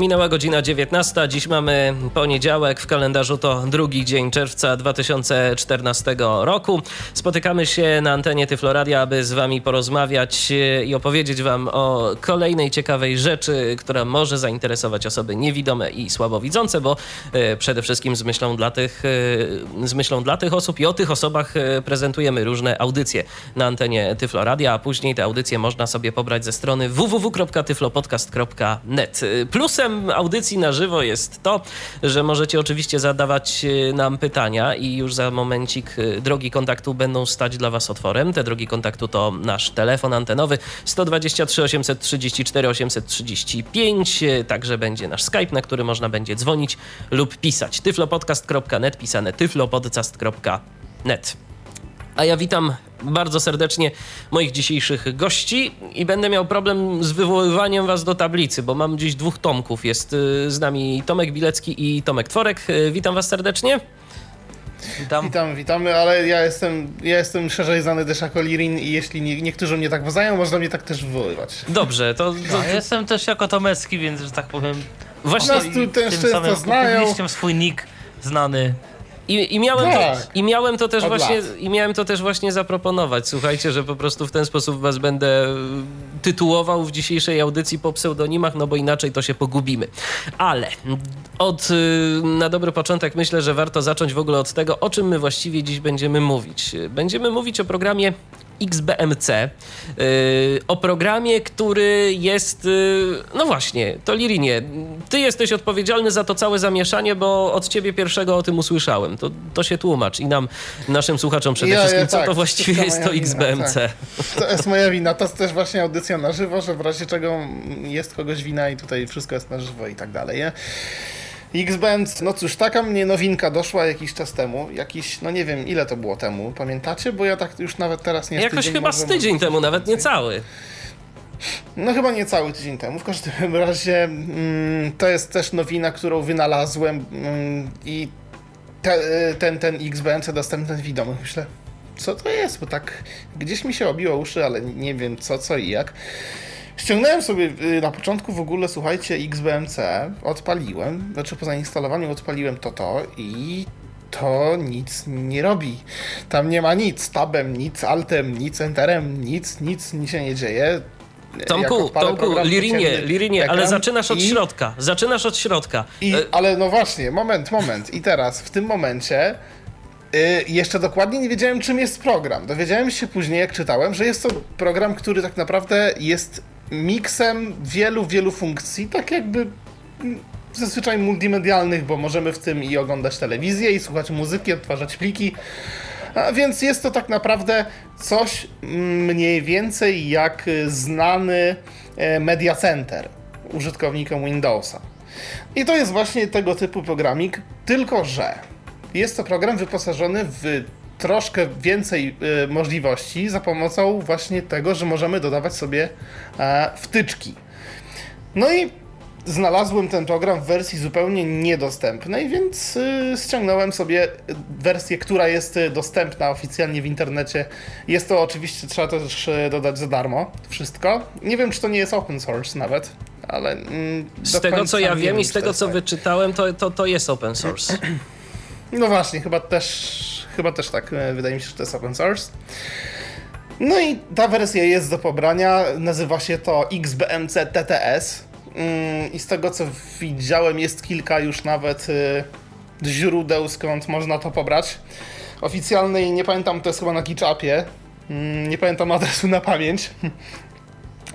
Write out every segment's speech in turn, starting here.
Minęła godzina 19. Dziś mamy poniedziałek. W kalendarzu to drugi dzień czerwca 2014 roku. Spotykamy się na antenie Tyfloradia, aby z Wami porozmawiać e, i opowiedzieć Wam o kolejnej ciekawej rzeczy, która może zainteresować osoby niewidome i słabowidzące, bo e, przede wszystkim z myślą dla tych, e, z myślą dla tych osób i o tych osobach prezentujemy różne audycje na antenie Tyfloradia, a później te audycje można sobie pobrać ze strony www.tyflopodcast.net. Plusem audycji na żywo jest to, że możecie oczywiście zadawać e, nam pytania i już za momencik e, drogi kontaktu będą stać dla Was otworem. Te drogi kontaktu to nasz telefon antenowy 123 834 835, także będzie nasz Skype, na który można będzie dzwonić lub pisać tyflopodcast.net, pisane tyflopodcast.net. A ja witam bardzo serdecznie moich dzisiejszych gości i będę miał problem z wywoływaniem was do tablicy, bo mam dziś dwóch Tomków. Jest y, z nami Tomek Bilecki i Tomek Tworek. Y, witam was serdecznie. Witam. Witam, witamy, ale ja jestem, ja jestem szerzej znany też jako Lirin i jeśli nie, niektórzy mnie tak poznają, można mnie tak też wywoływać. Dobrze, to... to... Ja jestem też jako Tomecki, więc, że tak powiem... Właśnie... Nas tu też często znają. swój nick znany. I, i, miałem tak. to, I miałem to też właśnie i miałem to też właśnie zaproponować. Słuchajcie, że po prostu w ten sposób was będę tytułował w dzisiejszej audycji po pseudonimach, no bo inaczej to się pogubimy. Ale od y, na dobry początek myślę, że warto zacząć w ogóle od tego, o czym my właściwie dziś będziemy mówić. Będziemy mówić o programie XBMC, y, o programie, który jest, y, no właśnie, to Lirinie, ty jesteś odpowiedzialny za to całe zamieszanie, bo od ciebie pierwszego o tym usłyszałem. To, to się tłumacz i nam, naszym słuchaczom przede ja, wszystkim, ja, co tak, to właściwie jest to XBMC. Wina, tak. To jest moja wina, to jest też właśnie audycja na żywo, że w razie czego jest kogoś wina i tutaj wszystko jest na żywo i tak dalej, nie? X-Band, no cóż, taka mnie nowinka doszła jakiś czas temu, jakiś, no nie wiem ile to było temu, pamiętacie? Bo ja tak już nawet teraz nie Jakoś chyba z tydzień temu, nawet nie cały. No chyba nie cały tydzień temu. W każdym razie mm, to jest też nowina, którą wynalazłem mm, i te, ten, ten XBMC dostępny widomy. Myślę, co to jest, bo tak gdzieś mi się obiło uszy, ale nie wiem co, co i jak. Ściągnąłem sobie y, na początku w ogóle, słuchajcie, XBMC, odpaliłem, znaczy po zainstalowaniu odpaliłem to to i to nic nie robi. Tam nie ma nic, tabem nic, altem nic, enterem nic, nic, nic się nie dzieje. Tomku, Tomku, Lirinie, Lirinie, ale zaczynasz od i, środka, zaczynasz od środka. I, e- ale no właśnie, moment, moment. I teraz, w tym momencie y, jeszcze dokładnie nie wiedziałem, czym jest program. Dowiedziałem się później, jak czytałem, że jest to program, który tak naprawdę jest miksem wielu, wielu funkcji, tak jakby zazwyczaj multimedialnych, bo możemy w tym i oglądać telewizję, i słuchać muzyki, odtwarzać pliki. A więc jest to tak naprawdę coś mniej więcej jak znany e, Media Center użytkownikom Windowsa. I to jest właśnie tego typu programik, tylko że jest to program wyposażony w troszkę więcej y, możliwości za pomocą właśnie tego, że możemy dodawać sobie e, wtyczki. No i znalazłem ten program w wersji zupełnie niedostępnej, więc y, ściągnąłem sobie wersję, która jest dostępna oficjalnie w internecie. Jest to oczywiście, trzeba też y, dodać za darmo, wszystko. Nie wiem, czy to nie jest open source nawet, ale... Mm, z tego, co ja wiem i z tego, co wyczytałem, to, to, to jest open source. No właśnie, chyba też Chyba też tak, e, wydaje mi się, że to jest open source. No i ta wersja jest do pobrania, nazywa się to XBMC TTS. Mm, I z tego co widziałem, jest kilka już nawet e, źródeł, skąd można to pobrać. Oficjalnej, nie pamiętam, to jest chyba na GitHubie. Mm, nie pamiętam adresu na pamięć.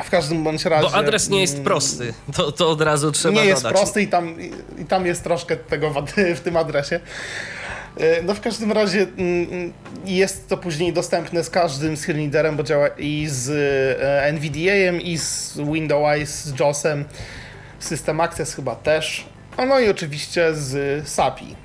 W każdym bądź razie. Bo adres nie jest mm, prosty, to, to od razu trzeba nie dodać. Nie jest prosty i tam, i tam jest troszkę tego w, w tym adresie. E, no w każdym razie mm, mm, jest to później dostępne z każdym screenreaderem, bo działa i z e, NVDA-em, i z Windows, z JOS-em. System Access chyba też. No i oczywiście z SAPI.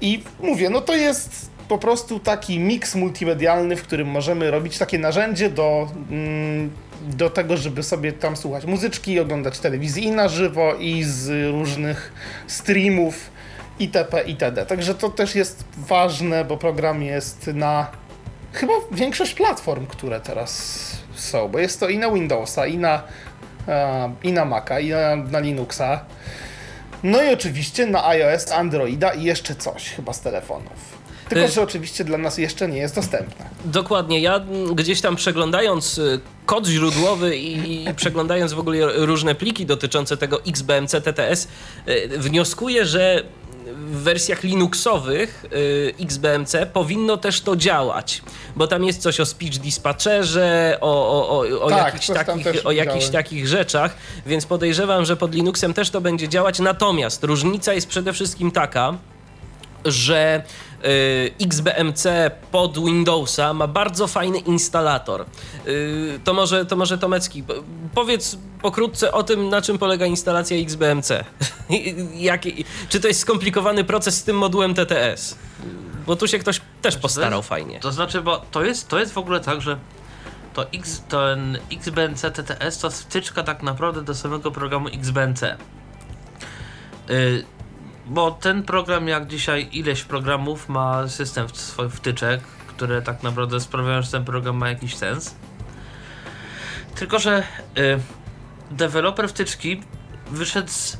I mówię, no to jest po prostu taki miks multimedialny, w którym możemy robić takie narzędzie do, mm, do tego, żeby sobie tam słuchać muzyczki, oglądać telewizji na żywo i z różnych streamów itp. itd. Także to też jest ważne, bo program jest na chyba większość platform, które teraz są, bo jest to i na Windowsa, i na, e, i na Maca, i na, na Linuxa. No i oczywiście na iOS, Androida i jeszcze coś chyba z telefonów. Tylko, że oczywiście dla nas jeszcze nie jest dostępne. Dokładnie. Ja gdzieś tam przeglądając y, kod źródłowy i, i przeglądając w ogóle różne pliki dotyczące tego XBMC TTS, y, wnioskuję, że w wersjach Linuxowych y, XBMC powinno też to działać, bo tam jest coś o speech dispatcherze, o, o, o, o, Tak, jakichś, takich, o jakichś takich rzeczach, więc podejrzewam, że pod Linuxem też to będzie działać. Natomiast różnica jest przede wszystkim taka, że XBMC pod Windowsa ma bardzo fajny instalator. Y, to, może, to może Tomecki, po- powiedz pokrótce o tym, na czym polega instalacja XBMC. Jaki, czy to jest skomplikowany proces z tym modułem TTS? Bo tu się ktoś też postarał jest- fajnie. To znaczy, bo to jest, to jest w ogóle tak, że to X, ten XBNC TTS to wtyczka tak naprawdę do samego programu XBNC. Y, bo ten program, jak dzisiaj ileś programów, ma system swoich wtyczek, które tak naprawdę sprawiają, że ten program ma jakiś sens. Tylko, że y, deweloper wtyczki wyszedł z,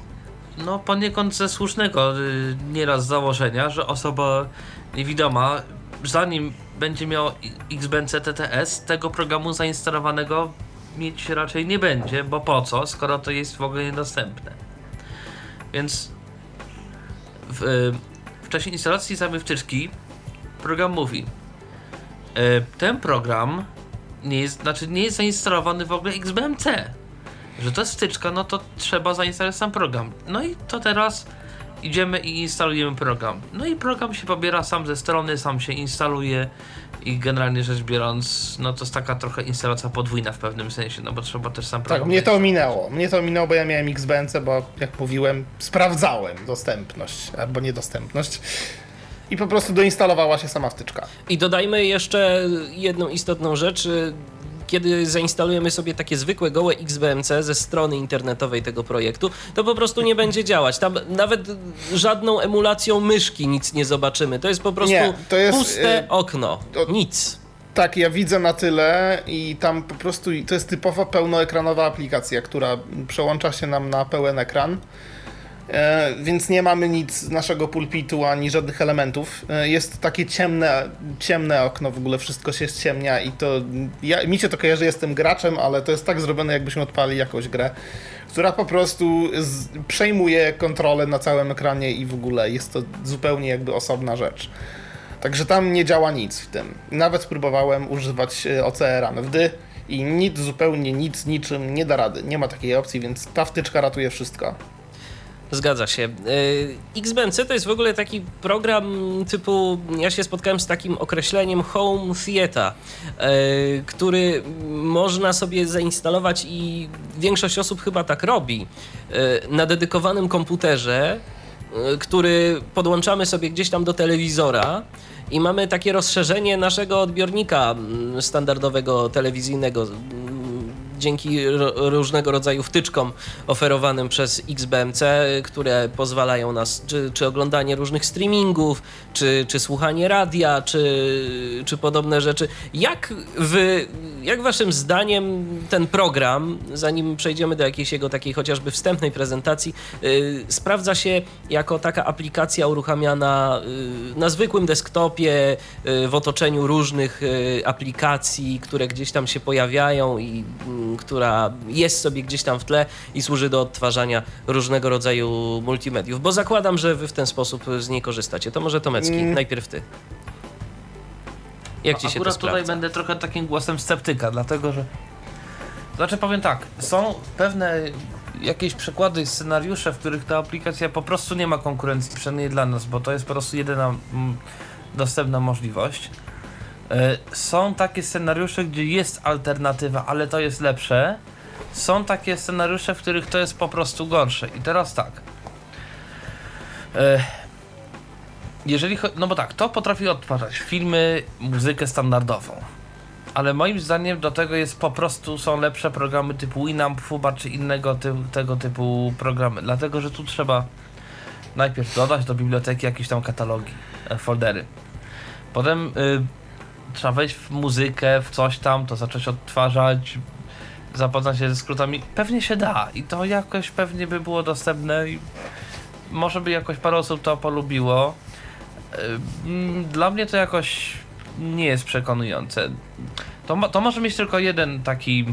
no poniekąd ze słusznego y, nieraz założenia, że osoba niewidoma, zanim będzie miał XBNC TTS, tego programu zainstalowanego mieć raczej nie będzie, bo po co, skoro to jest w ogóle niedostępne. Więc w, y, w czasie instalacji samej wtyczki program mówi y, ten program nie jest, znaczy nie jest zainstalowany w ogóle XBMC że to jest wtyczka, no to trzeba zainstalować sam program. No i to teraz idziemy i instalujemy program. No i program się pobiera sam ze strony, sam się instaluje i generalnie rzecz biorąc, no to jest taka trochę instalacja podwójna w pewnym sensie, no bo trzeba też sam program... Tak, mnie to ominęło. Mnie to ominęło, bo ja miałem XBNC, bo jak mówiłem, sprawdzałem dostępność albo niedostępność. I po prostu doinstalowała się sama wtyczka. I dodajmy jeszcze jedną istotną rzecz. Kiedy zainstalujemy sobie takie zwykłe gołe XBMC ze strony internetowej tego projektu, to po prostu nie będzie działać. Tam nawet żadną emulacją myszki nic nie zobaczymy. To jest po prostu Nie, jest, puste y, okno. Nic. Tak, ja widzę na tyle i tam po prostu to jest typowo pełnoekranowa aplikacja, która przełącza się nam na pełen ekran. E, więc nie mamy nic z naszego pulpitu ani żadnych elementów. E, jest takie ciemne, ciemne okno, w ogóle wszystko się ściemnia i to. Ja, mi się to kojarzy, jestem graczem, ale to jest tak zrobione, jakbyśmy odpali jakąś grę, która po prostu z, przejmuje kontrolę na całym ekranie i w ogóle jest to zupełnie jakby osobna rzecz. Także tam nie działa nic w tym. Nawet spróbowałem używać e, OCR-a wdy i nic, zupełnie nic, niczym nie da rady. Nie ma takiej opcji, więc ta wtyczka ratuje wszystko. Zgadza się. Y, XBMC to jest w ogóle taki program typu, ja się spotkałem z takim określeniem Home Theater, y, który można sobie zainstalować i większość osób chyba tak robi, y, na dedykowanym komputerze, który podłączamy sobie gdzieś tam do telewizora i mamy takie rozszerzenie naszego odbiornika mm, standardowego telewizyjnego dzięki różnego rodzaju wtyczkom oferowanym przez XBMC, które pozwalają nas, czy, czy oglądanie różnych streamingów, czy, czy słuchanie radia, czy, czy podobne rzeczy. Jak wy, jak waszym zdaniem ten program, zanim przejdziemy do jakiejś jego takiej chociażby wstępnej prezentacji, y, sprawdza się jako taka aplikacja uruchamiana y, na zwykłym desktopie, y, w otoczeniu różnych y, aplikacji, które gdzieś tam się pojawiają i mm, która jest sobie gdzieś tam w tle i służy do odtwarzania różnego rodzaju multimediów. Bo zakładam, że wy w ten sposób z niej korzystacie. To może Tomecki, Mm. najpierw ty. Jak ci się to Akurat tutaj sprawdza? będę trochę takim głosem sceptyka, dlatego że. Znaczy powiem tak, są pewne jakieś przykłady, scenariusze, w których ta aplikacja po prostu nie ma konkurencji, przynajmniej dla nas, bo to jest po prostu jedyna mm, dostępna możliwość. E, Są takie scenariusze, gdzie jest alternatywa, ale to jest lepsze. Są takie scenariusze, w których to jest po prostu gorsze. I teraz tak. E, jeżeli, no bo tak, to potrafi odtwarzać filmy, muzykę standardową. Ale moim zdaniem do tego jest po prostu są lepsze programy typu Winamp, Fuba czy innego ty, tego typu programy. Dlatego, że tu trzeba najpierw dodać do biblioteki jakieś tam katalogi, e, foldery. Potem y, trzeba wejść w muzykę, w coś tam, to zacząć odtwarzać, zapoznać się ze skrótami. Pewnie się da i to jakoś pewnie by było dostępne i może by jakoś parę osób to polubiło. Dla mnie to jakoś nie jest przekonujące. To, to może mieć tylko jeden taki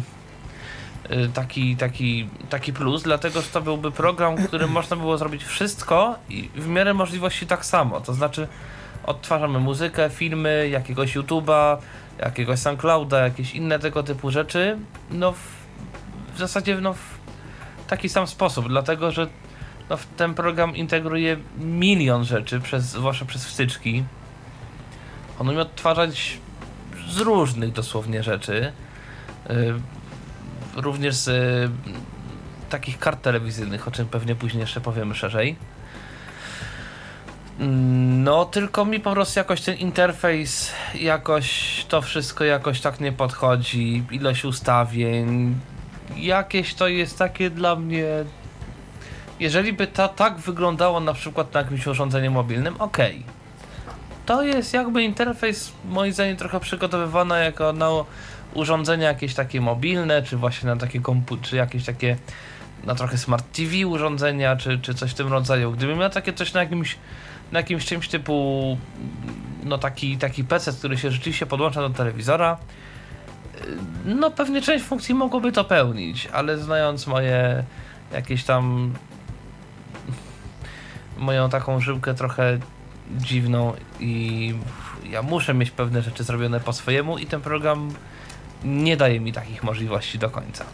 y, taki, taki, taki plus, dlatego że to byłby program, w którym można było zrobić wszystko i w miarę możliwości tak samo. To znaczy odtwarzamy muzykę, filmy, jakiegoś YouTube'a, jakiegoś SoundClouda, jakieś inne tego typu rzeczy, no w, w zasadzie no w taki sam sposób, dlatego że no, ten program integruje milion rzeczy, przez, zwłaszcza przez wstyczki. On umie odtwarzać z różnych dosłownie rzeczy. Y, również z takich kart telewizyjnych, o czym pewnie później jeszcze powiemy szerzej. No, tylko mi po prostu jakoś ten interfejs, jakoś to wszystko jakoś tak nie podchodzi. Ilość ustawień, jakieś to jest takie dla mnie. Jeżeli by to tak wyglądało na przykład na jakimś urządzeniu mobilnym, okej. To jest jakby interfejs moim zdaniem trochę przygotowywany jako na urządzenia jakieś takie mobilne, czy właśnie na takie komputery, czy jakieś takie na trochę smart TV urządzenia, czy, czy coś w tym rodzaju. Gdybym miał takie coś na jakimś, na jakimś czymś typu no taki, taki PC, który się rzeczywiście podłącza do telewizora, no pewnie część funkcji mogłoby to pełnić, ale znając moje jakieś tam moją taką żyłkę trochę dziwną i ja muszę mieć pewne rzeczy zrobione po swojemu i ten program nie daje mi takich możliwości do końca.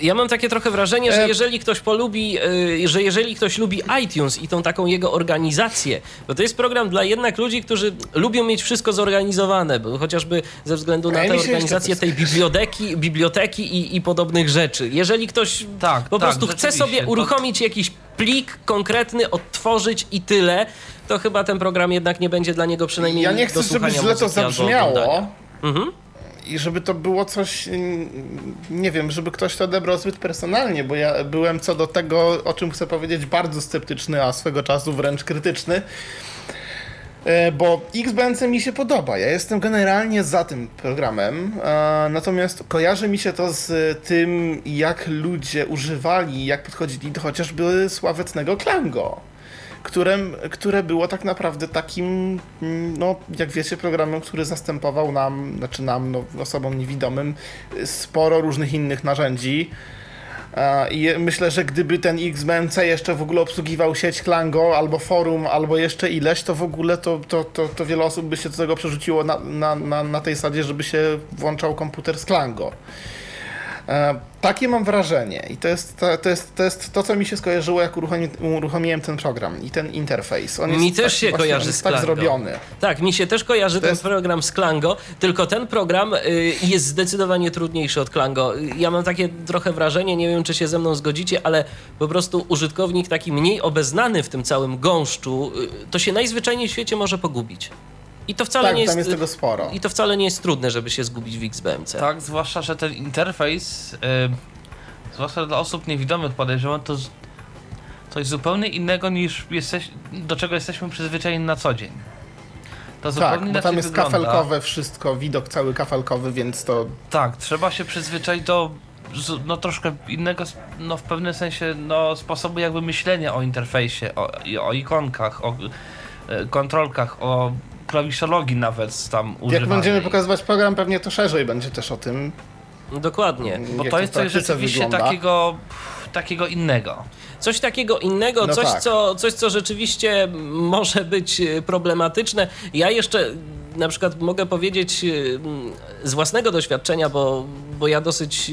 Ja mam takie trochę wrażenie, że E- jeżeli ktoś polubi, y, że jeżeli ktoś lubi iTunes i tą taką jego organizację, bo to jest program dla jednak ludzi, którzy lubią mieć wszystko zorganizowane, bo chociażby ze względu na ja tę organizację tej biblioteki, biblioteki i, i podobnych rzeczy. Jeżeli ktoś Tak, po tak, prostu chce sobie uruchomić jakiś plik konkretny, odtworzyć i tyle, to chyba ten program jednak nie będzie dla niego przynajmniej Ja nie chcę, żeby źle to zabrzmiało. Mhm. I żeby to było coś, mm, nie wiem, żeby ktoś to odebrał zbyt personalnie, bo ja byłem co do tego, o czym chcę powiedzieć, bardzo sceptyczny, a swego czasu wręcz krytyczny. E, Bo XBNC mi się podoba. Ja jestem generalnie za tym programem, e, natomiast kojarzy mi się to z tym, jak ludzie używali, jak podchodzili do chociażby sławetnego Klango którym, które było tak naprawdę takim, no jak wiecie, programem, który zastępował nam, znaczy nam, no, osobom niewidomym, sporo różnych innych narzędzi. E, I myślę, że gdyby ten XBMC jeszcze w ogóle obsługiwał sieć Klango, albo forum, albo jeszcze ileś, to w ogóle to, to, to, to wiele osób by się do tego przerzuciło na, na, na, na tej zasadzie, żeby się włączał komputer z Klango. E, takie mam wrażenie i to jest to, to jest to, jest to co mi się skojarzyło, jak uruchomi, uruchomiłem ten program i ten interfejs. On Mi jest też tak, się właśnie, kojarzy z tak Klango. zrobiony. Tak, mi się też kojarzy ten jest- program z Klango, tylko ten program y, jest zdecydowanie trudniejszy od Klango. Y, Ja mam takie trochę wrażenie, nie wiem czy się ze mną zgodzicie, ale po prostu użytkownik taki mniej obeznany w tym całym gąszczu, y, to się najzwyczajniej w świecie może pogubić. I to wcale Tak, nie jest, tam jest tego sporo. I to wcale nie jest trudne, żeby się zgubić w XBMC. Tak, zwłaszcza, że ten interfejs, yy, zwłaszcza dla osób niewidomych podejrzewam, to coś zupełnie innego niż jesteś, do czego jesteśmy przyzwyczajeni na co dzień. To zupełnie Tak, bo tam jest wygląda. kafelkowe wszystko, widok cały kafelkowy, więc to Tak, trzeba się przyzwyczaić do no troszkę innego, no w pewnym sensie, no sposobu jakby myślenia o interfejsie, o, o ikonkach, o e, kontrolkach, o klawiszologii nawet tam jak używanej. będziemy pokazywać program, pewnie to szerzej będzie też o tym. Dokładnie. Bo jak to jest coś rzeczywiście wygląda. takiego, takiego innego. Coś takiego innego, No coś, tak. co, coś, co rzeczywiście może być e, problematyczne. Ja jeszcze na przykład mogę powiedzieć e, z własnego doświadczenia, bo, bo ja dosyć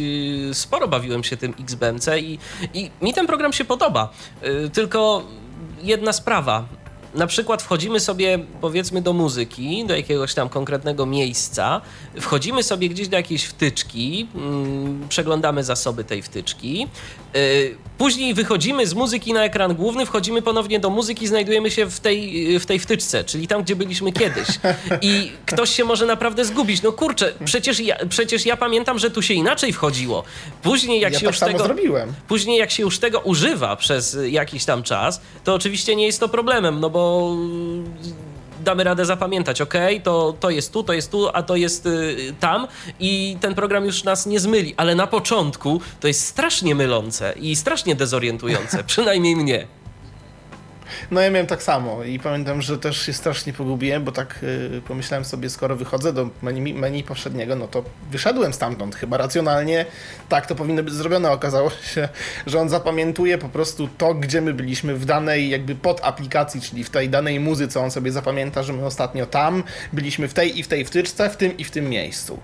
e, sporo bawiłem się tym XBMC i, i mi ten program się podoba. Tylko jedna sprawa. Na przykład wchodzimy sobie powiedzmy do muzyki, do jakiegoś tam konkretnego miejsca, wchodzimy sobie gdzieś do jakiejś wtyczki, mm, przeglądamy zasoby tej wtyczki, y, później wychodzimy z muzyki na ekran główny, wchodzimy ponownie do muzyki, znajdujemy się w tej, w tej wtyczce, czyli tam, gdzie byliśmy kiedyś. I ktoś się może naprawdę zgubić. No kurczę, przecież ja, przecież ja pamiętam, że tu się inaczej wchodziło. Później jak ja się tak już tego... zrobiłem. Później jak się już tego używa przez jakiś tam czas, to oczywiście nie jest to problemem, no bo damy radę zapamiętać, ok, to, to jest tu, to jest tu, a to jest y, tam i ten program już nas nie zmyli, ale na początku to jest strasznie mylące i strasznie dezorientujące, przynajmniej mnie. No ja miałem tak samo i pamiętam, że też się strasznie pogubiłem, bo tak y, pomyślałem sobie, skoro wychodzę do menu, menu poprzedniego, no to wyszedłem stamtąd. Chyba racjonalnie tak to powinno być zrobione. Okazało się, że on zapamiętuje po prostu to, gdzie my byliśmy w danej jakby pod aplikacji, czyli w tej danej muzyce. On sobie zapamięta, że my ostatnio tam byliśmy w tej i w tej wtyczce, w tym i w tym miejscu.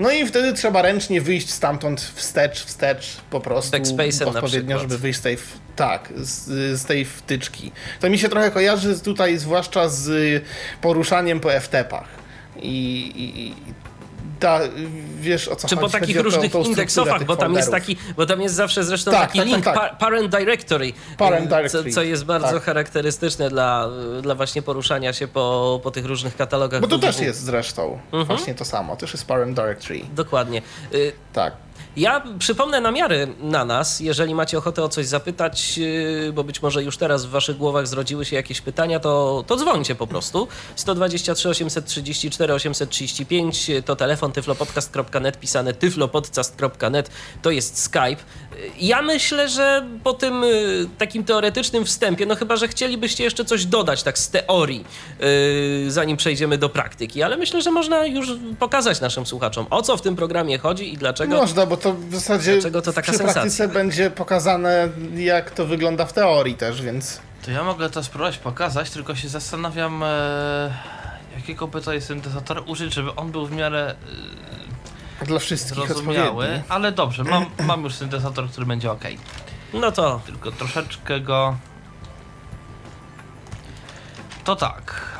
No i wtedy trzeba ręcznie wyjść stamtąd wstecz, wstecz po prostu na odpowiednio, żeby wyjść z tej, tak, z, z tej wtyczki. To mi się trochę kojarzy tutaj zwłaszcza z poruszaniem po FTP-ach. I, i ta, wiesz o co Czy chodzi? po takich tą- różnych tą strukturę indeksowach, bo tam jest taki, bo tam jest zawsze zresztą Tak, taki tak, tak, link tak. pa- parent directory, Parent y, directory, Co, co jest bardzo tak. charakterystyczne dla, dla właśnie poruszania się po, po tych różnych katalogach. Bo to też jest zresztą Mhm. właśnie to samo. Też jest parent directory. Dokładnie. Y, Tak. Ja przypomnę namiary na nas, jeżeli macie ochotę o coś zapytać, yy, bo być może już teraz w waszych głowach zrodziły się jakieś pytania, to, to dzwońcie po prostu. 123 834 835 to telefon tyflopodcast.net, pisane tyflopodcast.net, to jest Skype. Ja myślę, że po tym yy, takim teoretycznym wstępie, no chyba, że chcielibyście jeszcze coś dodać tak z teorii, yy, zanim przejdziemy do praktyki, ale myślę, że można już pokazać naszym słuchaczom, o co w tym programie chodzi i dlaczego... Można, bo to w zasadzie Dlaczego to taka przy sensacja? praktyce będzie pokazane, jak to wygląda w teorii też, więc... To ja mogę to spróbować pokazać, tylko się zastanawiam, e, jakiego by to jest syntezatora użyć, żeby on był w miarę Dla wszystkich zrozumiały, ale dobrze, mam, mam już syntezator, który będzie ok. No to Tylko troszeczkę go... To tak.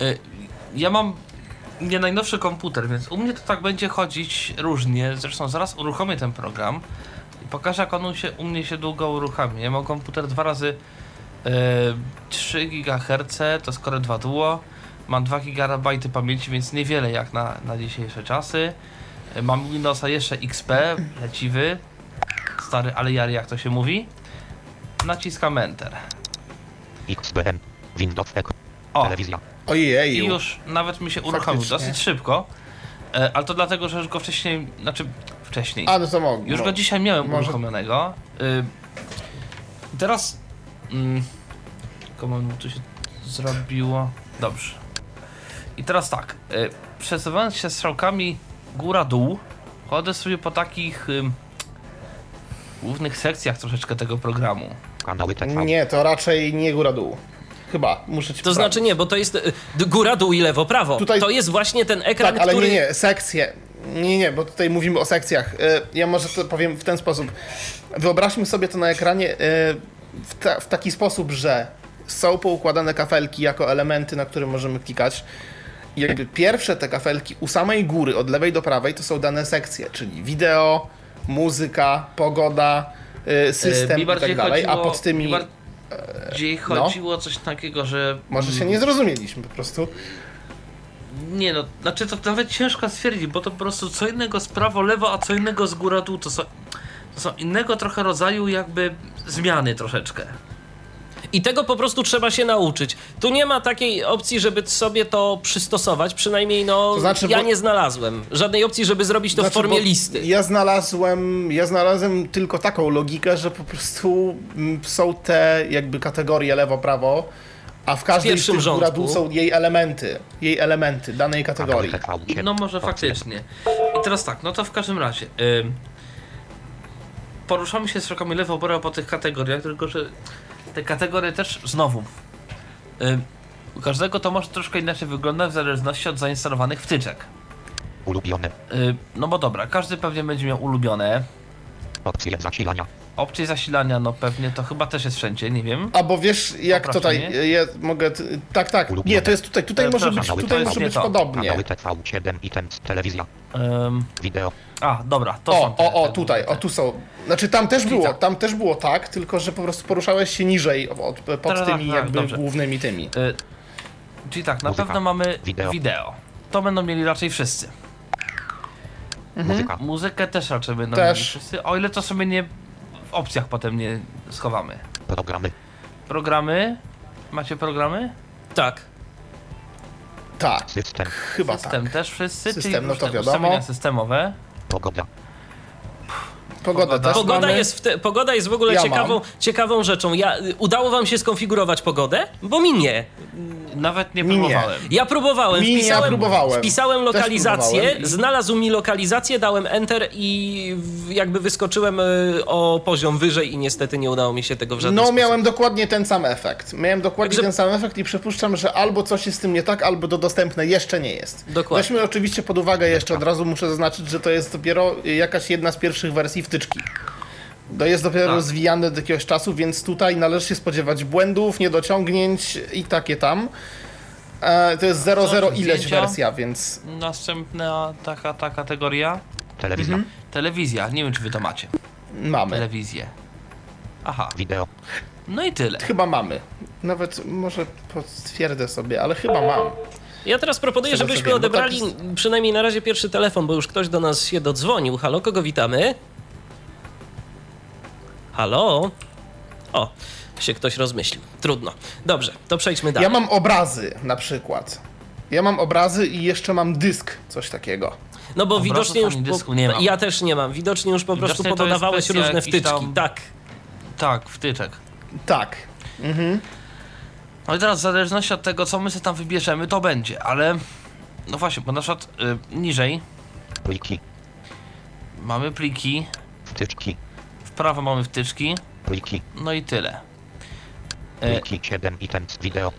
E, Ja mam nie najnowszy komputer, więc u mnie to tak będzie chodzić różnie. Zresztą zaraz uruchomię ten program i pokażę jak on u, się, u mnie się długo uruchami. Ja mam komputer dwa razy e, 3 GHz, to Core 2 Duo. Mam 2 GB pamięci, więc niewiele jak na, na dzisiejsze czasy. E, Mam Windowsa jeszcze XP, leciwy. Stary, ale jary jak to się mówi. Naciskam Enter. XBM, Windows Echo, O, telewizja, i Ojeju. już nawet mi się uruchomił dosyć szybko. E, ale to dlatego, że już go wcześniej, znaczy wcześniej. A, no to mogę. Już go dzisiaj miałem może- uruchomionego. Y, teraz. Mm, komu tu się zrobiło? Dobrze. I teraz tak. Y, przesuwając się strzałkami góra-dół, chodzę sobie po takich głównych sekcjach troszeczkę tego programu. kanały TV, Nie, to raczej nie góra-dół. Chyba, muszę ci To znaczy nie, bo to jest y, góra, dół i lewo, prawo. Tutaj- To jest właśnie ten ekran, Tak, ale który... nie, nie, sekcje. Nie, nie, bo tutaj mówimy o sekcjach. Y, Ja może to powiem w ten sposób. Wyobraźmy sobie to na ekranie w, ta, w taki sposób, że są poukładane kafelki jako elementy, na które możemy klikać. I jakby pierwsze te kafelki u samej góry, od lewej do prawej, to są dane sekcje, czyli wideo, muzyka, pogoda, y, system E, mi i bardziej tak dalej, a pod tymi... mi Bardziej chodziło o coś takiego, że. Może się nie zrozumieliśmy po prostu. Nie no, znaczy to nawet ciężko stwierdzić, bo to po prostu co innego z prawo, lewo, a co innego z góra, dół. To są, to są innego trochę rodzaju jakby zmiany troszeczkę. I tego po prostu trzeba się nauczyć. Tu nie ma takiej opcji, żeby sobie to przystosować, przynajmniej no, To znaczy, ja bo- nie znalazłem. Żadnej opcji, żeby zrobić to Znaczy, w formie listy. Ja znalazłem, ja znalazłem tylko taką logikę, że po prostu mm, są te jakby kategorie lewo-prawo, a w każdej z pierwszym tych góra dół są jej elementy, jej elementy danej kategorii. No może faktycznie. I teraz tak, no to w każdym razie. Poruszamy się strzałkami lewo, prawo po tych kategoriach, tylko że te kategorie też znowu. U każdego to może troszkę inaczej wyglądać w zależności od zainstalowanych wtyczek. ulubione, no bo dobra, każdy pewnie będzie miał ulubione. opcje zasilania, Opcje zasilania, no pewnie to chyba też jest wszędzie, nie wiem. A bo wiesz, jak Poprawcie tutaj, ja mogę, t- tak, tak, nie, to jest tutaj, tutaj E, może być, tutaj może być to. podobnie. Kanały TV7 items, telewizja, wideo, a, dobra, to są O, te, o, o, te- tutaj, te- o, tu są. Znaczy tam też było, tak. tam też było tak, tylko że po prostu poruszałeś się niżej od, pod Tak, tymi tak, jakby dobrze. głównymi tymi. Y, czyli tak, na Muzyka. pewno mamy wideo. Wideo. To będą mieli raczej wszyscy. muzyka, Muzykę też raczej będą Też. mieli wszyscy, o ile to sobie nie w opcjach potem nie schowamy. programy, Programy? Macie programy? Tak. Tak, system, chyba System tak. też wszyscy? System, czyli no to wiadomo. ustawienia systemowe. pogoda, Pogoda. też Pogoda mamy. jest, w te, pogoda jest w ogóle Ja ciekawą, mam. ciekawą rzeczą. Ja, udało wam się skonfigurować pogodę? Bo mi nie. Nawet nie Mi nie. próbowałem. Ja próbowałem, Mi nie, ja wpisałem, próbowałem. wpisałem lokalizację, próbowałem znalazł mi lokalizację, dałem enter i w- jakby wyskoczyłem y, o poziom wyżej i niestety nie udało mi się tego w żaden No, sposób. miałem dokładnie ten sam efekt. Miałem dokładnie Także- ten sam efekt i przypuszczam, że albo coś jest z tym nie tak, albo to dostępne jeszcze nie jest. Dokładnie. Weźmy oczywiście pod uwagę jeszcze od razu muszę zaznaczyć, że to jest dopiero jakaś jedna z pierwszych wersji wtyczki. To jest dopiero Tak. rozwijane od jakiegoś czasu, więc tutaj należy się spodziewać błędów, niedociągnięć i takie tam. E, to jest 00 ileś wersja, więc Następna taka ta kategoria. telewizja, Mhm. Telewizja. Nie wiem, czy wy to macie. mamy. Telewizję. Aha. wideo, No i tyle. Chyba mamy. Nawet może potwierdzę sobie, ale chyba mam. Ja teraz proponuję, żebyśmy wiem, bo tak odebrali przynajmniej na razie pierwszy telefon, bo już ktoś do nas się dodzwonił. Halo, kogo witamy? Halo? O, się ktoś rozmyślił. Trudno. Dobrze, to przejdźmy dalej. Ja mam obrazy na przykład. Ja mam obrazy i jeszcze mam dysk, coś takiego. No bo Obrazów widocznie już. Po... dysku nie mam. Ja też nie mam. Widocznie już po prostu Widocznie jest pododawałeś różne wtyczki. tam- Tak. Tak, wtyczek. Tak. No i teraz w zależności od tego, co my sobie tam wybierzemy, to będzie, ale... No właśnie, bo na przykład y, niżej pliki, mamy pliki, wtyczki, prawo mamy wtyczki, no i tyle. E, pliki 7 items, wideo,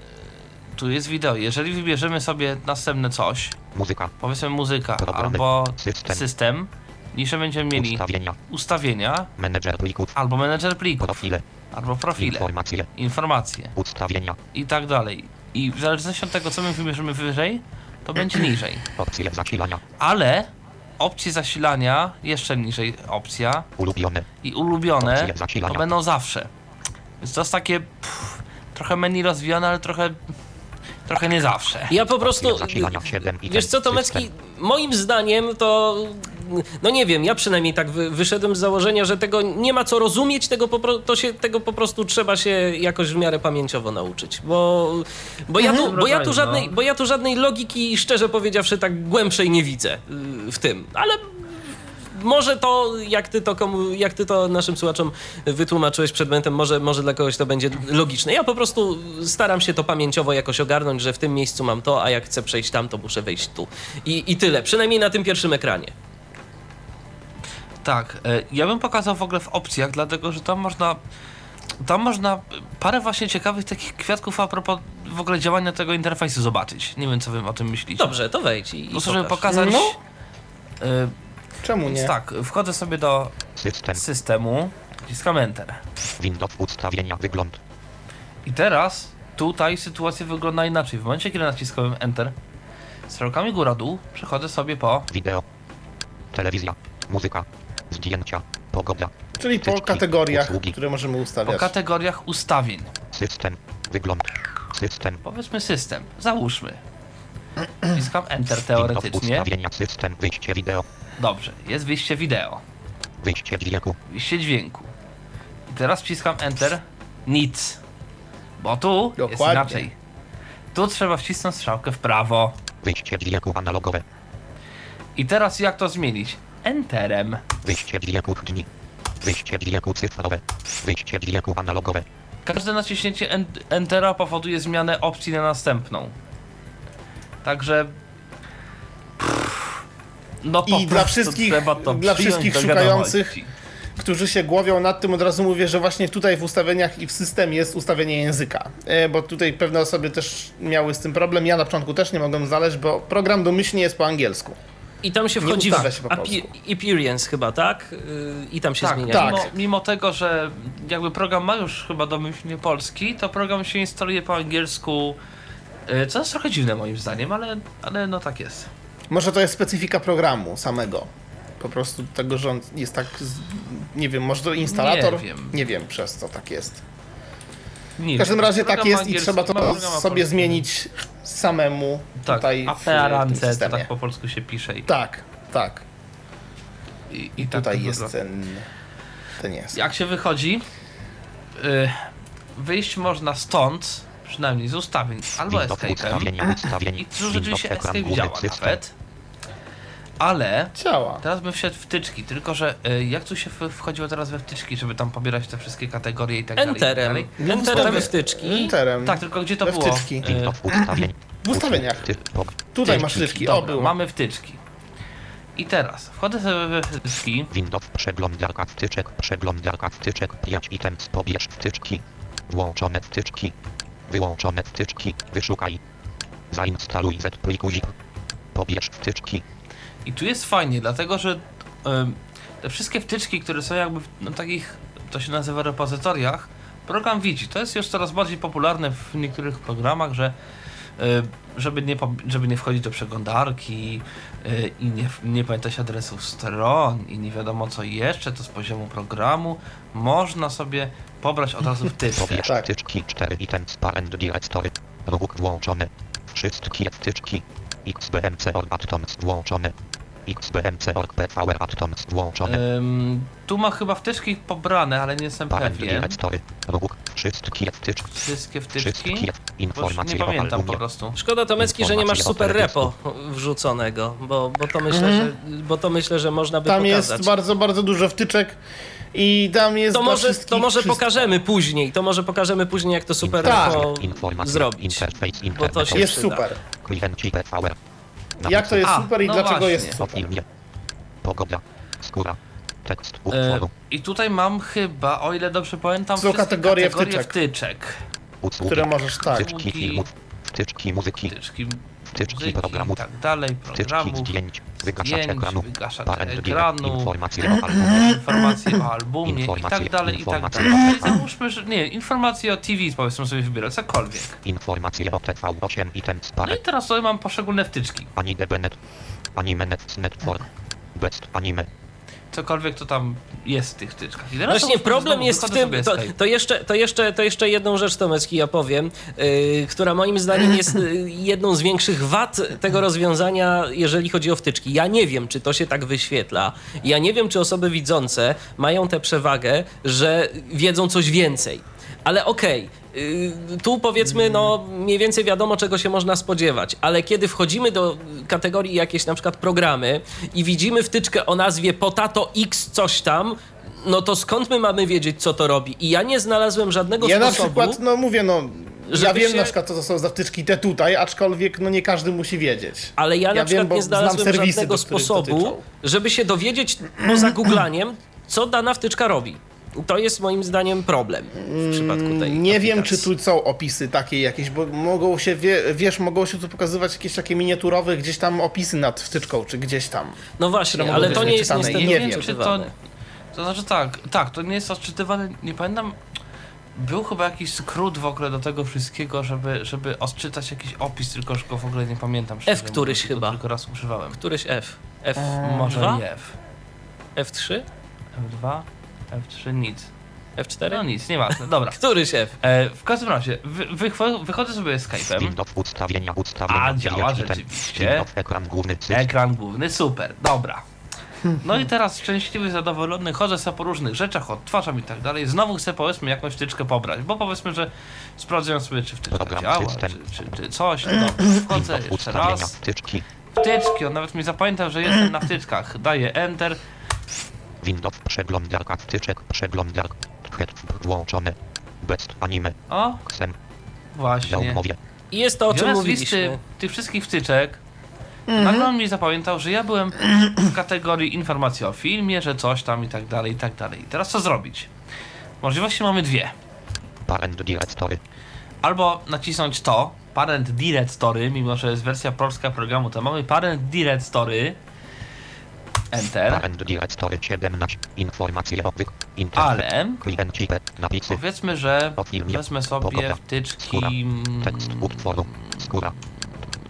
tu jest wideo. Jeżeli wybierzemy sobie następne coś, muzyka, powiedzmy muzyka Programy. albo System. system, niżej będziemy mieli ustawienia, ustawienia, menedżer plików, albo menedżer plików, profile, albo profile, informacje, informacje ustawienia, i tak dalej. I w zależności od tego, co my wybierzemy wyżej, to będzie niżej. opcje zasilania, Ale opcje zasilania, jeszcze niżej opcja ulubione, i ulubione, to będą zawsze. Więc to jest takie pff, trochę menu rozwijane, ale trochę trochę nie zawsze. Ja po prostu. opcje zasilania 7 items, Wiesz co, Tomecki, moim zdaniem to. No nie wiem, ja przynajmniej tak wy, wyszedłem z założenia, że tego nie ma co rozumieć, tego po, to się, tego po prostu trzeba się jakoś w miarę pamięciowo nauczyć. Bo, bo, ja, tu, bo, ja, tu no. żadnej, bo ja tu żadnej logiki, szczerze powiedziawszy, tak głębszej nie widzę y, w tym. Ale może to, jak ty to, komu, jak ty to naszym słuchaczom wytłumaczyłeś przed momentem, może, może dla kogoś to będzie logiczne. Ja po prostu staram się to pamięciowo jakoś ogarnąć, że w tym miejscu mam to, a jak chcę przejść tam, to muszę wejść tu. I, i tyle, przynajmniej na tym pierwszym ekranie. Tak, e, ja bym pokazał w ogóle w opcjach, dlatego że tam można tam można parę właśnie ciekawych takich kwiatków a propos w ogóle działania tego interfejsu zobaczyć. Nie wiem, co wy o tym myślicie. Dobrze, to wejdź i, Po i prostu, żeby pokazać... No. e, Czemu nie? tak, wchodzę sobie do system, systemu, wciskam Enter. Windows ustawienia, wygląd, I teraz tutaj sytuacja wygląda inaczej. W momencie, kiedy naciskałem Enter, strzałkami góra-dół przechodzę sobie po wideo, telewizja, muzyka, zdjęcia, pogoda, Czyli po kategoriach, usługi. które możemy po ustawiać. kategoriach ustawień. system, wygląd, system, Powiedzmy system, załóżmy. Wciskam Enter teoretycznie. ustawienia, system, wyjście wideo, Dobrze, jest wyjście wideo, wyjście dźwięku, wyjście dźwięku. I teraz wciskam Enter, nic. Bo tu jest Dokładnie. inaczej. Tu trzeba wcisnąć strzałkę w prawo. wyjście dźwięku analogowe, I teraz jak to zmienić? Enterem. wyjście dźwięku dni, wyjście dźwięku cyfrowe, wyjście analogowe, Każde naciśnięcie en- Entera powoduje zmianę opcji na następną. Także. No po I dla prostu wszystkich- trzeba to dla wszystkich szukających którzy się głowią nad tym, od razu mówię, że właśnie tutaj w ustawieniach i w systemie jest ustawienie języka. E, Bo tutaj pewne osoby też miały z tym problem. Ja na początku też nie mogłem znaleźć, bo program domyślnie jest po angielsku. I tam się wchodzi w się appearance chyba, tak? Yy, I tam się Tak, zmienia. tak. Mimo, mimo tego, że jakby program ma już chyba domyślnie polski, to program się instaluje po angielsku, y, co jest trochę dziwne moim zdaniem, ale, ale no tak jest. Może to jest specyfika programu samego. Po prostu tego, że on jest tak. Z... Nie wiem, może to instalator? Nie wiem. Nie wiem, przez co tak jest. Nie W każdym wiem, razie tak jest i trzeba to program sobie zmienić samemu Tak, tutaj w, w tym to systemie. tak po polsku się pisze i, Tak, tak. i, i tak Tutaj to jest ten. Ten jest. Jak się wychodzi, y, wyjść można stąd, przynajmniej z ustawień, albo escape'em. I tu rzeczywiście escape działa system. nawet. Ale Działa. teraz bym wszedł w wtyczki, tylko że y, jak tu się w- wchodziło teraz we wtyczki, żeby tam pobierać te wszystkie kategorie i tak dalej. i tak Enterem. dalej. Enterem wtyczki. Enterem. Tak, tylko gdzie to We było? wtyczki. Y, Windows ustawień. W ustawieniach. Tutaj masz wtyczki. wtyczki. O, Dobra, było. mamy wtyczki. I teraz wchodzę sobie we wtyczki. Windows przeglądarka wtyczek, przeglądarka wtyczek, 5 items, pobierz wtyczki, włączone wtyczki, wyłączone wtyczki, wyszukaj, zainstaluj z pliku zip, pobierz wtyczki, I tu jest fajnie, dlatego że te wszystkie wtyczki, które są jakby w no, takich, to się nazywa repozytoriach, program widzi. To jest już coraz bardziej popularne w niektórych programach, że żeby nie, żeby nie wchodzić do przeglądarki e, i nie, nie pamiętać adresów stron i nie wiadomo co jeszcze, to z poziomu programu można sobie pobrać od razu wtyczkę. pobierz Tak. wtyczki, 4 items, parent directory, rubuk włączone, wszystkie wtyczki, xbmc org atoms włączone, tu ma chyba wtyczki pobrane, ale nie jestem pewien. wszystkie wtyczki, informacje nie pamiętam po prostu. Szkoda Tomecki, że nie masz super repo wrzuconego, bo, bo, to myślę, że, bo to myślę, że można by Tam pokazać. jest bardzo, bardzo dużo wtyczek i tam jest to może, to może wszystko. pokażemy później, to może pokażemy później, jak to super Tak. zrobić. Bo to się Jest przyda. super. Jak to jest A, super i no dlaczego właśnie. jest super? pogoda, skóra, tekst E, utworu, I tutaj mam chyba, o ile dobrze pamiętam, Są wszystkie kategorie kategorie wtyczek. wtyczek. usługi, Które możesz tak. wtyczki filmów, wtyczki muzyki, Wtyczki wtyczki i programów, tak dalej, wtyczki programów, zdjęć, wygaszacz zdjęć, ekranu, wygaszacz ekranu, informacje o albumie, informacje o albumie i Informacje, tak dalej, i tak dalej. o- Załóżmy, że nie, informacje o TV powiedzmy sobie wybierać, cokolwiek. informacje o TV8 items No i teraz tutaj mam poszczególne wtyczki. anime benet, anime net network, best anime, Cokolwiek to tam jest w tych wtyczkach. I Właśnie problem jest w tym, to, to, jeszcze, to, jeszcze, to jeszcze jedną rzecz Tomecki ja powiem, yy, która moim zdaniem jest yy, jedną z większych wad tego rozwiązania, jeżeli chodzi o wtyczki. Ja nie wiem, czy to się tak wyświetla. Ja nie wiem, czy osoby widzące mają tę przewagę, że wiedzą coś więcej. Ale okej, yy, tu powiedzmy, no mniej więcej wiadomo, czego się można spodziewać, ale kiedy wchodzimy do kategorii jakieś na przykład programy i widzimy wtyczkę o nazwie Potato X coś tam, no to skąd my mamy wiedzieć, co to robi? I ja nie znalazłem żadnego Ja na sposobu. przykład, no mówię, no. Ja wiem się- na przykład, co to są za wtyczki te tutaj, aczkolwiek no nie każdy musi wiedzieć. Ale ja, na Ja przykład wiem, nie znalazłem żadnego sposobu, dotyczą. żeby się dowiedzieć poza googlaniem, co dana wtyczka robi. To jest moim zdaniem problem w przypadku tej Nie wiem, czy aplikacji. tu są opisy takie jakieś, bo mogą się, wie, wiesz, mogą się tu pokazywać jakieś takie miniaturowe gdzieś tam opisy nad wtyczką, czy gdzieś tam. No właśnie, ale to nie jest niestety nie wiem, czy to, to znaczy tak, tak, to nie jest odczytywane, nie pamiętam, był chyba jakiś skrót w ogóle do tego wszystkiego, żeby, żeby odczytać jakiś opis, tylko że go w ogóle nie pamiętam. szczerze któryś to chyba. Tylko raz używałem. Któryś F. F Może F2? nie F. F3? F2, F3, nic. F4? No nic, nieważne, dobra. Któryś F. E, w każdym razie, wy, wycho- wychodzę sobie Skype'em, Windows ustawienia ustawienia, A, działa rzeczywiście. Windows ekran główny ekran główny, super, dobra. No i teraz szczęśliwy, zadowolony, chodzę sobie po różnych rzeczach, odtwarzam i tak dalej. Znowu chcę powiedzmy jakąś wtyczkę pobrać, bo powiedzmy, że sprawdzam sobie, czy wtyczka Program działa, czy, czy, czy coś. No wchodzę jeszcze raz. wtyczki, Wtyczki, on nawet mi zapamiętał, że jestem na wtyczkach. Daję Enter. Windows przeglądarka wtyczek, przeglądarka, head włączone, best anime, O, ksem, właśnie. I jest to, o czym Biorąc listy mówiliśmy. tych wszystkich wtyczek, nagle on mi zapamiętał, że ja byłem w kategorii informacji o filmie, że coś tam i tak dalej, i tak dalej. I teraz co zrobić? Możliwości mamy dwie. parent directory, Albo nacisnąć to, Parent Directory, mimo że jest wersja polska programu, to mamy Parent Directory Enter. Parent Directory 17. Informacje o wych. Internet. Ale powiedzmy, że wezmę sobie wtyczki Skóra. mm,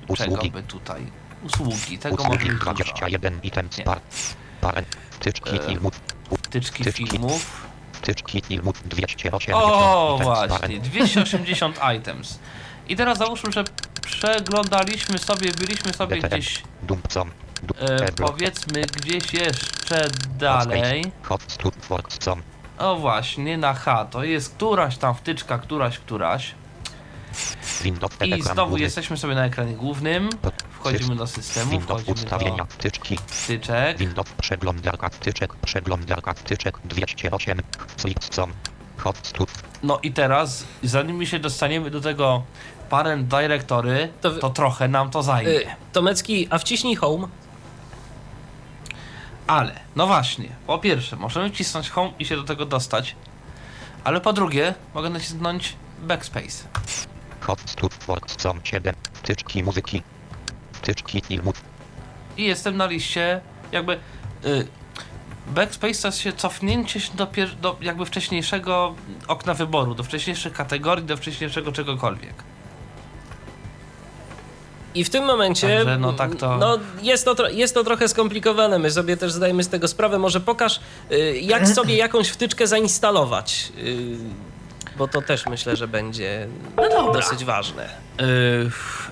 Usługi. by tutaj? Usługi, tego Usługi dużo. 21 items Nie. par. Parent. Wtyczki E, filmów. Wtyczki filmów. Wtyczki filmów 280 O, właśnie, parent. 280 items. I teraz załóżmy, że przeglądaliśmy sobie, byliśmy sobie gdzieś, Dumpcom. E, powiedzmy, gdzieś jeszcze dalej. O właśnie, na H, to jest któraś tam wtyczka, któraś, któraś. I znowu jesteśmy sobie na ekranie głównym. Wchodzimy do systemu, wchodzimy ustawienia do wtyczki. wtyczek. Windows przeglądarka wtyczek. Przeglądarka wtyczek 208. Flipcom. Hotstop. No i teraz, zanim my się dostaniemy do tego parent directory, To to, trochę nam to zajmie. Y, Tomecki, a wciśnij home. Ale, no właśnie, po pierwsze, możemy wcisnąć home i się do tego dostać, ale po drugie, mogę nacisnąć backspace. Hotstop Workcom 7. Wtyczki muzyki. Wtyczki filmów. I jestem na liście, jakby. Y, backspace to jest się cofnięcie się do, do jakby wcześniejszego okna wyboru, do wcześniejszych kategorii, do wcześniejszego czegokolwiek. I w tym momencie. Także no tak to- No, jest, to jest to trochę skomplikowane. My sobie też zdajemy z tego sprawę. Może pokaż, y, jak sobie jakąś wtyczkę zainstalować. y, Bo to też myślę, że będzie dosyć ważne. Yy,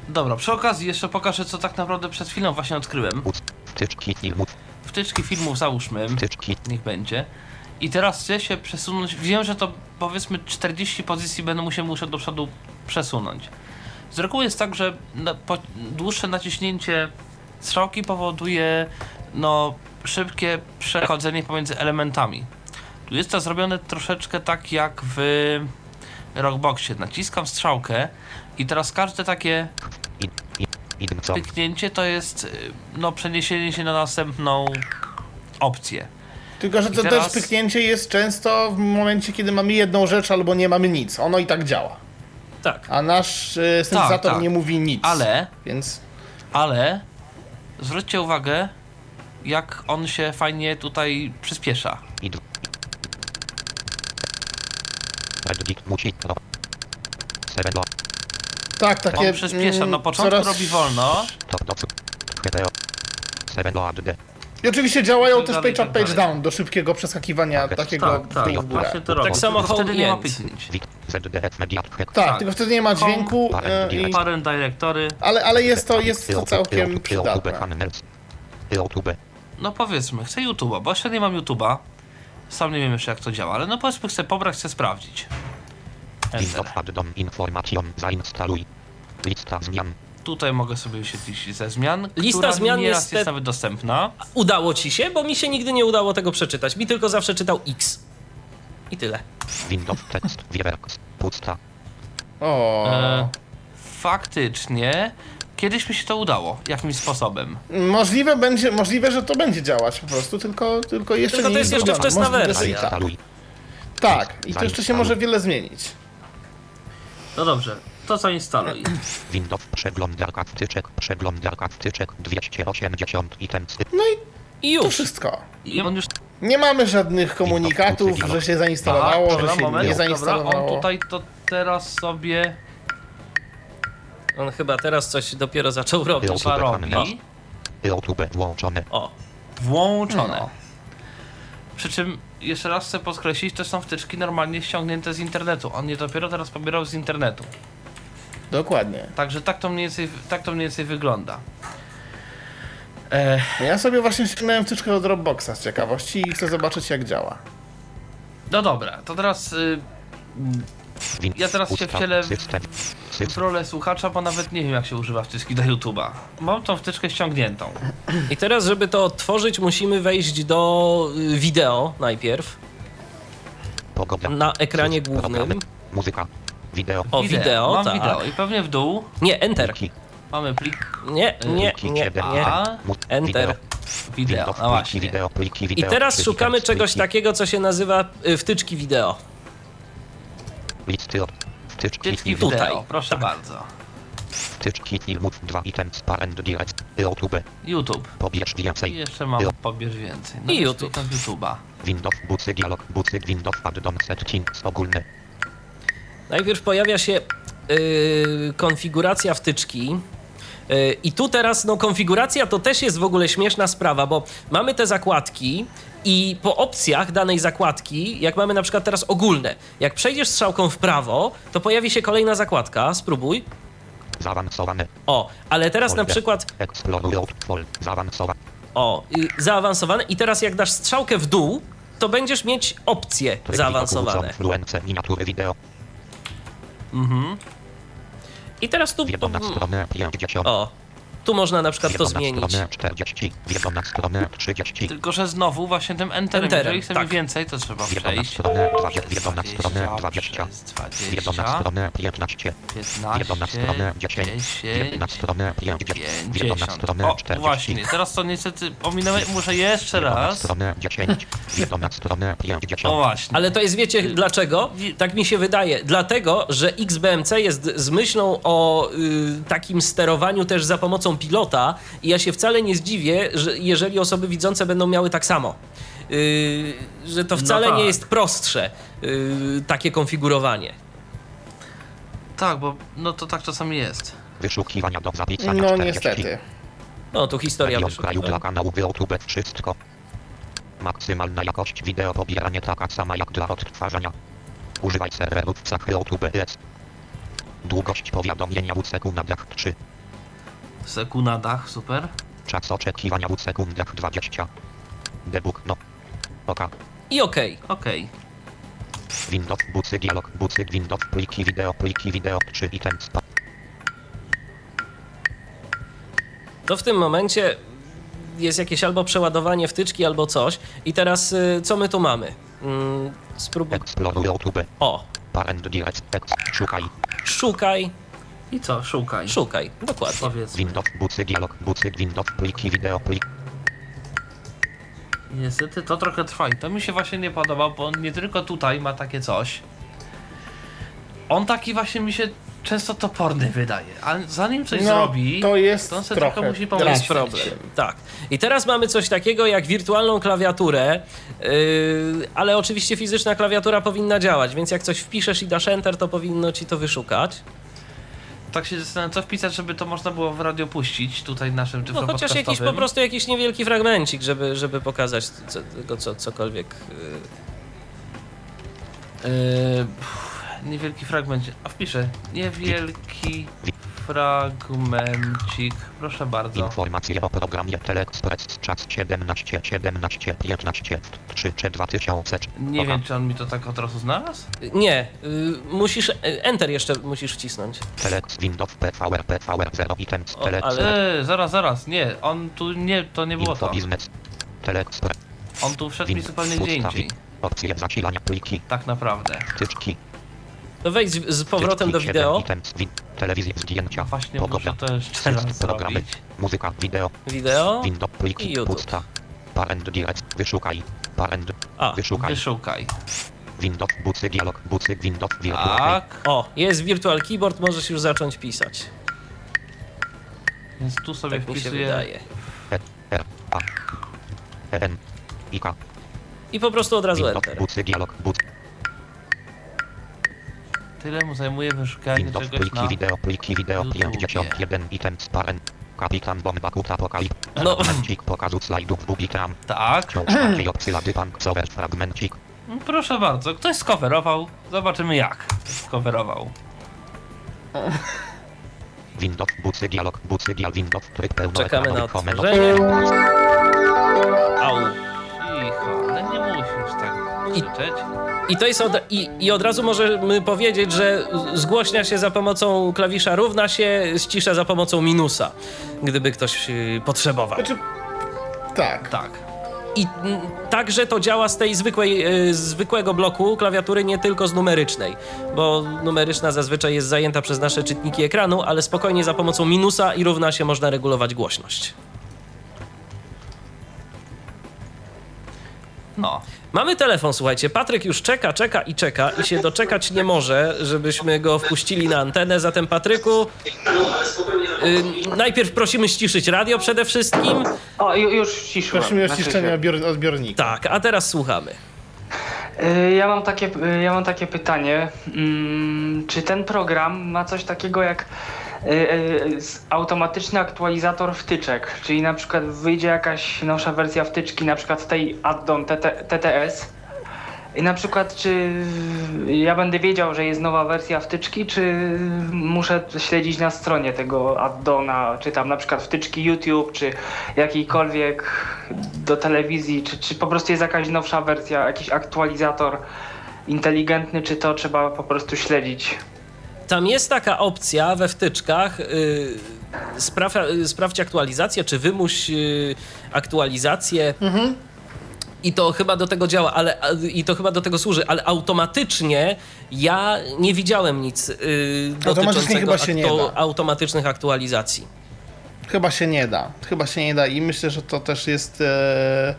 dobra, przy okazji jeszcze pokażę, co tak naprawdę przed chwilą właśnie odkryłem. Wtyczki filmów. Wtyczki filmów załóżmy. Wtyczki. Niech będzie. I teraz chcę się przesunąć. Wiem, że to powiedzmy 40 pozycji będę musiał muszę do przodu przesunąć. Z reguły jest tak, że na, po, dłuższe naciśnięcie strzałki powoduje no, szybkie przechodzenie pomiędzy elementami. Tu jest to zrobione troszeczkę tak jak w Rockboxie. Naciskam strzałkę i teraz każde takie pyknięcie to jest y, no, przeniesienie się na następną opcję. Tylko, że to teraz- też pyknięcie jest często w momencie, kiedy mamy jedną rzecz albo nie mamy nic. Ono i tak działa. Tak. A nasz y, syntezator tak. nie mówi nic. Ale Więc Ale zwróćcie uwagę, jak on się fajnie tutaj przyspiesza. No. Tak, takie. On przyspiesza. mm, Na początku coraz- robi wolno, I oczywiście działają Tak też page up, tak page down do szybkiego przeskakiwania Tak, takiego tak, tak, w górę. to robi. samo wtedy home nie ma. Tak, Tak. tylko wtedy nie ma Home, dźwięku, y, i, Parent directory, ale, ale jest to, jest to całkiem przydatne. No powiedzmy, chcę YouTube'a, bo jeszcze nie mam YouTube'a. Sam nie wiem jeszcze jak to działa, ale no powiedzmy chcę pobrać, chcę sprawdzić. Enter. Addon informacjon zainstaluj. Lista zmian. Tutaj mogę sobie wyświetlić ze zmian, Lista która zmian nieraz niestety- jest nawet dostępna. Udało ci się, bo mi się nigdy nie udało tego przeczytać. Mi tylko zawsze czytał X. I tyle. Windows tekst. Wiewerks. Pusta. O. E, faktycznie, kiedyś mi się to udało, jakimś sposobem. Możliwe będzie, możliwe, że to będzie działać po prostu, tylko, tylko jeszcze Tylko nie to jest jeszcze zrobione. wczesna wersja. Tak, i to jeszcze się może wiele zmienić. No dobrze, to zainstaluj. Windows przeglądarka wtyczek. Przeglądarka wtyczek 280 items. No i I to już. wszystko. I on już Nie mamy żadnych komunikatów, Windows że się zainstalowało, dobra, że się moment, nie dobra, zainstalowało. on tutaj to teraz sobie On chyba teraz coś dopiero zaczął robić. Chyba robi. Eotube włączone. O, Włączone. No. Przy czym, jeszcze raz chcę podkreślić, to są wtyczki normalnie ściągnięte z internetu. On je dopiero teraz pobierał z internetu. Dokładnie. Także tak to mniej więcej, tak to mniej więcej wygląda. E, Ja sobie właśnie ściągnąłem wtyczkę do Dropboxa z ciekawości i chcę zobaczyć jak działa. no dobra, to teraz y, Ja teraz się wcielę w- rolę słuchacza, bo nawet nie wiem jak się używa wtyczki do YouTube'a. Mam tą wtyczkę ściągniętą. i teraz, żeby to odtworzyć, musimy wejść do y, wideo najpierw. Na ekranie głównym. Muzyka. Wideo. O, wideo, Mam tak. wideo i pewnie w dół Nie, enter. Pliki. mamy plik Nie, nie, nie, 7. nie. A, Enter. wideo. No właśnie. wideo, pliki I wideo. teraz trzy szukamy czegoś takiego, co się nazywa y, wtyczki wideo. Listy od. Wtyczki Wtyczki wideo. Tutaj. proszę bardzo. Wtyczki filmów 2 items parent direct. YouTube. YouTube. Pobierz I więcej. jeszcze mam pobierz więcej. No I YouTube. YouTube'a. Windows bucy dialog bucy Windows addon settings ogólny. Najpierw pojawia się yy, konfiguracja wtyczki. Yy, I tu teraz, no, konfiguracja to też jest w ogóle śmieszna sprawa, bo mamy te zakładki i po opcjach danej zakładki, jak mamy na przykład teraz ogólne, jak przejdziesz strzałką w prawo, to pojawi się kolejna zakładka. Spróbuj. Zaawansowane. O, ale teraz na przykład full. Zaawansowane. O, zaawansowane. I teraz jak dasz strzałkę w dół, to będziesz mieć opcje zaawansowane. Influence miniatury wideo. I teraz tu. Wjedą na stronę 50. O, tu można na przykład to zmienić. stronę 40. Wjedą na stronę 30. Tylko, że znowu właśnie tym enterem. Enterem, Jeżeli chcemy tak. więcej, to trzeba przejść. stronę 20. Wjedą na stronę 20. przez Wjedą na 20, stronę 15. 15, Wjedą na stronę 10. Wjedą na 10, stronę 50. Wjedą na 50. stronę O, 40. właśnie, teraz to niestety ominąłem, muszę jeszcze raz. stronę 10. Wjedą na stronę 50. O właśnie. Ale to jest, wiecie, dlaczego? Tak mi się wydaje. Dlatego, że XBMC jest z myślą o y, takim sterowaniu też za pomocą pilota i ja się wcale nie zdziwię, że jeżeli osoby widzące będą miały tak samo. Y, że to wcale No tak. nie jest prostsze y, takie konfigurowanie. Tak, bo no to tak czasami jest. Wyszukiwania do zapisania No 40. niestety. No, tu historia kraju dla kanałów YouTube wszystko. Maksymalna jakość wideo pobieranie taka sama jak dla odtwarzania. Używaj serwerów w YouTube S. Długość powiadomienia w sekundach 3. Sekundach, super. Czas oczekiwania w sekundach 20. Debug no. Oka. I okej. Okej. Windows bucy dialog bucy Windows pliki wideo pliki wideo 3 items To w tym momencie jest jakieś albo przeładowanie wtyczki, albo coś. I teraz y, co my tu mamy? Mm, spróbuj. Explore YouTube. O, Parent direct. Szukaj. szukaj, I co? Szukaj. szukaj. Dokładnie. Powiedz. Windows bucy dialog bucy Windows pliki wideo plik. Niestety to trochę trwa i to mi się właśnie nie podoba, bo on nie tylko tutaj ma takie coś. On taki właśnie mi się często toporny wydaje, a zanim coś No, zrobi, to jest to on sobie trochę musi. To jest problem. Tak. I teraz mamy coś takiego jak wirtualną klawiaturę, yy, ale oczywiście fizyczna klawiatura powinna działać, więc jak coś wpiszesz i dasz Enter, to powinno ci to wyszukać. Tak się zastanawiam, co wpisać, żeby to można było w radio puścić tutaj naszym No tyflopodcastowym. chociaż jakiś po prostu jakiś niewielki fragmencik, żeby, żeby pokazać co, tego, co, cokolwiek. Yy, pff, niewielki fragment. A wpiszę. Niewielki fragmencik. Proszę bardzo. Informacje o programie Teleexpress czas 17 17 15 3 czy 2000 Nie wiem, czy on mi to tak od razu znalazł? Nie, yy, musisz. Enter jeszcze musisz wcisnąć. Telex Windows PVR PVR 0 items O, Telex ale- Eee, zaraz, zaraz. Nie, on tu nie, to nie było Info to. Biznes Teleexpress On tu wszedł mi zupełnie gdzie indziej. Opcje zasilania pliki Tak naprawdę. Wtyczki To wejdź z powrotem do wideo. 7 items, win, telewizję zdjęcia Właśnie pogoda muszę to jeszcze raz wszystkie programy zrobić. muzyka wideo Wideo. Windows i pliki YouTube. pusta Parent direct wyszukaj Parent A, wyszukaj Wyszukaj. Windows bucy dialog bucy Windows wirtualny Tak. O, jest Virtual Keyboard, możesz już zacząć pisać. Więc tu sobie Tak mi się wpisuję. wydaje. E, R A E N I K I po prostu od razu Windows Enter. bucy dialog bucy Tyle mu zajmuje wyszukanie Windows czegoś pliki na... wideo pliki wideo YouTubie. 51 items parent Kapitan Bomba Kut Apokalip No. Fragmencik pokazu slajdów Bubitram Tak. Książka Diopsylady Punk Sower Fragmencik No, Proszę bardzo, ktoś skowerował. Zobaczymy jak skowerował. Windows bucy dialog bucy dial Windows tryb Czekamy na odtworzenie. Au. Cicho, ale nie musisz tak I- krzyczeć. I to jest od, i, i od razu możemy powiedzieć, że zgłośnia się za pomocą klawisza równa się, ścisza za pomocą minusa, gdyby ktoś y, potrzebował. Znaczy, tak. Tak. I mm, także to działa z tej zwykłej, y, zwykłego bloku klawiatury, nie tylko z numerycznej, bo numeryczna zazwyczaj jest zajęta przez nasze czytniki ekranu, ale spokojnie za pomocą minusa i równa się można regulować głośność. No. Mamy telefon, słuchajcie. Patryk już czeka, czeka i czeka i się doczekać nie może, żebyśmy go wpuścili na antenę. Zatem, Patryku, y, najpierw prosimy ściszyć radio przede wszystkim. O, ju- już ciszyłem. Prosimy o odbior odbiornika. Tak, a teraz słuchamy. Y, Ja mam takie, y, ja mam takie pytanie. Mm, Czy ten program ma coś takiego jak automatyczny aktualizator wtyczek? Czyli na przykład wyjdzie jakaś nowsza wersja wtyczki, na przykład tej addon TT, TTS. I na przykład, czy ja będę wiedział, że jest nowa wersja wtyczki, czy muszę śledzić na stronie tego addona, czy tam na przykład wtyczki YouTube, czy jakiejkolwiek do telewizji, czy, czy po prostu jest jakaś nowsza wersja, jakiś aktualizator inteligentny, czy to trzeba po prostu śledzić? Tam jest taka opcja we wtyczkach. Yy, spraw, y, sprawdź aktualizację, czy wymuś y, aktualizację. I to chyba do tego działa, ale i to chyba do tego służy, ale automatycznie ja nie widziałem nic yy, dotyczącego chyba się nie da. automatycznych aktualizacji. Chyba się nie da. Chyba się nie da i myślę, że to też jest. E,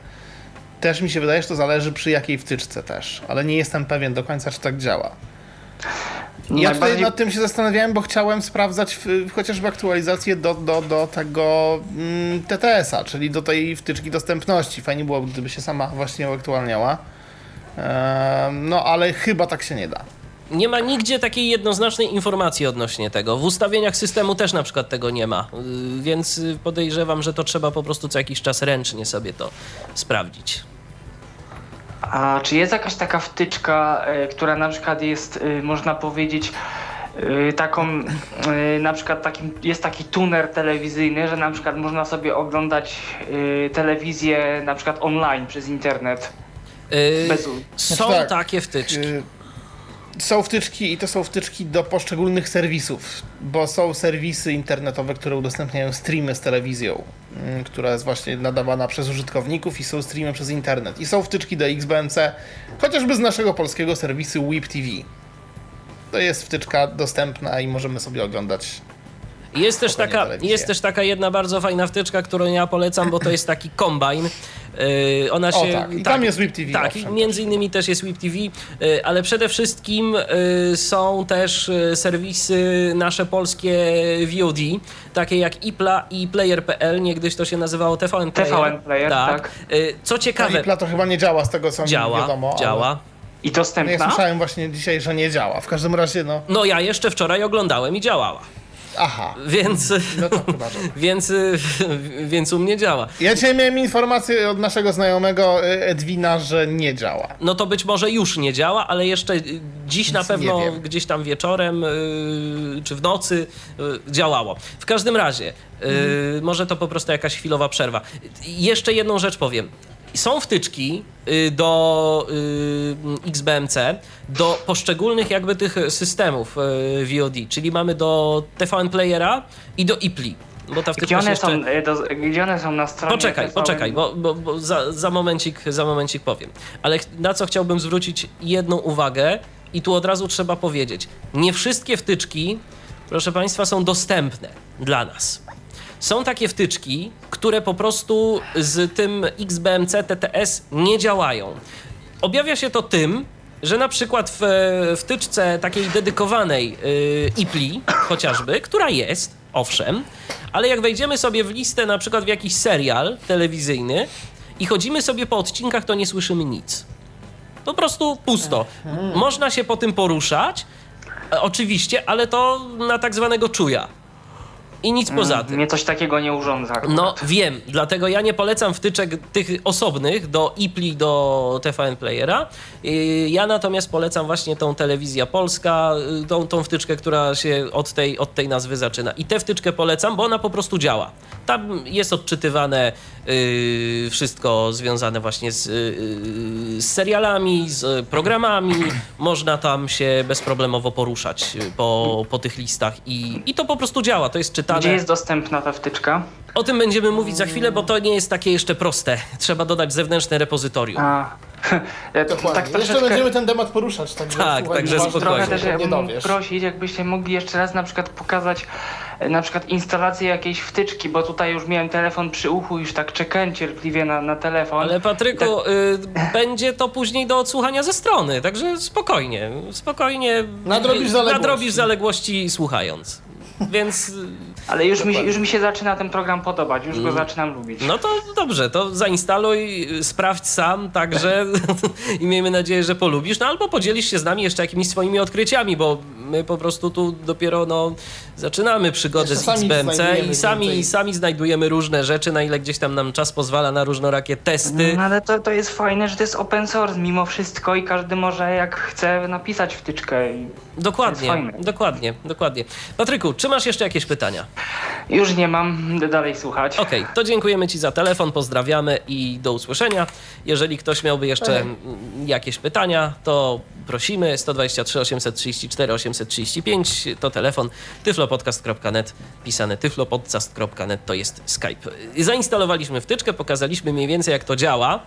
też mi się wydaje, że to zależy przy jakiej wtyczce też, ale nie jestem pewien do końca, czy tak działa. Ja tutaj Najbardziej- nad tym się zastanawiałem, bo chciałem sprawdzać w, chociażby aktualizację do, do, do tego mm, TTS-a, czyli do tej wtyczki dostępności. Fajnie byłoby, gdyby się sama właśnie uaktualniała. E, no ale chyba tak się nie da. Nie ma nigdzie takiej jednoznacznej informacji odnośnie tego. W ustawieniach systemu też na przykład tego nie ma, Yy, więc y, podejrzewam, że to trzeba po prostu co jakiś czas ręcznie sobie to sprawdzić. A czy jest jakaś taka wtyczka, e, która na przykład jest, e, można powiedzieć, e, taką, na przykład takim, jest taki tuner telewizyjny, że na przykład można sobie oglądać telewizję na przykład online przez internet. Yy, Bez, Są Znaczy tak, takie wtyczki. Y, Są wtyczki i to są wtyczki do poszczególnych serwisów, bo są serwisy internetowe, które udostępniają streamy z telewizją, mm, która jest właśnie nadawana przez użytkowników i są streamy przez internet. I są wtyczki do XBMC, chociażby z naszego polskiego serwisu WIP TV. To jest wtyczka dostępna i możemy sobie oglądać. Jest też, taka, telewizję. jest też taka jedna bardzo fajna wtyczka, którą ja polecam, bo to jest taki kombine. Yy, ona się, O, tak. I tam jest Whip TV, Tak, owszem, między innymi też jest Whip TV, yy, ale przede wszystkim yy, są też serwisy nasze polskie VOD, takie jak iPla i Player.pl, niegdyś to się nazywało TVN Player. TVN Player, tak. Yy, co No ciekawe, i Pla to chyba nie działa z tego co mi działa, wiadomo. ale- działa. I No ja dostępna? słyszałem właśnie dzisiaj, że nie działa. W każdym razie, no. No ja jeszcze wczoraj oglądałem i działała, Aha. więc, No to chyba, więc, więc u mnie działa. Ja dzisiaj miałem informację od naszego znajomego y, Edwina, że nie działa. No to być może już nie działa, ale jeszcze dziś na Nic nie pewno gdzieś tam wieczorem y, czy w nocy y, działało. W każdym razie, y, może to po prostu jakaś chwilowa przerwa. Jeszcze jedną rzecz powiem. Są wtyczki y, do y, XBMC, do poszczególnych jakby tych systemów y, VOD, czyli mamy do TVN Playera i do IPLI. Bo ta Gdzie one, jeszcze... są, do, gdzie one są na stronie? Poczekaj, poczekaj, bo, bo, bo za, za, momencik, za momencik powiem. Ale na co chciałbym zwrócić jedną uwagę i tu od razu trzeba powiedzieć. Nie wszystkie wtyczki, proszę Państwa, są dostępne dla nas. Są takie wtyczki, które po prostu z tym XBMC TTS nie działają. Objawia się to tym, że na przykład w wtyczce takiej dedykowanej y, IPLI chociażby, która jest, owszem, ale jak wejdziemy sobie w listę na przykład w jakiś serial telewizyjny i chodzimy sobie po odcinkach, to nie słyszymy nic. Po prostu pusto. Można się po tym poruszać, e, oczywiście, ale to na tak zwanego czuja. I nic poza tym. Mnie coś takiego nie urządza. akurat. No wiem, dlatego ja nie polecam wtyczek tych osobnych do IPLI, do TVN Playera. Ja natomiast polecam właśnie tą telewizja polska, yy, tą, tą wtyczkę, która się od tej, od tej nazwy zaczyna. I tę wtyczkę polecam, bo ona po prostu działa. Tam jest odczytywane yy, wszystko związane właśnie z, yy, z serialami, z programami. Można tam się bezproblemowo poruszać yy, po, po tych listach i, i to po prostu działa. To jest czytane. Gdzie jest dostępna ta wtyczka? O tym będziemy mówić za chwilę, bo to nie jest takie jeszcze proste. Trzeba dodać zewnętrzne repozytorium. A, Ja to- Dokładnie. tak Jeszcze troszeczkę- będziemy ten temat poruszać, także Tak, słuchaj, także spokojnie. Trochę też jakbym dowiesz. prosić, jakbyście mogli jeszcze raz na przykład pokazać e, na przykład instalację jakiejś wtyczki, bo tutaj już miałem telefon przy uchu, już tak czekałem cierpliwie na, na telefon. Ale Patryku, y, będzie to później do odsłuchania ze strony, także spokojnie, spokojnie. Nadrobisz zaległości. Nadrobisz zaległości słuchając. Więc y, Ale już mi, już mi się zaczyna ten program podobać, już go zaczynam lubić. no to dobrze, to zainstaluj, y, sprawdź sam także i miejmy nadzieję, że polubisz, no albo podzielisz się z nami jeszcze jakimiś swoimi odkryciami, bo my po prostu tu dopiero no, zaczynamy przygodę Jeszcze z XBMC i sami, więcej. sami znajdujemy różne rzeczy, na ile gdzieś tam nam czas pozwala na różnorakie testy. No ale to, to jest fajne, że to jest open source mimo wszystko i każdy może jak chce napisać wtyczkę. I Dokładnie, dokładnie, dokładnie. Patryku, czy masz jeszcze jakieś pytania? już nie mam, będę dalej słuchać. Okej, to dziękujemy Ci za telefon, pozdrawiamy i do usłyszenia. Jeżeli ktoś miałby jeszcze jakieś pytania, to prosimy 123 834 835 to telefon tyflopodcast.net pisane tyflopodcast.net to jest Skype. Zainstalowaliśmy wtyczkę, pokazaliśmy mniej więcej jak to działa.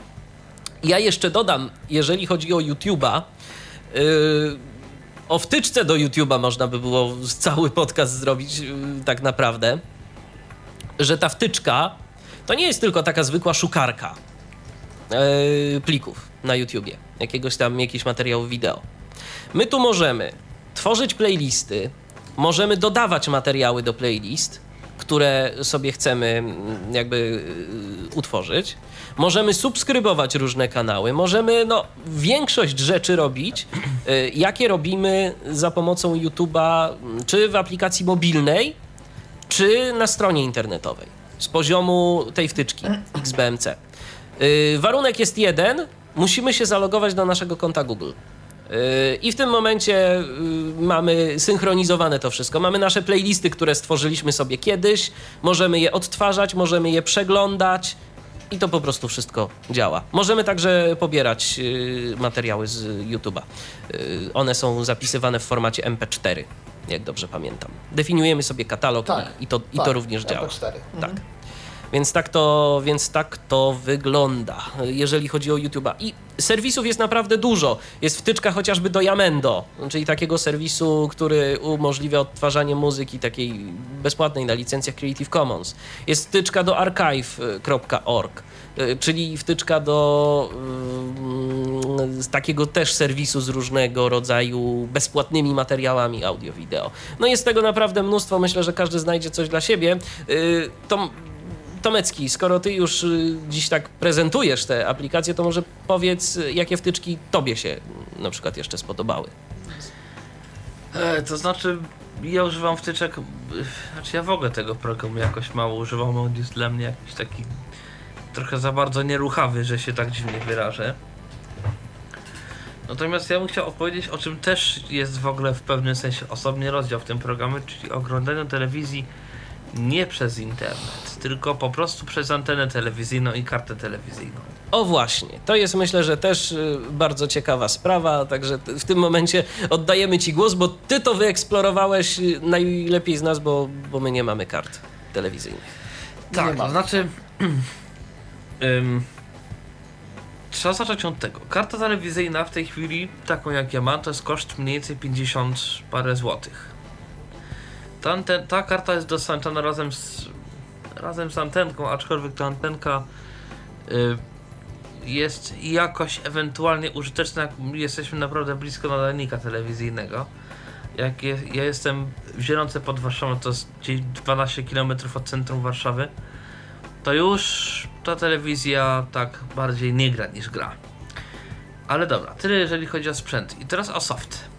Ja jeszcze dodam, jeżeli chodzi o YouTube'a, yy, o wtyczce do YouTube'a można by było cały podcast zrobić yy, tak naprawdę że ta wtyczka to nie jest tylko taka zwykła szukarka e, plików na YouTubie, jakiegoś tam, jakichś materiałów wideo. My tu możemy tworzyć playlisty, możemy dodawać materiały do playlist, które sobie chcemy mm, jakby y, utworzyć. Możemy subskrybować różne kanały, możemy no, większość rzeczy robić, y, jakie robimy za pomocą YouTube'a, mm, czy w aplikacji mobilnej, czy na stronie internetowej z poziomu tej wtyczki XBMC. Yy, warunek jest jeden, musimy się zalogować do naszego konta Google. Yy, I w tym momencie yy, mamy synchronizowane to wszystko. Mamy nasze playlisty, które stworzyliśmy sobie kiedyś, możemy je odtwarzać, możemy je przeglądać i to po prostu wszystko działa. Możemy także pobierać yy, materiały z YouTube'a. One są zapisywane w formacie MP4, jak dobrze pamiętam. Definiujemy sobie katalog Tak, i, i, to, i tak, to również działa. MP4. Tak. Więc tak, to, więc tak to wygląda, jeżeli chodzi o YouTube'a. I serwisów jest naprawdę dużo. Jest wtyczka chociażby do Yamendo, czyli takiego serwisu, który umożliwia odtwarzanie muzyki takiej bezpłatnej na licencjach Creative Commons. Jest wtyczka do archive.org, y, czyli wtyczka do mm, takiego też serwisu z różnego rodzaju bezpłatnymi materiałami audio-wideo. No jest tego naprawdę mnóstwo, myślę, że każdy znajdzie coś dla siebie. Y, To Tomecki, skoro ty już y, dziś tak prezentujesz te aplikacje, to może powiedz, y, jakie wtyczki tobie się na przykład jeszcze spodobały. E, to znaczy, ja używam wtyczek. Znaczy, ja w ogóle tego programu jakoś mało używam. On jest dla mnie jakiś taki trochę za bardzo nieruchawy, że się tak dziwnie wyrażę. Natomiast ja bym chciał opowiedzieć, o czym też jest w ogóle w pewnym sensie osobny rozdział w tym programie, czyli oglądaniu telewizji nie przez internet, tylko po prostu przez antenę telewizyjną i kartę telewizyjną. O właśnie, to jest myślę, że też y, bardzo ciekawa sprawa, także w tym momencie oddajemy ci głos, bo ty to wyeksplorowałeś y, najlepiej z nas, bo, bo my nie mamy kart telewizyjnych. Tak, to znaczy. ym, trzeba zacząć od tego. Karta telewizyjna w tej chwili, taką jak ja mam, to jest koszt mniej więcej 50 parę złotych. Ta, anten- ta karta jest dostarczana razem z, razem z antenką, aczkolwiek ta antenka y, jest jakoś ewentualnie użyteczna, jak jesteśmy naprawdę blisko nadajnika telewizyjnego. Jak je, ja jestem w Zielonce pod Warszawą, to jest gdzieś 12 km od centrum Warszawy, to już ta telewizja tak bardziej nie gra niż gra. Ale dobra, tyle jeżeli chodzi o sprzęt. I teraz o soft.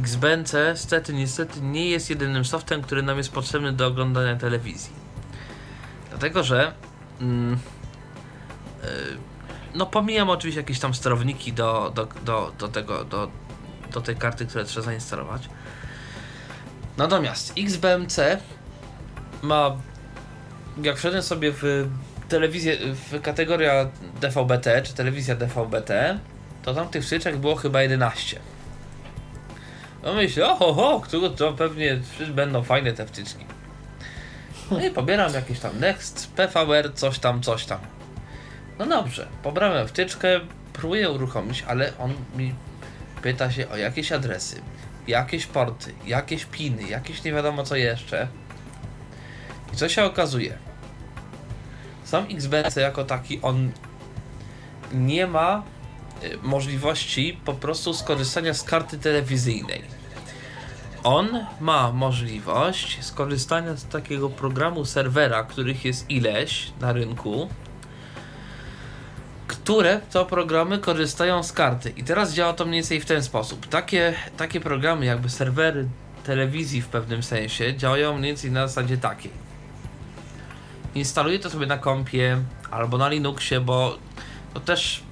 XBNC stety niestety nie jest jedynym softem, który nam jest potrzebny do oglądania telewizji. Dlatego, że mm, yy, no pomijam oczywiście jakieś tam sterowniki do, do, do, do tego, do, do tej karty, które trzeba zainstalować. Natomiast XBMC ma, jak wszedłem sobie w telewizję, w kategoria DVB-T, czy telewizja DVB-T, to tam tych wtyczek było chyba 11. No myślę, oho, ho, to, pewnie będą fajne te wtyczki. No i pobieram jakieś tam Next, PVR, coś tam, coś tam. No dobrze, pobrałem wtyczkę, próbuję uruchomić, ale on mi pyta się o jakieś adresy, jakieś porty, jakieś piny, jakieś nie wiadomo co jeszcze. I co się okazuje? Sam XBNC jako taki, on nie ma możliwości po prostu skorzystania z karty telewizyjnej. On ma możliwość skorzystania z takiego programu serwera, których jest ileś na rynku, które to programy korzystają z karty. I teraz działa to mniej więcej w ten sposób. Takie, takie programy, jakby serwery telewizji w pewnym sensie, działają mniej więcej na zasadzie takiej. Instaluję to sobie na kompie albo na Linuxie, bo to też y,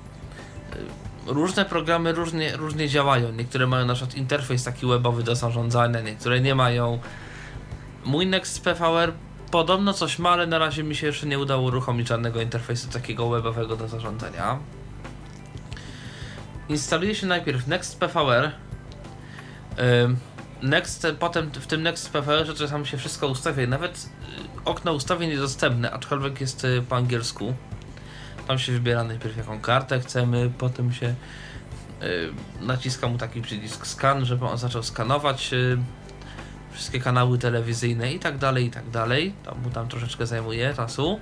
różne programy różnie, różnie działają. Niektóre mają na przykład interfejs taki webowy do zarządzania, niektóre nie mają. Mój Next PVR podobno coś ma, ale na razie mi się jeszcze nie udało uruchomić żadnego interfejsu takiego webowego do zarządzania. Instaluje się najpierw Next PVR. Next, potem w tym Next PVR czasami się wszystko ustawia. Nawet y, okno ustawień jest dostępne, aczkolwiek jest y, po angielsku. Tam się wybiera najpierw jaką kartę chcemy, potem się y, naciska mu taki przycisk scan, żeby on zaczął skanować y, wszystkie kanały telewizyjne i tak dalej, i tak dalej. To mu tam troszeczkę zajmuje czasu.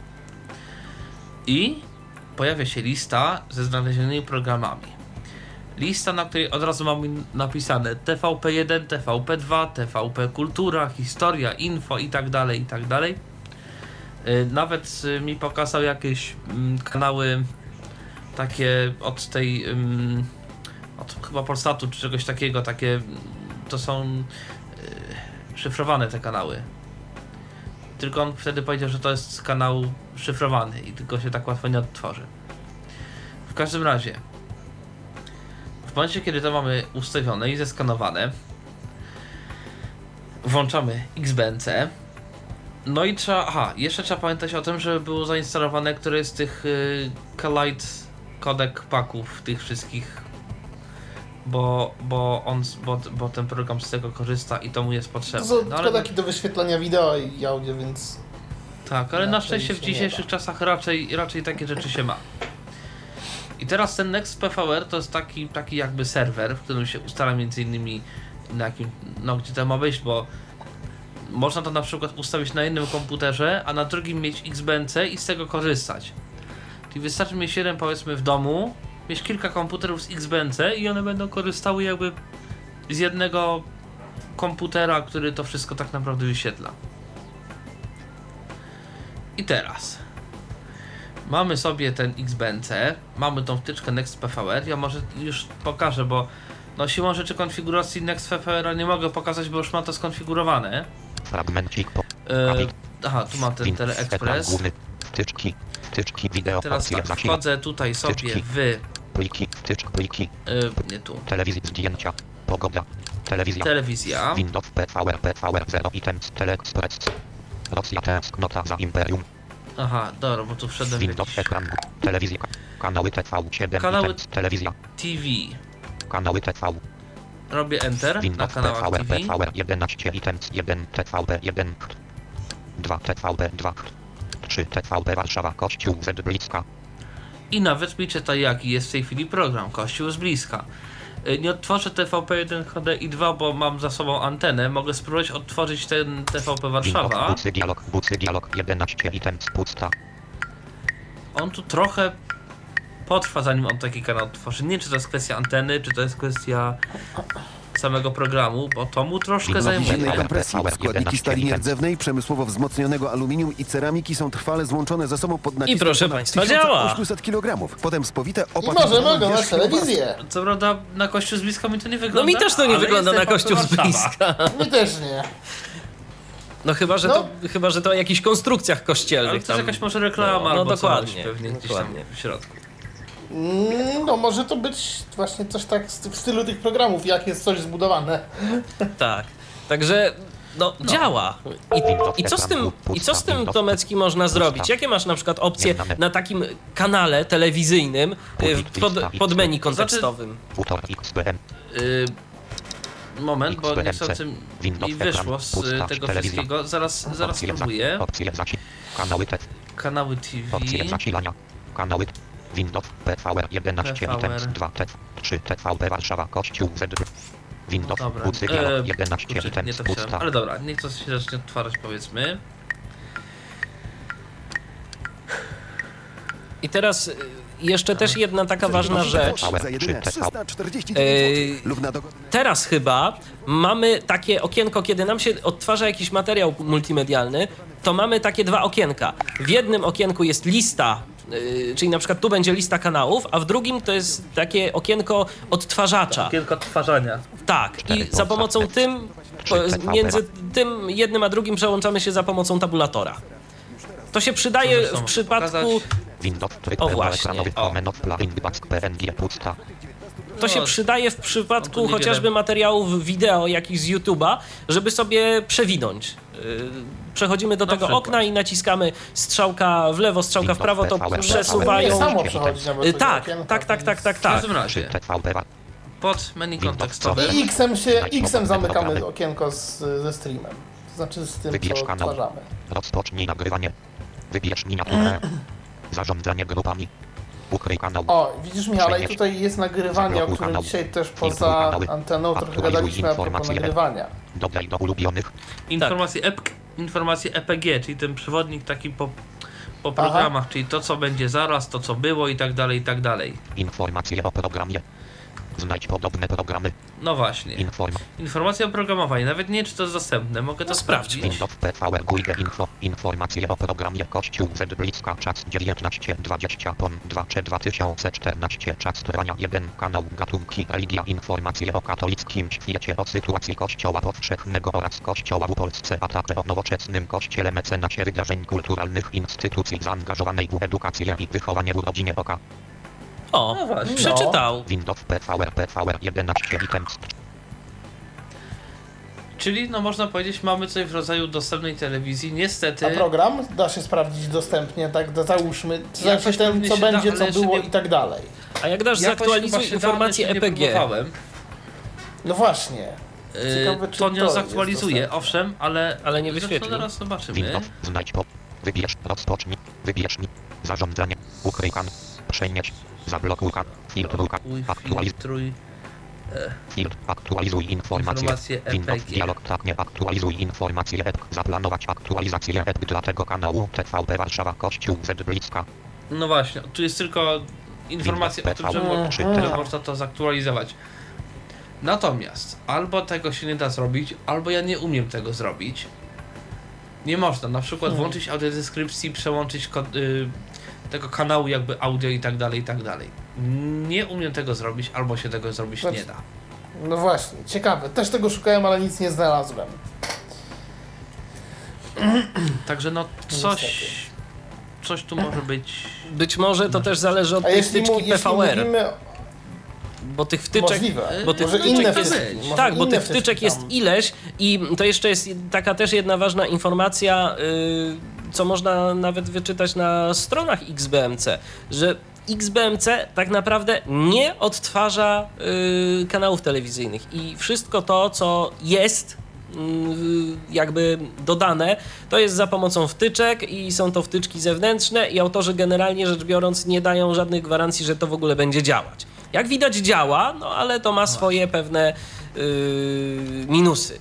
I pojawia się lista ze znalezionymi programami. Lista, na której od razu mamy napisane TVP1, TVP2, TVP Kultura, Historia, Info i tak dalej, i tak dalej. Y, Nawet y, mi pokazał jakieś mm, kanały takie od tej od chyba Polsatu czy czegoś takiego, takie mm, to są y, szyfrowane te kanały. Tylko on wtedy powiedział, że to jest kanał szyfrowany i tylko się tak łatwo nie odtworzy. W każdym razie, w momencie kiedy to mamy ustawione i zeskanowane, włączamy XBNC. No i trzeba, aha, jeszcze trzeba pamiętać o tym, żeby było zainstalowane któreś z tych y, Kalite kodek paków, tych wszystkich bo, bo on, bo, bo ten program z tego korzysta i to mu jest To potrzebne. są No, ale, taki do wyświetlania wideo i audio, więc tak, ale na to szczęście w dzisiejszych czasach raczej, raczej takie rzeczy się ma. I teraz ten Next PVR to jest taki, taki jakby serwer, w którym się ustala między innymi na jakim, no gdzie to ma być, bo można to na przykład ustawić na jednym komputerze, a na drugim mieć XBNC i z tego korzystać. Czyli wystarczy mieć jeden powiedzmy w domu, mieć kilka komputerów z XBNC i one będą korzystały jakby z jednego komputera, który to wszystko tak naprawdę wyświetla. I teraz mamy sobie ten XBNC, mamy tą wtyczkę Next PVR. Ja może już pokażę, bo no siłą rzeczy konfiguracji Next PVR nie mogę pokazać, bo już mam to skonfigurowane. Fragmencik po. E, aha, tu mam ten TeleExpress. główny. Wtyczki. Wtyczki wideo. Teraz tak, wchodzę tutaj sobie Wtyczki. w. Pliki. Wtyczk pliki. e, nie tu. Telewizja zdjęcia. Pogoda. Telewizja. Telewizja. Windows PVR PVR 0 items Teleexpress. Rosja tęsknota za imperium. Aha, dobra, bo tu wszedłem Windows jakiś ekran. Telewizja. Kanały TV7 Kanały- items. Telewizja. TV. Kanały TV. Robię Enter na kanałach TV. PVR 11 items 1 TVP 1 2 TVP 2 3 TVP Warszawa Kościół Z Bliska I nawet mi czyta jaki jest w tej chwili program. Kościół z bliska. Y, Nie odtworzę TVP1 HD i 2, bo mam za sobą antenę. Mogę spróbować odtworzyć ten TVP Warszawa. Bucy Dialog Bucy Dialog 11 items pusta On tu trochę potrwa zanim on taki kanał otworzy. Nie czy to jest kwestia anteny, czy to jest kwestia samego programu, bo to mu troszkę zajmuje. Silnej kompresji. Składniki 11 stali nierdzewnej, przemysłowo wzmocnionego aluminium i ceramiki są trwale złączone ze sobą pod naciskiem proszę ponad państwa, działa. 1800 kg. Potem spowite i opakowane możemy oglądać wierzchnią telewizję. Co prawda na kościół z bliska mi to nie No wygląda. mi też to nie ale wygląda na kościół z bliska. Mi też nie. No chyba, że No. to, chyba, że to o jakichś konstrukcjach Ale kościelnych to jest tam. jakaś może reklama No, albo no dokładnie, coś pewnie gdzieś dokładnie. tam w środku. Mm, No może to być właśnie coś tak w stylu tych programów, jak jest coś zbudowane. Tak. Także no, działa. I, I co z tym, i co z tym Tomecki można zrobić? Jakie masz na przykład opcje na takim kanale telewizyjnym w- pod, pod menu kontekstowym? Tutor XBM Y, moment, bo XBMC. niestety mi Windows wyszło z tego wszystkiego. Zaraz, zaraz spróbuję. Kanały T Kanały TV. Windows PVR 11 PVR. items 2 T 3 TVP Warszawa Kościół Z Windows Dobra, WC e, dialog 11 kurczę, nie items to chciałem. Ale dobra, niech to się zacznie otwarać powiedzmy. I teraz y, jeszcze też jedna taka ważna rzecz. Za jedyne 349 Ej, zł lub na dogodne... Teraz chyba mamy takie okienko, kiedy nam się odtwarza jakiś materiał multimedialny, to mamy takie dwa okienka. W jednym okienku jest lista, czyli na przykład tu będzie lista kanałów, a w drugim to jest takie okienko odtwarzacza. Kilka odtwarzania. Tak, i za pomocą tym, między tym jednym a drugim przełączamy się za pomocą tabulatora. To się przydaje w przypadku, O, właśnie. O. To się przydaje w przypadku chociażby materiałów wideo jakichś z YouTube'a, żeby sobie przewinąć. Yy, Przechodzimy do Na tego przykład. okna i naciskamy strzałka w lewo, strzałka w prawo, to przesuwają. samo Yy, Tak, tak, tak, tak, tak, W tak. każdym 3 razie, TVP Wa- pod menu kontekstowe I X-em się, X-em zamykamy okienko z, ze streamem. To znaczy z tym, Wybierz co kanał. odtwarzamy. Rozpocznij nagrywanie Wybierz miniaturę Zarządzanie grupami O, widzisz Michale, i tutaj jest nagrywanie, o którym kanał. dzisiaj też poza anteną trochę gadaliśmy a propos nagrywania. Dodaj do ulubionych informacje, EP, informacje EPG, czyli ten przewodnik taki po, po programach, czyli to co będzie zaraz, to co było i tak dalej, i tak dalej. Informacje o programie Znajdź podobne programy. No właśnie. Inform Informacja oprogramowania, nawet nie czy to jest dostępne, mogę to No sprawdzić. Windows PVR Guide Info. Informacje o programie Kościół Z Bliska Czas 1920 PON 2 czy 2014 Czas trwania 1 Kanał Gatunki Religia. Informacje o katolickim świecie. O sytuacji Kościoła powszechnego oraz Kościoła w Polsce. A także o nowoczesnym Kościele mecenasie wydarzeń kulturalnych instytucji zaangażowanej w edukację i wychowanie w rodzinie oka O, No właśnie. przeczytał. Windows PVR PVR 11 items Czyli, no można powiedzieć, mamy coś w rodzaju dostępnej telewizji. Niestety, A program da się sprawdzić dostępnie, tak, załóżmy, Jakoś znaczy ten, co da, będzie, ale co było nie- i tak dalej. A jak dasz jakoś zaktualizuj da, nie EPG. próbowałem. No właśnie. Ciekawe, Yy, czy to nie to dostępne. owszem, ale, Ale nie wyświetli. zaraz zobaczymy. Windows Znajdź po Wybierz Rozpocznij Wybierz mi Zarządzanie Ukryj kan Przenieść Zablokuj Uj, Aktualizuj filtruj. Filtr Aktualizuj informacje Windows. Dialog tak nie aktualizuj informacje EP Zaplanować aktualizację dla tego kanału TVP Warszawa Kościół Z Bliska No właśnie, tu jest tylko informacja o tym, że, mo- że można to zaktualizować. Natomiast albo tego się nie da zrobić, albo ja nie umiem tego zrobić. Nie można na przykład Hmm. włączyć audiodeskrypcji, przełączyć ko- y, tego kanału jakby audio i tak dalej, i tak dalej. Nie umiem tego zrobić, albo się tego zrobić nie da. No właśnie, ciekawe. Też tego szukałem, ale nic nie znalazłem. Także no coś, Niestety. coś tu może być. Być może to też zależy od A tej mu, wtyczki PVR, mówimy... bo tych wtyczek Możliwe. bo tych Może wtyczek inne jest- wtyczki. Może Tak, bo tych wtyczek jest ileś i to jeszcze jest taka też jedna ważna informacja, yy, co można nawet wyczytać na stronach XBMC, że XBMC tak naprawdę nie odtwarza yy, kanałów telewizyjnych i wszystko to, co jest yy, jakby dodane, to jest za pomocą wtyczek i są to wtyczki zewnętrzne i autorzy generalnie rzecz biorąc nie dają żadnych gwarancji, że to w ogóle będzie działać. Jak widać działa, no ale to ma swoje pewne yy, minusy,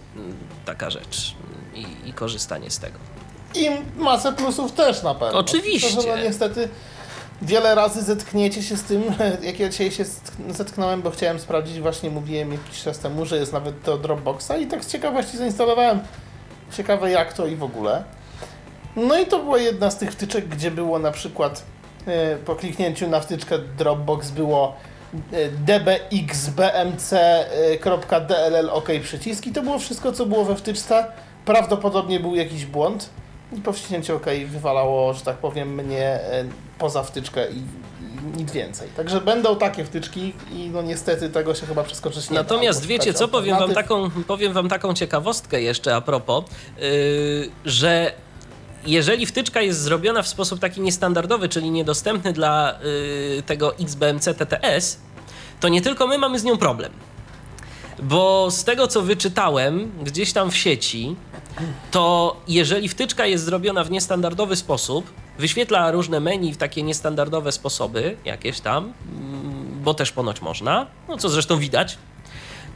taka rzecz i, i korzystanie z tego. I masę plusów też na pewno. Oczywiście. Tylko, że no niestety wiele razy zetkniecie się z tym, jak ja dzisiaj się zetk- zetknąłem, bo chciałem sprawdzić, właśnie mówiłem jakiś czas temu, że jest nawet do Dropboxa i tak z ciekawości zainstalowałem. Ciekawe jak to i w ogóle. No i to była jedna z tych wtyczek, gdzie było na przykład e, po kliknięciu na wtyczkę Dropbox było e, dbxbmc.dll OK przycisk i to było wszystko, co było we wtyczce. Prawdopodobnie był jakiś błąd po wciśnięciu OK wywalało, że tak powiem, mnie e, poza wtyczkę i, nic więcej. Także będą takie wtyczki i no niestety tego się chyba przeskoczyć nie. Natomiast wiecie co, powiem wam, taką, powiem wam taką ciekawostkę jeszcze a propos, yy, że jeżeli wtyczka jest zrobiona w sposób taki niestandardowy, czyli niedostępny dla yy, tego XBMC TTS, to nie tylko my mamy z nią problem. Bo z tego co wyczytałem gdzieś tam w sieci, to jeżeli wtyczka jest zrobiona w niestandardowy sposób, wyświetla różne menu w takie niestandardowe sposoby, jakieś tam, mm, bo też ponoć można, no co zresztą widać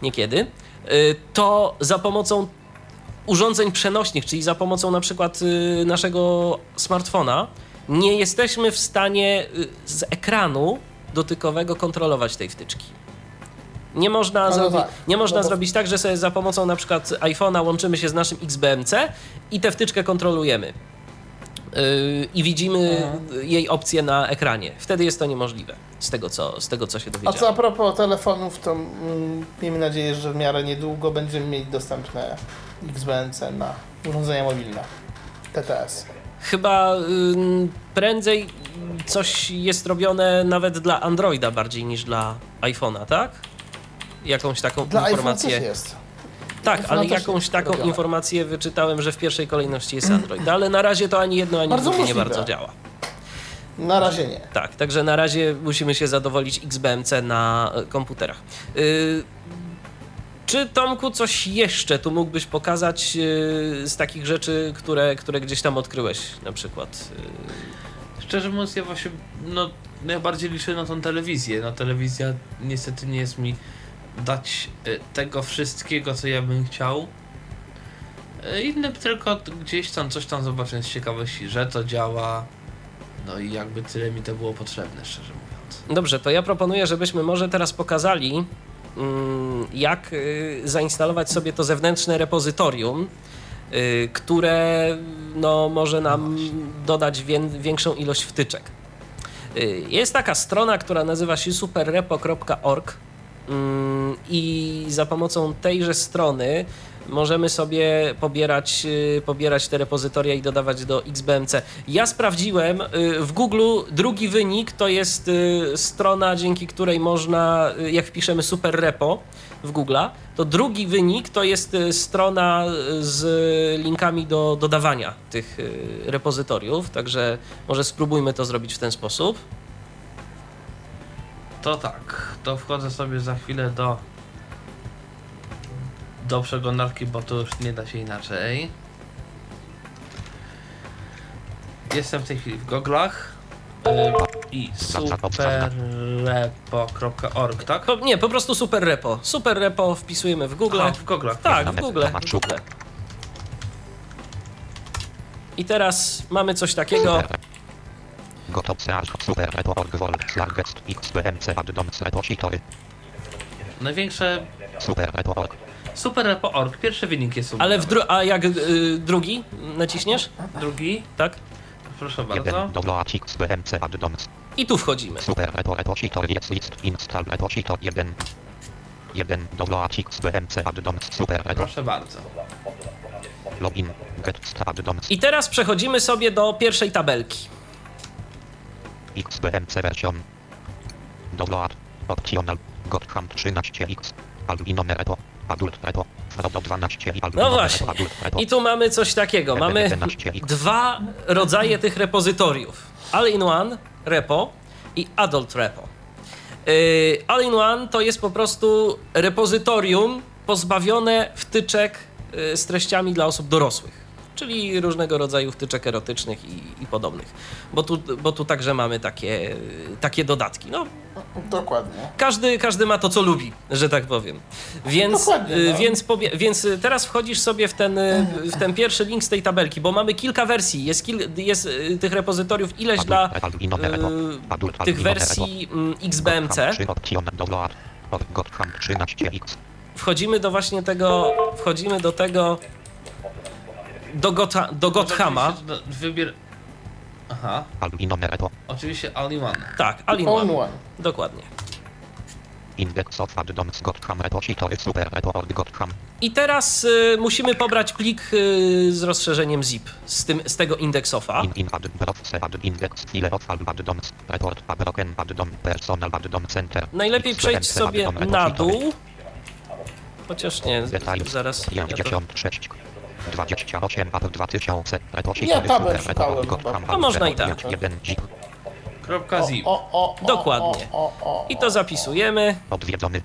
niekiedy, y, to za pomocą urządzeń przenośnych, czyli za pomocą na przykład y, naszego smartfona, nie jesteśmy w stanie y, z ekranu dotykowego kontrolować tej wtyczki. Nie można, no zrobi- tak. nie można No zrobić tak, że sobie za pomocą na przykład iPhone'a łączymy się z naszym XBMC i tę wtyczkę kontrolujemy. Yy, I widzimy jej opcję na ekranie. Wtedy jest to niemożliwe, z tego co, z tego, co się A dowiedziałem. co a propos telefonów, to mm, miejmy nadzieję, że w miarę niedługo będziemy mieć dostępne XBNC na urządzenia mobilne. TTS. Chyba ym, prędzej coś jest robione nawet dla Androida bardziej niż dla iPhone'a, tak? Jakąś taką Dla informację. też jest. Tak, ale jakąś taką robione. informację wyczytałem, że w pierwszej kolejności jest Android. Ale na razie to ani jedno, ani drugie nie bardzo działa. Na razie nie. Tak, także na razie musimy się zadowolić XBMC na komputerach. Yy, czy Tomku coś jeszcze tu mógłbyś pokazać yy, z takich rzeczy, które, które gdzieś tam odkryłeś na przykład? Yy, Szczerze mówiąc, ja właśnie no, najbardziej liczę na tą telewizję. No telewizja niestety nie jest mi dać y, tego wszystkiego, co ja bym chciał. Y, Inne tylko gdzieś tam coś tam zobaczyłem z ciekawości, że to działa. No i jakby tyle mi to było potrzebne, szczerze mówiąc. Dobrze, to ja proponuję, żebyśmy może teraz pokazali, mm, jak y, zainstalować sobie to zewnętrzne repozytorium, które no, może nam dodać wię- większą ilość wtyczek. Jest taka strona, która nazywa się superrepo.org i za pomocą tejże strony możemy sobie pobierać, y, pobierać te repozytoria i dodawać do XBMC. Ja sprawdziłem y, w Google drugi wynik to jest y, strona, dzięki której można, jak wpiszemy super repo w Google'a, to drugi wynik to jest strona z linkami do dodawania tych repozytoriów, także może spróbujmy to zrobić w ten sposób. To tak, to wchodzę sobie za chwilę do do przeglądarki, bo to już nie da się inaczej. Jestem w tej chwili w goglach y, i superrepo.org, tak? Po, nie, po prostu super repo. Super repo wpisujemy w Google. Aha, w goglach. Tak, w Google. w Google. I teraz mamy coś takiego. Gotov search super repo org vol slash gest xbmc addons repository Największe super repo org superrepo.org, pierwszy wynik jest super. Ale w dru- a jak y, drugi naciśniesz? Drugi, Tak? proszę bardzo. 1 download xbmc addons I tu wchodzimy. super repo repository jest list install repository 1 1 download xbmc addons super repo Proszę bardzo. login get start addons I teraz przechodzimy sobie do pierwszej tabelki. Xbmc version download optional gotham 13x albinome repo adult repo frodo 12 i No właśnie. I tu mamy coś takiego. Mamy dwa rodzaje tych repozytoriów. All-in-one repo i adult repo. Yy, All-in-one to jest po prostu repozytorium pozbawione wtyczek yy, z treściami dla osób dorosłych. Czyli różnego rodzaju wtyczek erotycznych i, i podobnych. Bo tu, bo tu także mamy takie, takie dodatki. No, Dokładnie. każdy, każdy ma to, co lubi, że tak powiem. Więc, Dokładnie, y, no. więc, pobie- więc y, teraz wchodzisz sobie w ten, y, w ten pierwszy link z tej tabelki, bo mamy kilka wersji. Jest, kil- jest tych repozytoriów ileś dla tych wersji mm, XBMC. Gotham 3 optional download org gotham 13x Wchodzimy do właśnie tego, wchodzimy do tego, do, Gotha, do Gothama. Wybier... Aha, oczywiście in one. Tak, All one. one. Dokładnie. Index of addons Gotham repository super repo org Gotham I teraz y, musimy pobrać plik y, z rozszerzeniem zip z, tym, z tego indeksofa. in in add browse add index file of all addons report a broken addon personal addon center Najlepiej przejść sobie na dół. Chociaż nie, zaraz. 56 28 app 2000 Ja repo szukałem A można i tak. 1 zip Kropka zip. O, o, o, Dokładnie. I to zapisujemy. odwiedzony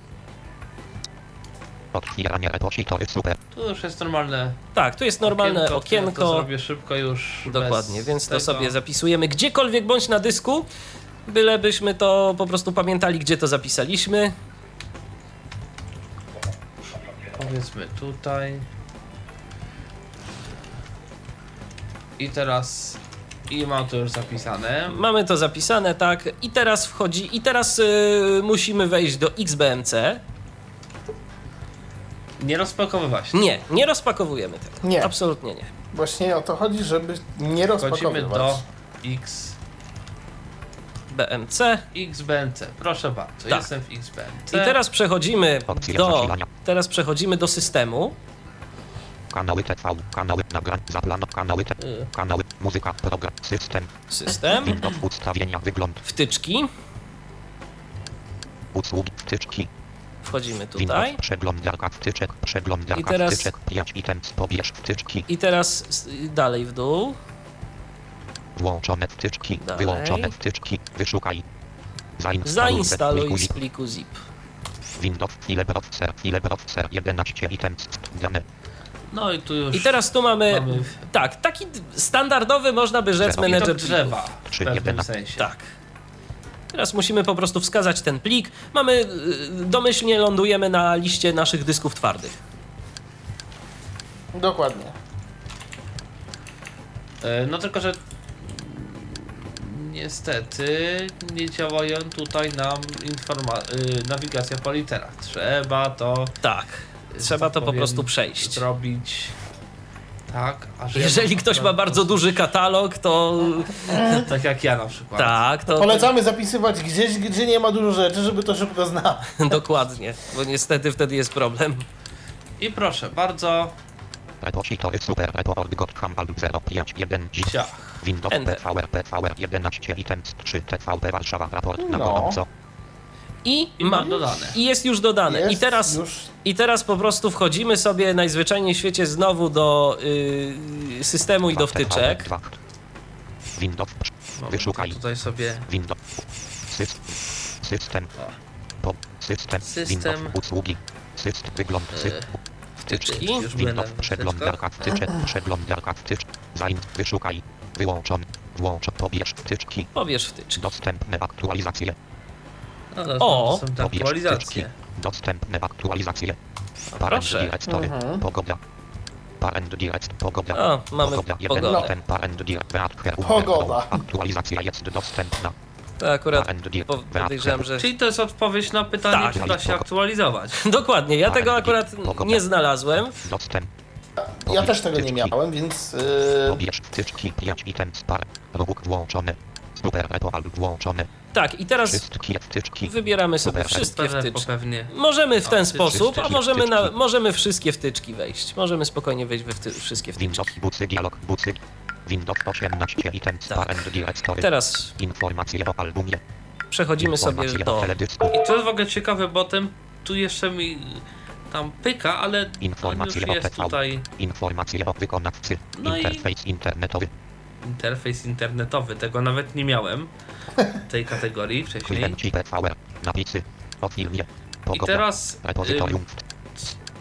Otwieranie repository super. Tu już jest normalne Tak, tu jest normalne okienko. okienko. To zrobię szybko już. Dokładnie, więc to tego. sobie zapisujemy gdziekolwiek bądź na dysku, bylebyśmy to po prostu pamiętali, gdzie to zapisaliśmy. Powiedzmy tutaj. I teraz. I mam to już zapisane. Mamy to zapisane, tak. I teraz wchodzi, i teraz y, musimy wejść do XBMC. Nie rozpakowywać. Nie, nie rozpakowujemy tego. Nie. Absolutnie nie. Właśnie o to chodzi, żeby nie Wchodzimy rozpakowywać. do X. BMC. XBNC. Proszę bardzo, Tak. jestem w XBNC. I teraz przechodzimy do, teraz przechodzimy do systemu. Kanały TV, kanały nagrań, zaplano, kanały te, Y. kanały, muzyka, program, system, System, Windows, ustawienia, wygląd, wtyczki. usługi, wtyczki, Wchodzimy Windows, tutaj. przeglądarka wtyczek, przeglądarka I teraz- wtyczek, 5 items, pobierz wtyczki, I teraz dalej w dół. włączone wtyczki, Dalej. wyłączone wtyczki, wyszukaj. Zainstaluj, Zainstaluj z pliku zip. Windows, ile browser, ile browser, 11 items, dane, No i tu już. I teraz tu mamy, Mamy- tak, taki standardowy można by rzec to menedżer drzewa. W pewnym sensie. Tak. Teraz musimy po prostu wskazać ten plik. Mamy, y, domyślnie lądujemy na liście naszych dysków twardych. Dokładnie. E, No tylko, że niestety nie działają tutaj nam informa- y, nawigacja po literach. Trzeba to Tak. Trzeba to po prostu przejść. zrobić tak, ja Jeżeli mam ktoś ma bardzo duży katalog, to tak jak ja na przykład. tak, to Polecamy zapisywać gdzieś, gdzie nie ma dużo rzeczy, żeby to szybko znać. dokładnie, bo niestety wtedy jest problem. I proszę bardzo, repository super, report gotham alb 051 dziś. ciach. Windows. PVR, PVR 11 items 3 TVP Warszawa raport na No. I, I mam dodane. I jest już dodane. Jest I teraz już. I teraz po prostu wchodzimy sobie najzwyczajniej w świecie znowu do y, systemu i do wtyczek. Windows, wyszukaj. Tutaj sobie Windows, system, system, po, system, usługi, system, wygląd, E, system, Wtyczki. Na przeglądarka wtyczek, przeglądarka wtyczek, zanim, wyszukaj, wyłączony, włącz, pobierz wtyczki, Pobierz wtyczki. dostępne aktualizacje, No, to O! są te pobierz aktualizacje. wtyczki, dostępne aktualizacje, No parent proszę. directory, Mhm. pogoda, parent direct, pogoda, O, mamy Pogoda, jeden pogodę. item, parent direct, Beatker, Pogoda. Aktualizacja jest dostępna. To akurat Parent direct, po- podejrzewam, że... Czyli to jest odpowiedź na pytanie, Tak. czy da się aktualizować. Dokładnie, ja tego akurat nie znalazłem. Dostęp. Ja też tego nie Wtyczki. miałem, więc yy, Pobierz wtyczki 5 item spar. Robóg włączony. Super repo alb włączony. Tak, i teraz wybieramy sobie wszystkie wtyczki. Możemy w ten sposób, a możemy, na, możemy wszystkie wtyczki wejść. Możemy spokojnie wejść we wty, wszystkie Windows wtyczki. bucy dialog bucy. Windows 18 item Tak. directory. Teraz Informacje o albumie. przechodzimy sobie do... I to jest w ogóle ciekawe, bo ten tu jeszcze mi tam pyka, ale już Informacje o jest TV. tutaj Informacje o wykonawcy. No i- Interfejs internetowy. Interfejs internetowy. Tego nawet nie miałem tej kategorii wcześniej. I teraz Repozytorium.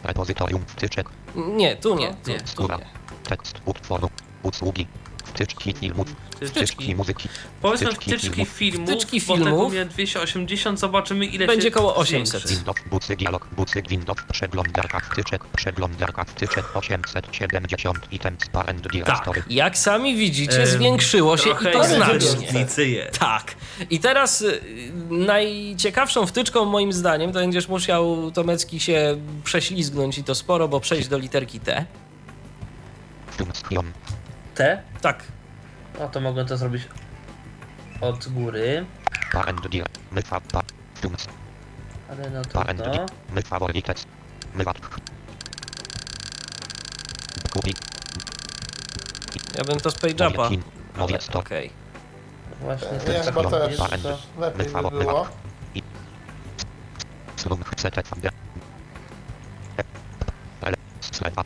Repozytorium wtyczek. Nie, tu nie, No, tu, nie. tu nie. Tekst utworu. Usługi. Wtyczki filmów. wtyczki. Muzyki. Powiedzmy wtyczki wtyczki filmów. filmów, Wtyczki bo tego filmów. miałem 280, zobaczymy ile Będzie koło zwiększy. 800. Windows, bucy, dialog, bucy, Windows, przeglądarka wtyczek, przeglądarka wtyczek 870 items parent directory. Tak, jak sami widzicie, Em, zwiększyło się i to znacznie. Tak. I teraz y, najciekawszą wtyczką moim zdaniem to będziesz musiał Tomecki się prześlizgnąć i to sporo, bo przejść do literki T. Funkcjon, Te? Tak. No to mogę to zrobić od góry. Ale no trudno. Ja bym to z PageUpa. Okej. Właśnie ja też chyba tak jest, parent, to- lepiej my by było.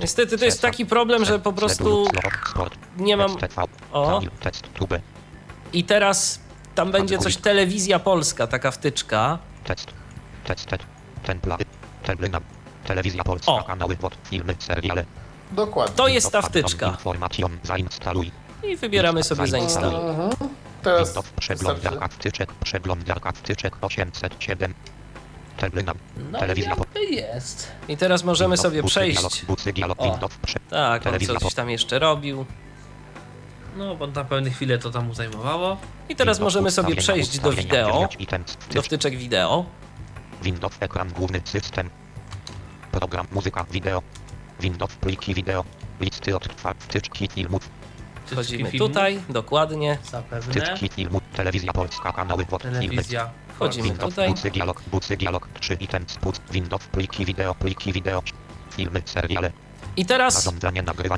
Niestety to jest taki problem, że po prostu nie mam... O, i teraz tam będzie coś Telewizja Polska, taka wtyczka. Telewizja Polska, O. kanały filmy, seriale. Dokładnie. To jest ta wtyczka. I wybieramy sobie zainstaluj. Mhm. Teraz przeglądarka wtyczek, przeglądarka wtyczek 807. No telewizja jakby jest. I teraz możemy sobie przejść. O. Tak, on coś tam jeszcze robił. No bo na pewne chwilę to tam mu zajmowało. I teraz możemy sobie przejść do wideo, do wtycz, wtyczek wideo. Windows, ekran główny, system. Program, muzyka, wideo. Windows, pliki wideo. Listy odtwarz, wtyczki filmów, Wchodzimy tutaj, dokładnie. Zapewne. wtyczki filmów, telewizja polska, kanały filmy. Telewizja. Wchodzimy Windows, tutaj. bucy, dialog, bucy, dialog, 3 items, put, Windows, pliki wideo, pliki wideo. Filmy, seriale, I teraz,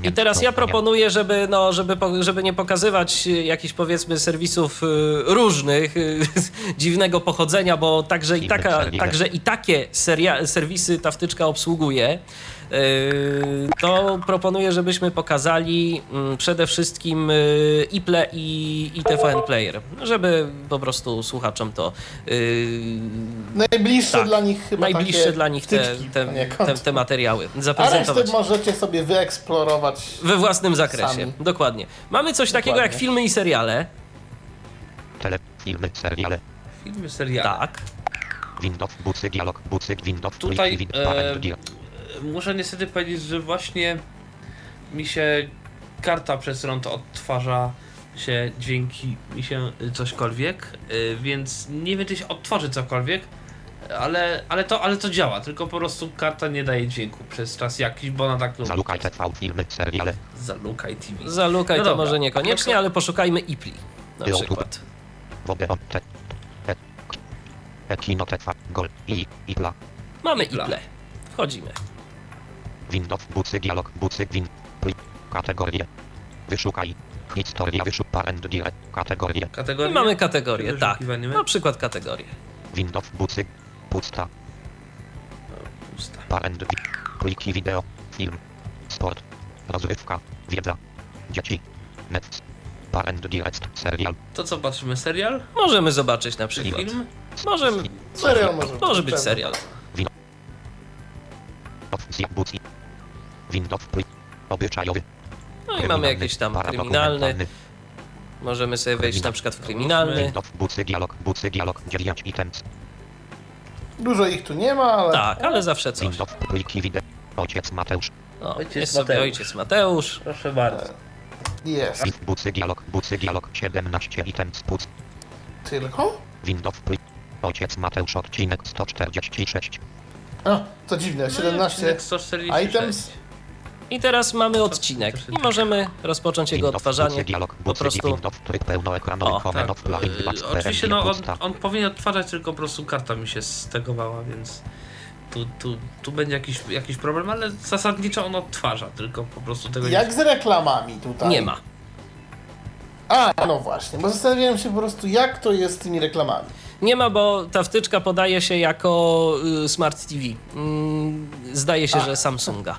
i teraz ja proponuję, żeby, no, żeby, żeby nie pokazywać y, jakichś powiedzmy serwisów y, różnych, y, dziwnego pochodzenia, bo także i, taka, także i takie seria, serwisy ta wtyczka obsługuje. Y, To proponuję, żebyśmy pokazali mm, przede wszystkim y, iPle i, i TVN Player, żeby po prostu słuchaczom to y, Najbliższe Tak. dla nich chyba najbliższe takie dla nich te, te, te, te materiały A zaprezentować. możecie sobie wyeksplorować. We własnym zakresie, Sami. dokładnie. Mamy coś takiego jak Dokładnie. filmy i seriale. Tele, filmy, seriale. Filmy, seriale. Tak. Windows, bucy, dialog, bucy, Windows, Tutaj, e. Muszę niestety powiedzieć, że właśnie mi się karta przez to odtwarza się dźwięki, mi się y, cośkolwiek, y, więc nie wiem, czy się odtworzy cokolwiek, ale, ale, to, ale to działa, tylko po prostu karta nie daje dźwięku przez czas jakiś, bo ona tak lubi. Zalukaj TV, filmy, seriale. Zalukaj TV. Zalukaj No to dobra. może niekoniecznie, No ale poszukajmy IPLI na Było przykład. Mamy Ipla. IPLE. Wchodzimy. Windows, bucy, dialog, bucy, win, pli, kategorie. Wyszukaj. Historia, wyszuk, parent, direct, kategorie. Kategoria? I mamy kategorie, tak. Na przykład kategorie. Windows, bucy, pusta, Pusta. parent, wi, pliki, wideo, film, sport, rozrywka, wiedza, dzieci, net, parent, direct, serial, To co, patrzymy serial? Możemy zobaczyć na przykład. Film? Możemy, Serial może być. może być serial. opcja, bucy, Windows, pli, obyczajowy, No i mamy jakieś tam kryminalny. Możemy sobie wejść na przykład w kryminalny. Bucy, dialog, bucy, dialog, 9 items, Dużo ich tu nie ma, ale Tak, ale zawsze coś. Windows, pliki, wideo, ojciec Mateusz, Ojciec jest sobie Mateusz. ojciec Mateusz. Proszę bardzo. jest. Bucy, dialog, bucy, dialog, 17 items, puc, Tylko? Windows, pli, ojciec Mateusz, odcinek 146, A, to dziwne, 17 Odcinek 146. items. I teraz mamy odcinek i możemy rozpocząć jego odtwarzanie. Po prostu O, Tak, yy, oczywiście no, on, on powinien odtwarzać, tylko po prostu karta mi się stegowała, więc tu, tu, tu będzie jakiś, jakiś problem, ale zasadniczo on odtwarza, tylko po prostu tego Jak z reklamami tutaj? nie ma. A, no właśnie, bo zastanawiałem się po prostu, jak to jest z tymi reklamami. Nie ma, bo ta wtyczka podaje się jako y, Smart TV. Mm, Zdaje się, że Samsunga.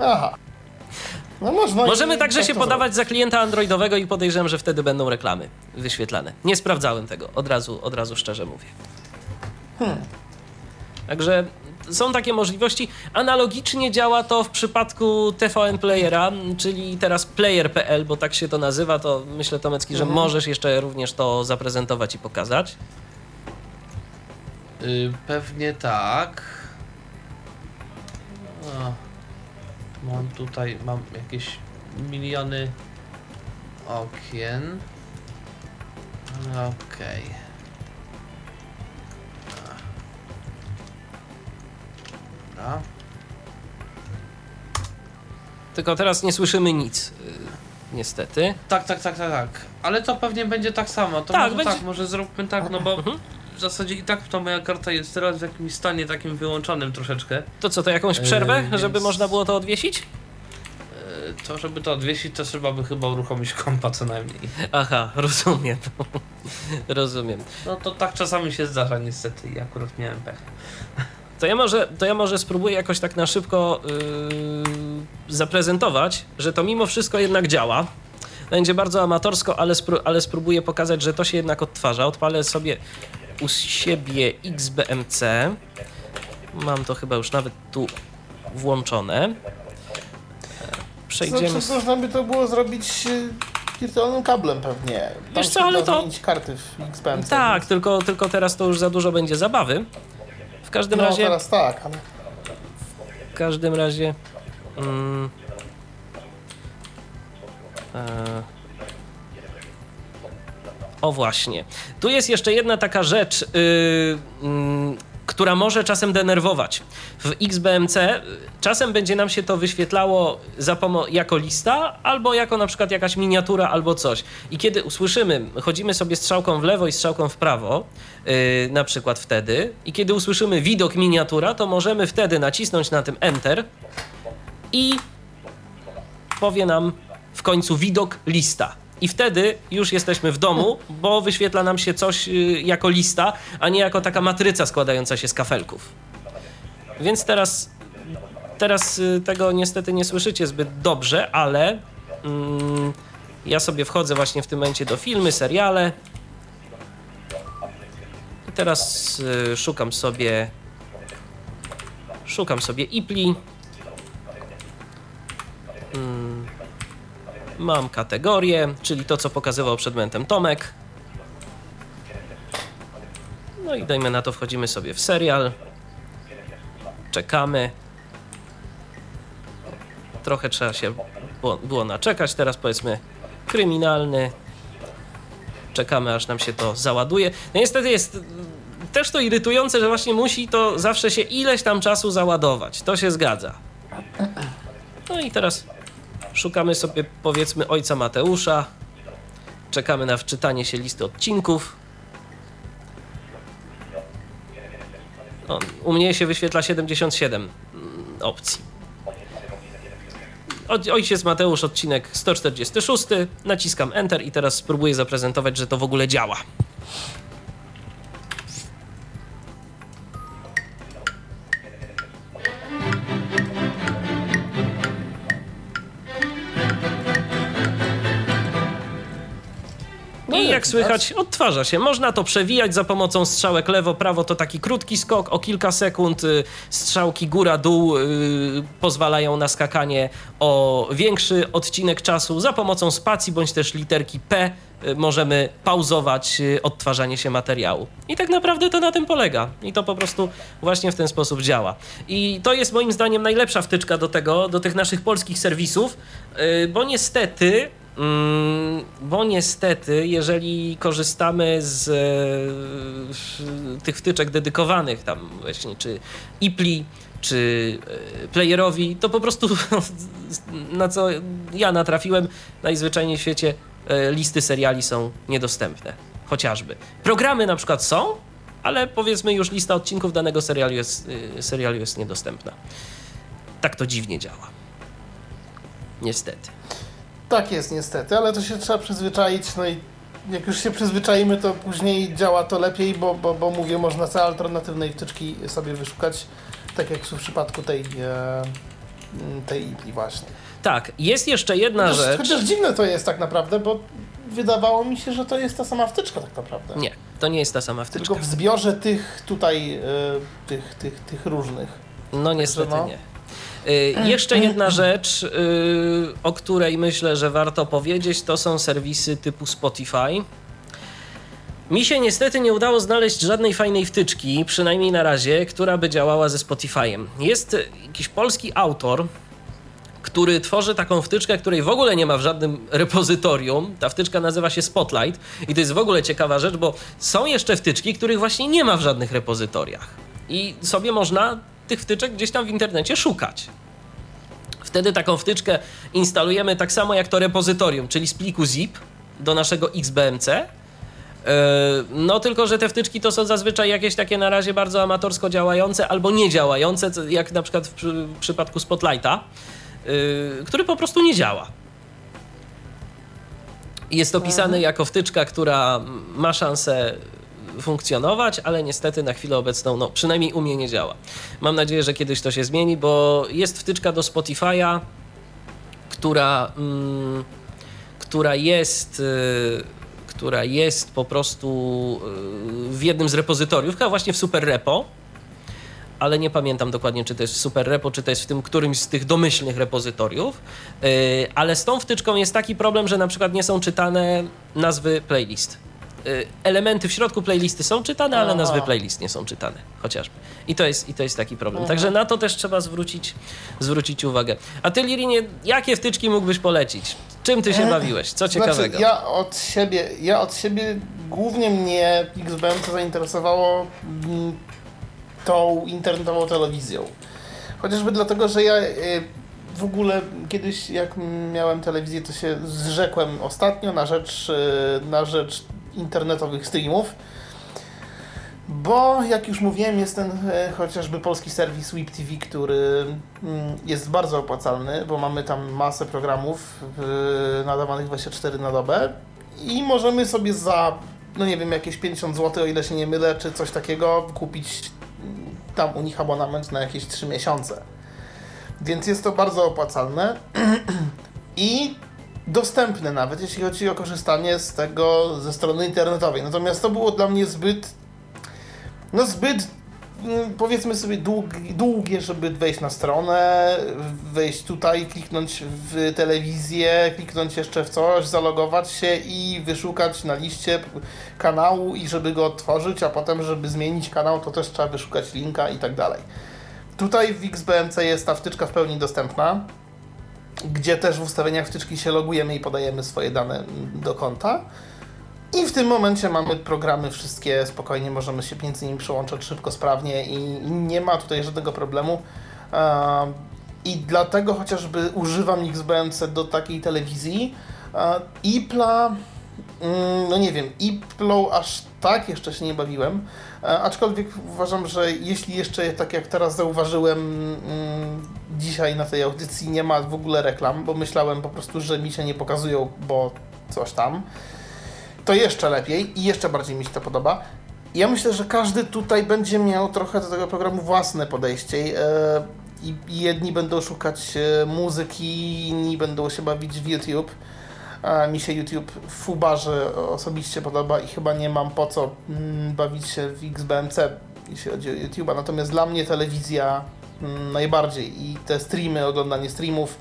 Aha. No można Możemy i także tak się podawać za klienta androidowego i podejrzewam, że wtedy będą reklamy wyświetlane. Nie sprawdzałem tego, od razu, od razu szczerze mówię. Także są takie możliwości. Analogicznie działa to w przypadku TVN Playera, czyli teraz player.pl, bo tak się to nazywa, to myślę Tomecki, że możesz jeszcze również to zaprezentować i pokazać. Y, pewnie tak. O, mam tutaj, mam jakieś miliony okien. Okej. Dobra. Tylko teraz nie słyszymy nic, y, niestety. Tak, tak, tak, tak, tak. Ale to pewnie będzie tak samo. To Tak, może będzie- tak, może zróbmy tak, no bo Mhm. W zasadzie i tak ta moja karta jest teraz w jakimś stanie takim wyłączonym troszeczkę. To co, to jakąś przerwę, Yy, żeby więc- można było to odwiesić? E, To, żeby to odwiesić, to trzeba by chyba uruchomić kompa co najmniej. Aha, rozumiem. rozumiem. No to tak czasami się zdarza niestety i akurat miałem pech. To ja może, to ja może spróbuję jakoś tak na szybko yy, zaprezentować, że to mimo wszystko jednak działa. Będzie bardzo amatorsko, ale, spró- ale spróbuję pokazać, że to się jednak odtwarza. Odpalę sobie u siebie XBMC. Mam to chyba już nawet tu włączone. Przejdziemy. Znaczy, można by to było zrobić y, wirtualnym kablem pewnie. Tam Wiesz co, ale to- karty w XPMC. Tak, tylko, tylko teraz to już za dużo będzie zabawy. W każdym No razie. teraz tak, ale... W każdym razie. Mm, e, o właśnie. Tu jest jeszcze jedna taka rzecz, y, mm, która może czasem denerwować. W XBMC y, czasem będzie nam się to wyświetlało jako lista, albo jako na przykład jakaś miniatura, albo coś. I kiedy usłyszymy, chodzimy sobie strzałką w lewo i strzałką w prawo, y, na przykład wtedy, i kiedy usłyszymy widok miniatura, to możemy wtedy nacisnąć na tym Enter i powie nam w końcu widok lista. I wtedy już jesteśmy w domu, bo wyświetla nam się coś y, jako lista, a nie jako taka matryca składająca się z kafelków. Więc teraz, teraz y, tego niestety nie słyszycie zbyt dobrze, ale mm, ja sobie wchodzę właśnie w tym momencie do filmy, seriale. I teraz y, szukam sobie szukam sobie IPLI. Mam kategorię, czyli to, co pokazywał przed momentem Tomek. No i dajmy na to, wchodzimy sobie w serial. Czekamy. Trochę trzeba się było, naczekać. Teraz powiedzmy kryminalny. Czekamy, aż nam się to załaduje. No niestety jest też to irytujące, że właśnie musi to zawsze się ileś tam czasu załadować. To się zgadza. No i teraz szukamy sobie powiedzmy ojca Mateusza. Czekamy na wczytanie się listy odcinków. O, u mnie się wyświetla 77 mm, opcji. Ojciec Mateusz, odcinek 146. Naciskam Enter i teraz spróbuję zaprezentować, że to w ogóle działa. I jak słychać, odtwarza się. Można to przewijać za pomocą strzałek lewo, prawo. To taki krótki skok o kilka sekund. Y, Strzałki góra-dół y, pozwalają na skakanie o większy odcinek czasu. Za pomocą spacji bądź też literki P y, możemy pauzować odtwarzanie się materiału. I tak naprawdę to na tym polega. I to po prostu właśnie w ten sposób działa. I to jest moim zdaniem najlepsza wtyczka do tego, do tych naszych polskich serwisów, bo niestety Bo niestety, jeżeli korzystamy z e, tych wtyczek dedykowanych, tam właśnie, czy IPLI, czy e, playerowi, to po prostu na co ja natrafiłem najzwyczajniej w świecie, e, listy seriali są niedostępne. Chociażby. Programy na przykład są, ale powiedzmy już lista odcinków danego serialu jest, serialu jest niedostępna. Tak to dziwnie działa. Niestety. Tak jest niestety, ale to się trzeba przyzwyczaić, no i jak już się przyzwyczaimy, to później działa to lepiej, bo, bo, bo mówię, można sobie alternatywnej wtyczki sobie wyszukać, tak jak w przypadku tej, e, tej IPLI właśnie. Tak, jest jeszcze jedna Chociaż, rzecz. chociaż dziwne to jest tak naprawdę, bo wydawało mi się, że to jest ta sama wtyczka tak naprawdę. Nie, to nie jest ta sama wtyczka. Tylko w zbiorze tych tutaj, e, tych, tych, tych różnych. No niestety no. nie. Y, jeszcze jedna rzecz, o której myślę, że warto powiedzieć, to są serwisy typu Spotify. Mi się niestety nie udało znaleźć żadnej fajnej wtyczki, przynajmniej na razie, która by działała ze Spotify'em. Jest jakiś polski autor, który tworzy taką wtyczkę, której w ogóle nie ma w żadnym repozytorium. Ta wtyczka nazywa się Spotlight i to jest w ogóle ciekawa rzecz, bo są jeszcze wtyczki, których właśnie nie ma w żadnych repozytoriach. I sobie można tych wtyczek gdzieś tam w internecie szukać. Wtedy taką wtyczkę instalujemy tak samo jak to repozytorium, czyli z pliku zip do naszego XBMC. Yy, No tylko, że te wtyczki to są zazwyczaj jakieś takie na razie bardzo amatorsko działające albo nie działające, jak na przykład w przy- w przypadku Spotlighta, yy, który po prostu nie działa. Jest opisany jako wtyczka, która ma szansę funkcjonować, ale niestety na chwilę obecną, no przynajmniej u mnie nie działa. Mam nadzieję, że kiedyś to się zmieni, bo jest wtyczka do Spotify'a, która, mm, która jest, y, która jest po prostu y, w jednym z repozytoriów, chyba właśnie w Super Repo. ale nie pamiętam dokładnie, czy to jest w Super Repo, czy to jest w tym którymś z tych domyślnych repozytoriów. Ale z tą wtyczką jest taki problem, że na przykład nie są czytane nazwy playlist. Elementy w środku playlisty są czytane, ale nazwy playlist nie są czytane, chociażby. I to jest, i to jest taki problem. Mhm. Także na to też trzeba zwrócić, zwrócić uwagę. A ty, Lirinie, jakie wtyczki mógłbyś polecić? Czym ty się bawiłeś? Co ciekawego? Znaczy, ja od siebie, ja od siebie głównie mnie XBM zainteresowało mm, tą internetową telewizją. Chociażby dlatego, że ja y, w ogóle kiedyś jak miałem telewizję, to się zrzekłem ostatnio na rzecz, y, na rzecz internetowych streamów. Bo jak już mówiłem, jest ten e, chociażby polski serwis WIP TV, który mm, jest bardzo opłacalny, bo mamy tam masę programów e, nadawanych 24 na dobę i możemy sobie za, no nie wiem, jakieś 50 zł, o ile się nie mylę, czy coś takiego, kupić mm, tam u nich abonament na jakieś 3 miesiące. Więc jest to bardzo opłacalne i dostępne nawet, jeśli chodzi o korzystanie z tego ze strony internetowej. Natomiast to było dla mnie zbyt no zbyt mm, powiedzmy sobie długi, długie, żeby wejść na stronę, wejść tutaj, kliknąć w telewizję, kliknąć jeszcze w coś, zalogować się i wyszukać na liście kanału i żeby go otworzyć, a potem żeby zmienić kanał, to też trzeba wyszukać linka i tak dalej. Tutaj w XBMC jest ta wtyczka w pełni dostępna, gdzie też w ustawieniach wtyczki się logujemy i podajemy swoje dane do konta. I w tym momencie mamy programy wszystkie, spokojnie możemy się między nimi przełączać szybko, sprawnie i nie ma tutaj żadnego problemu. I dlatego chociażby używam XBMC do takiej telewizji. IPLA, mm, no nie wiem, IPLą aż tak jeszcze się nie bawiłem, aczkolwiek uważam, że jeśli jeszcze, tak jak teraz zauważyłem mm, dzisiaj na tej audycji, nie ma w ogóle reklam, bo myślałem po prostu, że mi się nie pokazują, bo coś tam to jeszcze lepiej i jeszcze bardziej mi się to podoba. Ja myślę, że każdy tutaj będzie miał trochę do tego programu własne podejście. E, I jedni będą szukać e, muzyki, inni będą się bawić w YouTube. Mi się YouTube w Fubarze osobiście podoba i chyba nie mam po co mm, bawić się w XBMC, jeśli chodzi o YouTube'a. Natomiast dla mnie telewizja mm, najbardziej i te streamy, oglądanie streamów,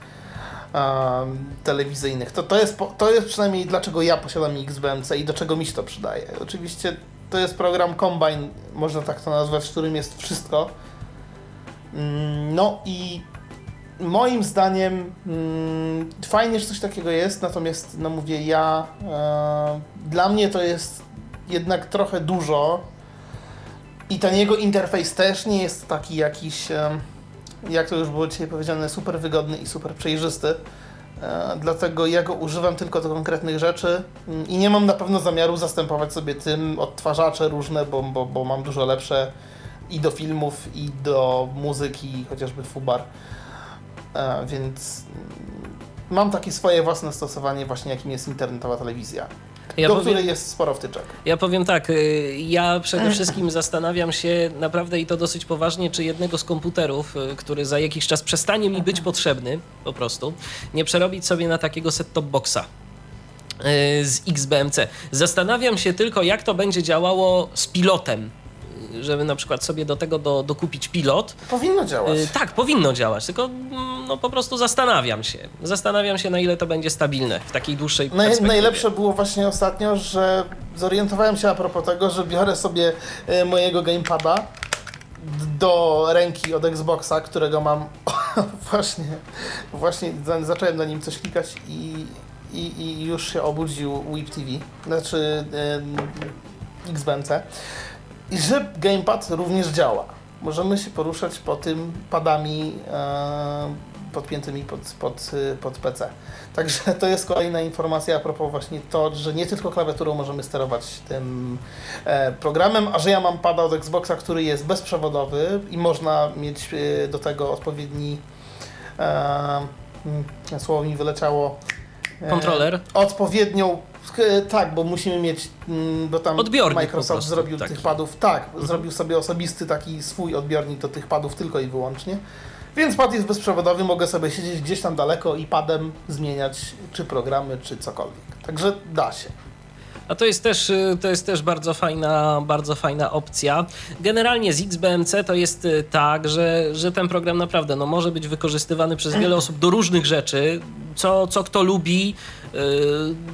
telewizyjnych. To, to, jest, to jest przynajmniej dlaczego ja posiadam XBMC i do czego mi się to przydaje. Oczywiście to jest program Combine, można tak to nazwać, w którym jest wszystko. Mm, no i moim zdaniem mm, fajnie, że coś takiego jest, natomiast no mówię, ja e, dla mnie to jest jednak trochę dużo i ten jego interfejs też nie jest taki jakiś e, jak to już było dzisiaj powiedziane, super wygodny i super przejrzysty. E, dlatego ja go używam tylko do konkretnych rzeczy mm, i nie mam na pewno zamiaru zastępować sobie tym odtwarzacze różne, bo, bo, bo mam dużo lepsze i do filmów, i do muzyki, chociażby Fubar. Więc mm, mam takie swoje własne stosowanie właśnie jakim jest internetowa telewizja. Ja do powiem, której jest sporo wtyczek. Ja powiem tak, y, ja przede wszystkim zastanawiam się naprawdę i to dosyć poważnie, czy jednego z komputerów, y, który za jakiś czas przestanie mi być potrzebny, po prostu, nie przerobić sobie na takiego set-top boxa y, z XBMC. Zastanawiam się tylko, jak to będzie działało z pilotem żeby na przykład sobie do tego do, dokupić pilot. Powinno działać. Y, tak, powinno działać, tylko mm, no, po prostu zastanawiam się. Zastanawiam się, na ile to będzie stabilne w takiej dłuższej Naj, perspektywie. Najlepsze było właśnie ostatnio, że zorientowałem się a propos tego, że biorę sobie y, mojego gamepada do ręki od Xboxa, którego mam właśnie, właśnie zacząłem na nim coś klikać i, i, i już się obudził Whip TV, znaczy yy, XBMC. I że gamepad również działa. Możemy się poruszać po tym padami e, podpiętymi pod, pod, pod PC. Także to jest kolejna informacja a propos właśnie to, że nie tylko klawiaturą możemy sterować tym e, programem, a że ja mam pada od Xboxa, który jest bezprzewodowy i można mieć e, do tego odpowiedni e, mm, słowo mi wyleciało e, kontroler odpowiednią tak, bo musimy mieć, mm, bo tam odbiornik Microsoft zrobił taki. tych padów, tak, mhm. zrobił sobie osobisty taki swój odbiornik do tych padów tylko i wyłącznie. Więc pad jest bezprzewodowy, mogę sobie siedzieć gdzieś tam daleko i padem zmieniać czy programy, czy cokolwiek. Także da się. A to jest też, y, to jest też bardzo, fajna, bardzo fajna opcja. Generalnie z XBMC to jest y, tak, że, że ten program naprawdę no, może być wykorzystywany przez wiele osób do różnych rzeczy. Co, co kto lubi,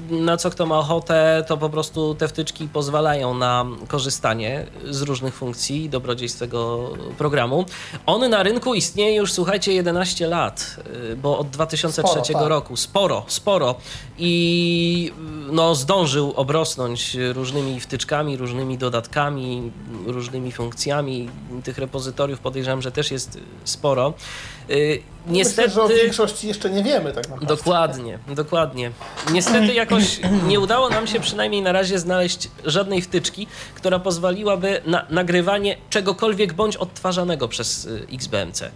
na co kto ma ochotę, to po prostu te wtyczki pozwalają na korzystanie z różnych funkcji i dobrodziejstw tego programu. On na rynku istnieje już, słuchajcie, 11 lat, bo od 2003 sporo, tak. roku. Sporo, sporo. I no, zdążył obrosnąć różnymi wtyczkami, różnymi dodatkami, różnymi funkcjami. Tych repozytoriów podejrzewam, że też jest sporo. Niestety, Myślę, że o większości jeszcze nie wiemy tak naprawdę. Dokładnie, dokładnie. Niestety jakoś nie udało nam się przynajmniej na razie znaleźć żadnej wtyczki, która pozwoliłaby na nagrywanie czegokolwiek bądź odtwarzanego przez XBMC.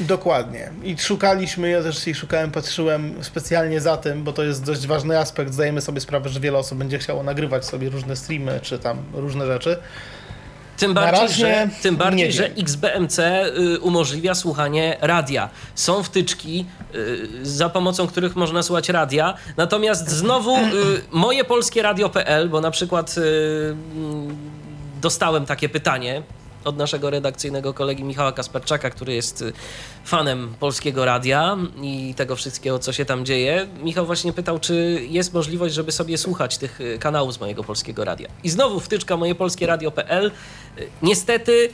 Dokładnie. I szukaliśmy, ja też jej szukałem, patrzyłem specjalnie za tym, bo to jest dość ważny aspekt. Zdajemy sobie sprawę, że wiele osób będzie chciało nagrywać sobie różne streamy, czy tam różne rzeczy. Tym bardziej, że, tym bardziej że XBMC y, umożliwia słuchanie radia. Są wtyczki, y, za pomocą których można słuchać radia. Natomiast znowu y, moje polskie radio.pl, bo na przykład mm, dostałem takie pytanie od naszego redakcyjnego kolegi Michała Kasperczaka, który jest y, fanem polskiego radia i tego wszystkiego, co się tam dzieje. Michał właśnie pytał, czy jest możliwość, żeby sobie słuchać tych y, kanałów z mojego polskiego radia. I znowu wtyczka mojepolskieradio.pl. Y, niestety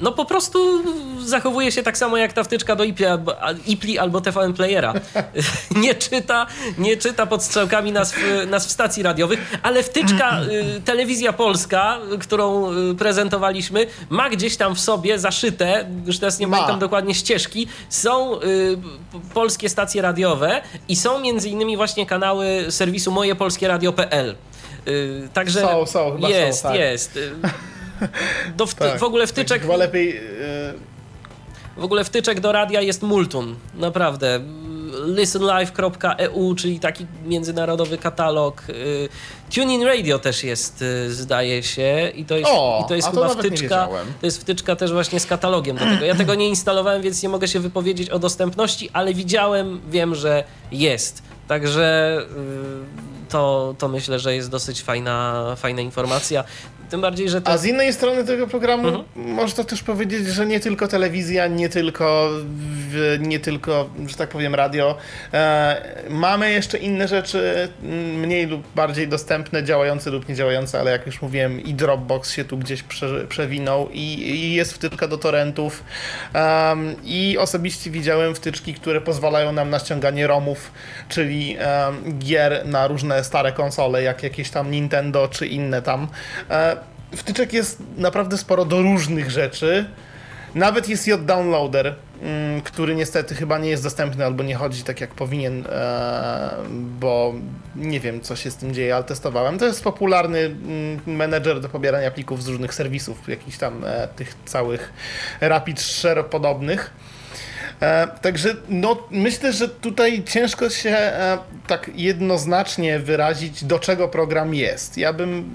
no po prostu zachowuje się tak samo jak ta wtyczka do IPLI albo, IPLI albo TVN Playera. nie, czyta, nie czyta pod strzałkami nazw, nazw stacji radiowych, ale wtyczka y, Telewizja Polska, którą y, prezentowaliśmy, ma gdzieś tam w sobie zaszyte, już teraz nie ma. pamiętam dokładnie ścieżki, są y, polskie stacje radiowe i są między innymi właśnie kanały serwisu mojepolskieradio.pl. Y, także są, są, chyba jest, są, tak. jest. Do tak, w ogóle wtyczek. Chyba lepiej. Yy... W ogóle wtyczek do radia jest multum, naprawdę. listenlive.eu, czyli taki międzynarodowy katalog. Y, TuneIn Radio też jest, y, zdaje się, i to jest, o, i to jest chyba to wtyczka. To jest wtyczka też właśnie z katalogiem do tego. Ja tego nie instalowałem, więc nie mogę się wypowiedzieć o dostępności, ale widziałem, wiem, że jest. Także to, to myślę, że jest dosyć fajna, fajna informacja. Tym bardziej, że. A z innej strony tego programu mhm. można też powiedzieć, że nie tylko telewizja, nie tylko, nie tylko że tak powiem, radio. E, mamy jeszcze inne rzeczy, mniej lub bardziej dostępne, działające lub niedziałające, ale jak już mówiłem, i Dropbox się tu gdzieś prze, przewinął, i, i, jest wtyczka do torrentów. Um, I osobiście widziałem wtyczki, które pozwalają nam na ściąganie ROMów, czyli um, gier na różne stare konsole, jak jakieś tam Nintendo czy inne tam. E, wtyczek jest naprawdę sporo do różnych rzeczy. Nawet jest J-Downloader, mm, który niestety chyba nie jest dostępny albo nie chodzi tak jak powinien, e, bo nie wiem co się z tym dzieje, ale testowałem. To jest popularny mm, menedżer do pobierania plików z różnych serwisów, jakichś tam e, tych całych Rapid Share podobnych. E, także no, myślę, że tutaj ciężko się tak jednoznacznie wyrazić, do czego program jest. Ja bym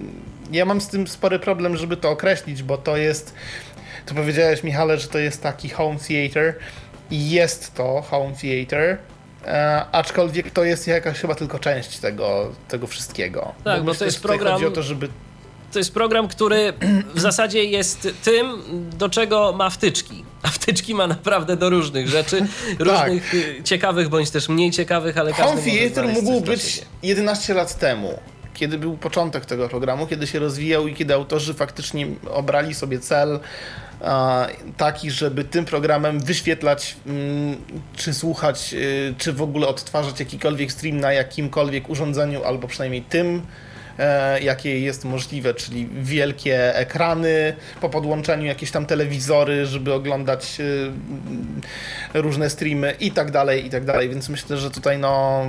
ja mam z tym spory problem, żeby to określić, bo to jest. Tu powiedziałeś, Michale, że to jest taki home theater. I jest to home theater. E, aczkolwiek to jest jakaś chyba tylko część tego, tego wszystkiego. Tak, bo, bo to jest program. Chodzi o to, żeby to jest program, który w zasadzie jest tym, do czego ma wtyczki. A wtyczki ma naprawdę do różnych rzeczy, tak. różnych tak. ciekawych bądź też mniej ciekawych, ale każdy Home Theater mógł być 11 lat temu kiedy był początek tego programu, kiedy się rozwijał i kiedy autorzy faktycznie obrali sobie cel taki, żeby tym programem wyświetlać, mm, czy słuchać, y, czy w ogóle odtwarzać jakikolwiek stream na jakimkolwiek urządzeniu, albo przynajmniej tym, jakie jest możliwe, czyli wielkie ekrany, po podłączeniu jakieś tam telewizory, żeby oglądać e, różne streamy i tak dalej, i tak dalej, więc myślę, że tutaj no,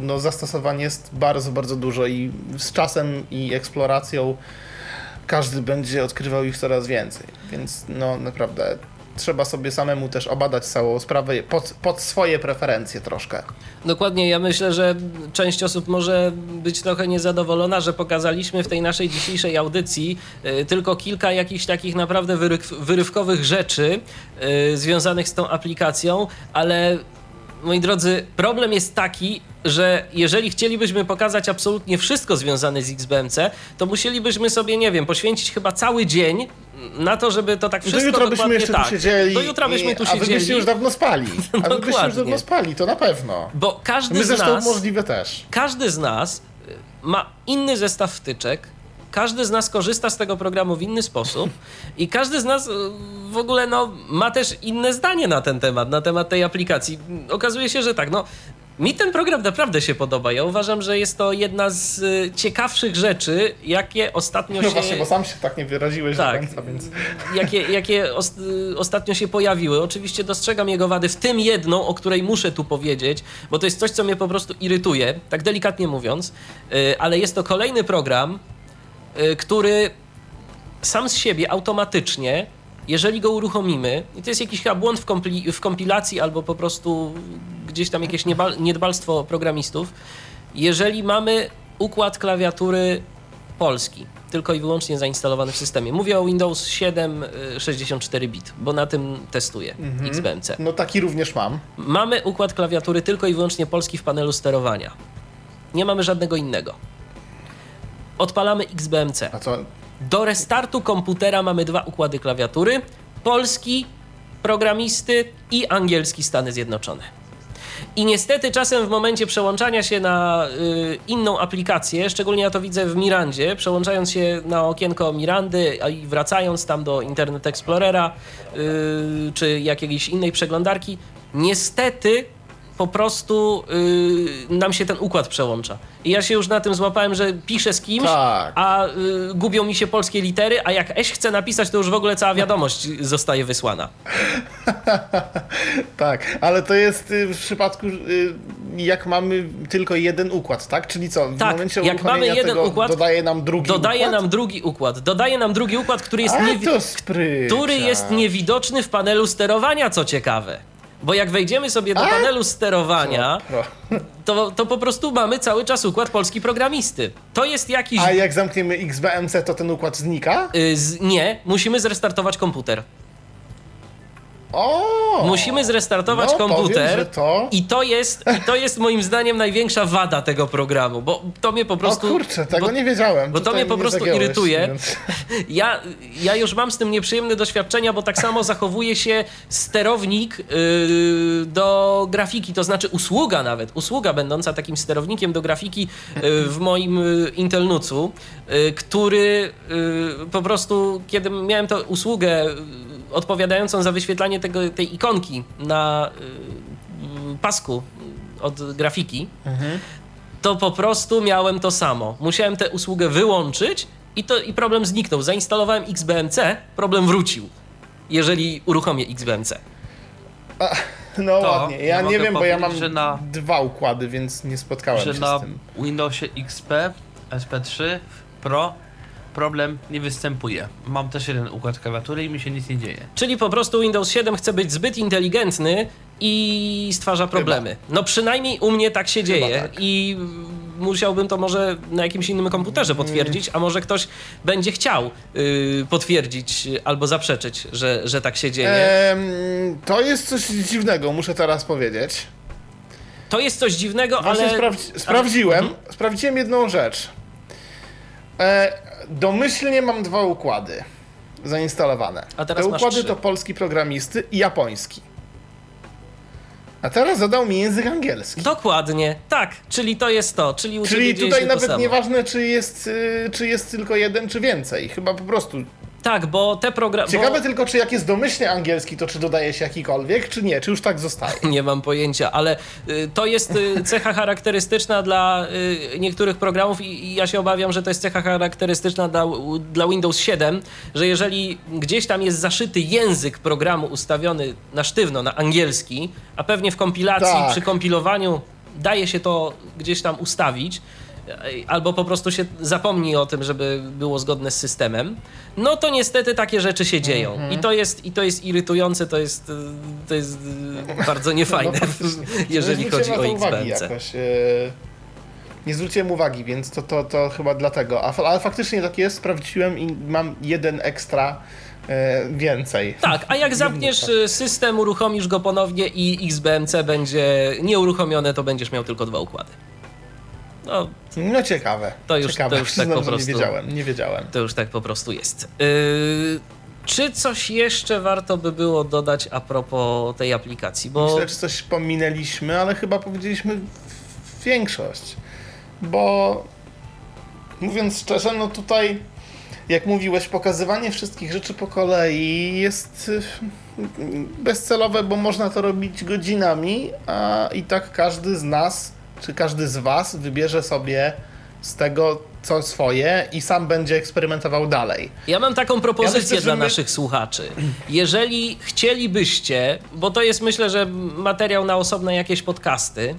no zastosowań jest bardzo, bardzo dużo i z czasem i eksploracją każdy będzie odkrywał ich coraz więcej, więc no naprawdę trzeba sobie samemu też obadać całą sprawę pod, pod, swoje preferencje troszkę. Dokładnie, ja myślę, że część osób może być trochę niezadowolona, że pokazaliśmy w tej naszej dzisiejszej audycji y, tylko kilka jakichś takich naprawdę wyryw, wyrywkowych rzeczy y, związanych z tą aplikacją, ale moi drodzy, problem jest taki, że jeżeli chcielibyśmy pokazać absolutnie wszystko związane z XBMC, to musielibyśmy sobie, nie wiem, poświęcić chyba cały dzień na to, żeby to tak Do wszystko jutra byśmy jeszcze tak. tu siedzieli. Do jutra byśmy tu i- A byście siedzieli, już dawno spali. A wy byście już dawno spali, to na pewno. bo każdy My z zresztą nas... możliwe też. każdy z nas y, ma inny zestaw wtyczek, każdy z nas korzysta z tego programu w inny sposób i każdy z nas y, w ogóle no, ma też inne zdanie na ten temat, na temat tej aplikacji. Okazuje się, że tak, no. Mi ten program naprawdę się podoba. Ja uważam, że jest to jedna z y, ciekawszych rzeczy, jakie ostatnio No się właśnie, bo sam się tak nie wyraziłeś tak, do końca, więc... jakie, jakie os, y, ostatnio się pojawiły. Oczywiście dostrzegam jego wady, w tym jedną, o której muszę tu powiedzieć, bo to jest coś, co mnie po prostu irytuje, tak delikatnie mówiąc, y, ale jest to kolejny program, który sam z siebie automatycznie, jeżeli go uruchomimy, i to jest jakiś chyba błąd w, kompli- w kompilacji albo po prostu gdzieś tam jakieś niedbalstwo programistów, jeżeli mamy układ klawiatury polski, tylko i wyłącznie zainstalowany w systemie. Mówię o Windows 7 y, 64 bit, bo na tym testuję XBMC. No taki również mam. Mamy układ klawiatury tylko i wyłącznie polski w panelu sterowania. Nie mamy żadnego innego. Odpalamy XBMC. A co? Do restartu komputera mamy dwa układy klawiatury: polski programisty i angielski Stany Zjednoczone. I niestety czasem w momencie przełączania się na y, inną aplikację, szczególnie ja to widzę w Mirandzie, przełączając się na okienko Mirandy i wracając tam do Internet Explorera y, czy jakiejś innej przeglądarki, niestety po prostu y, nam się ten układ przełącza. I ja się już na tym złapałem, że piszę z kimś, Tak. a y, gubią mi się polskie litery, a jak Eś chce napisać, to już w ogóle cała wiadomość zostaje wysłana. Tak, ale to jest y, w przypadku, y, jak mamy tylko jeden układ, tak? Czyli co, w Tak, momencie jak mamy jeden układ, dodaje nam drugi Dodaje układ? nam drugi układ. Dodaje nam drugi układ, który jest, niewi- który jest niewidoczny w panelu sterowania, co ciekawe. Bo jak wejdziemy sobie do A? panelu sterowania, Pro. to, to po prostu mamy cały czas układ polski programisty. To jest jakiś. A jak zamkniemy XBMC, to ten układ znika? y, Z, nie, musimy zrestartować komputer. O! Musimy zrestartować no, komputer. Powiem, to... I to jest, i to jest moim zdaniem największa wada tego programu, bo to mnie po O prostu. kurczę, tego bo, nie wiedziałem. bo to mnie po prostu irytuje. mówiąc. Ja, ja już mam z tym nieprzyjemne doświadczenia, bo tak samo zachowuje się sterownik yy, do grafiki, to znaczy usługa nawet, usługa będąca takim sterownikiem do grafiki yy, w moim yy, Intelnucu, yy, który yy, po prostu, kiedy miałem tę usługę odpowiadającą za wyświetlanie tego, tej ikonki na yy, pasku od grafiki, to po prostu miałem to samo. Musiałem tę usługę wyłączyć i, to, i problem zniknął. Zainstalowałem XBMC, problem wrócił, jeżeli uruchomię XBMC. No To ładnie. Ja nie wiem, bo ja mam na- dwa układy, więc nie spotkałem że się na z tym. Windowsie XP, SP3 Pro problem nie występuje. Mam też jeden układ klawiatury i mi się nic nie dzieje. Czyli po prostu Windows 7 chce być zbyt inteligentny i stwarza problemy. No przynajmniej u mnie tak się dzieje tak. i musiałbym to może na jakimś innym komputerze potwierdzić, a może ktoś będzie chciał yy, potwierdzić albo zaprzeczyć, że, że tak się dzieje. Em, to jest coś dziwnego, muszę teraz powiedzieć. To jest coś dziwnego, Właśnie ale... sprawdzi- sprawdziłem, sprawdziłem jedną rzecz. E, domyślnie mam dwa układy zainstalowane. A teraz Te układy to polski programisty i japoński. A teraz zadał mi język angielski. Dokładnie, tak, czyli to jest to, czyli Czyli tutaj nawet nieważne, czy jest, y, czy jest tylko jeden, czy więcej. Chyba po prostu. Tak, bo te programy... Ciekawe tylko, czy jak jest domyślnie angielski, to czy dodaje się jakikolwiek, czy nie, czy już tak zostaje. Nie mam pojęcia, ale y, to jest y, cecha charakterystyczna dla y, niektórych programów i, i ja się obawiam, że to jest cecha charakterystyczna dla, dla Windows 7, że jeżeli gdzieś tam jest zaszyty język programu ustawiony na sztywno, na angielski, a pewnie w kompilacji, Tak. przy kompilowaniu daje się to gdzieś tam ustawić, albo po prostu się zapomni o tym, żeby było zgodne z systemem, no to niestety takie rzeczy się dzieją. Mhm. I, to jest, I to jest irytujące, to jest, to jest bardzo niefajne, No, jeżeli chodzi o XBMC. jakoś. e, nie zwróciłem uwagi, więc to, to, to chyba dlatego. A, ale faktycznie tak jest, sprawdziłem i mam jeden ekstra e, więcej. Tak, a jak zapniesz y, system, uruchomisz go ponownie i XBMC będzie nieuruchomione, to będziesz miał tylko dwa układy. No, No ciekawe. To już- ciekawe. to już tak Przyznam, po prostu- Nie wiedziałem, nie wiedziałem. to już tak po prostu jest. Yy, czy coś jeszcze warto by było dodać a propos tej aplikacji? Bo Myślę, że coś pominęliśmy, ale chyba powiedzieliśmy większość. Bo mówiąc szczerze, no tutaj, jak mówiłeś, pokazywanie wszystkich rzeczy po kolei jest y, bezcelowe, bo można to robić godzinami, a i tak każdy z nas, czy każdy z Was wybierze sobie z tego co swoje i sam będzie eksperymentował dalej. Ja mam taką propozycję Ja myślę, dla my- naszych słuchaczy. Jeżeli chcielibyście, bo to jest myślę, że materiał na osobne jakieś podcasty,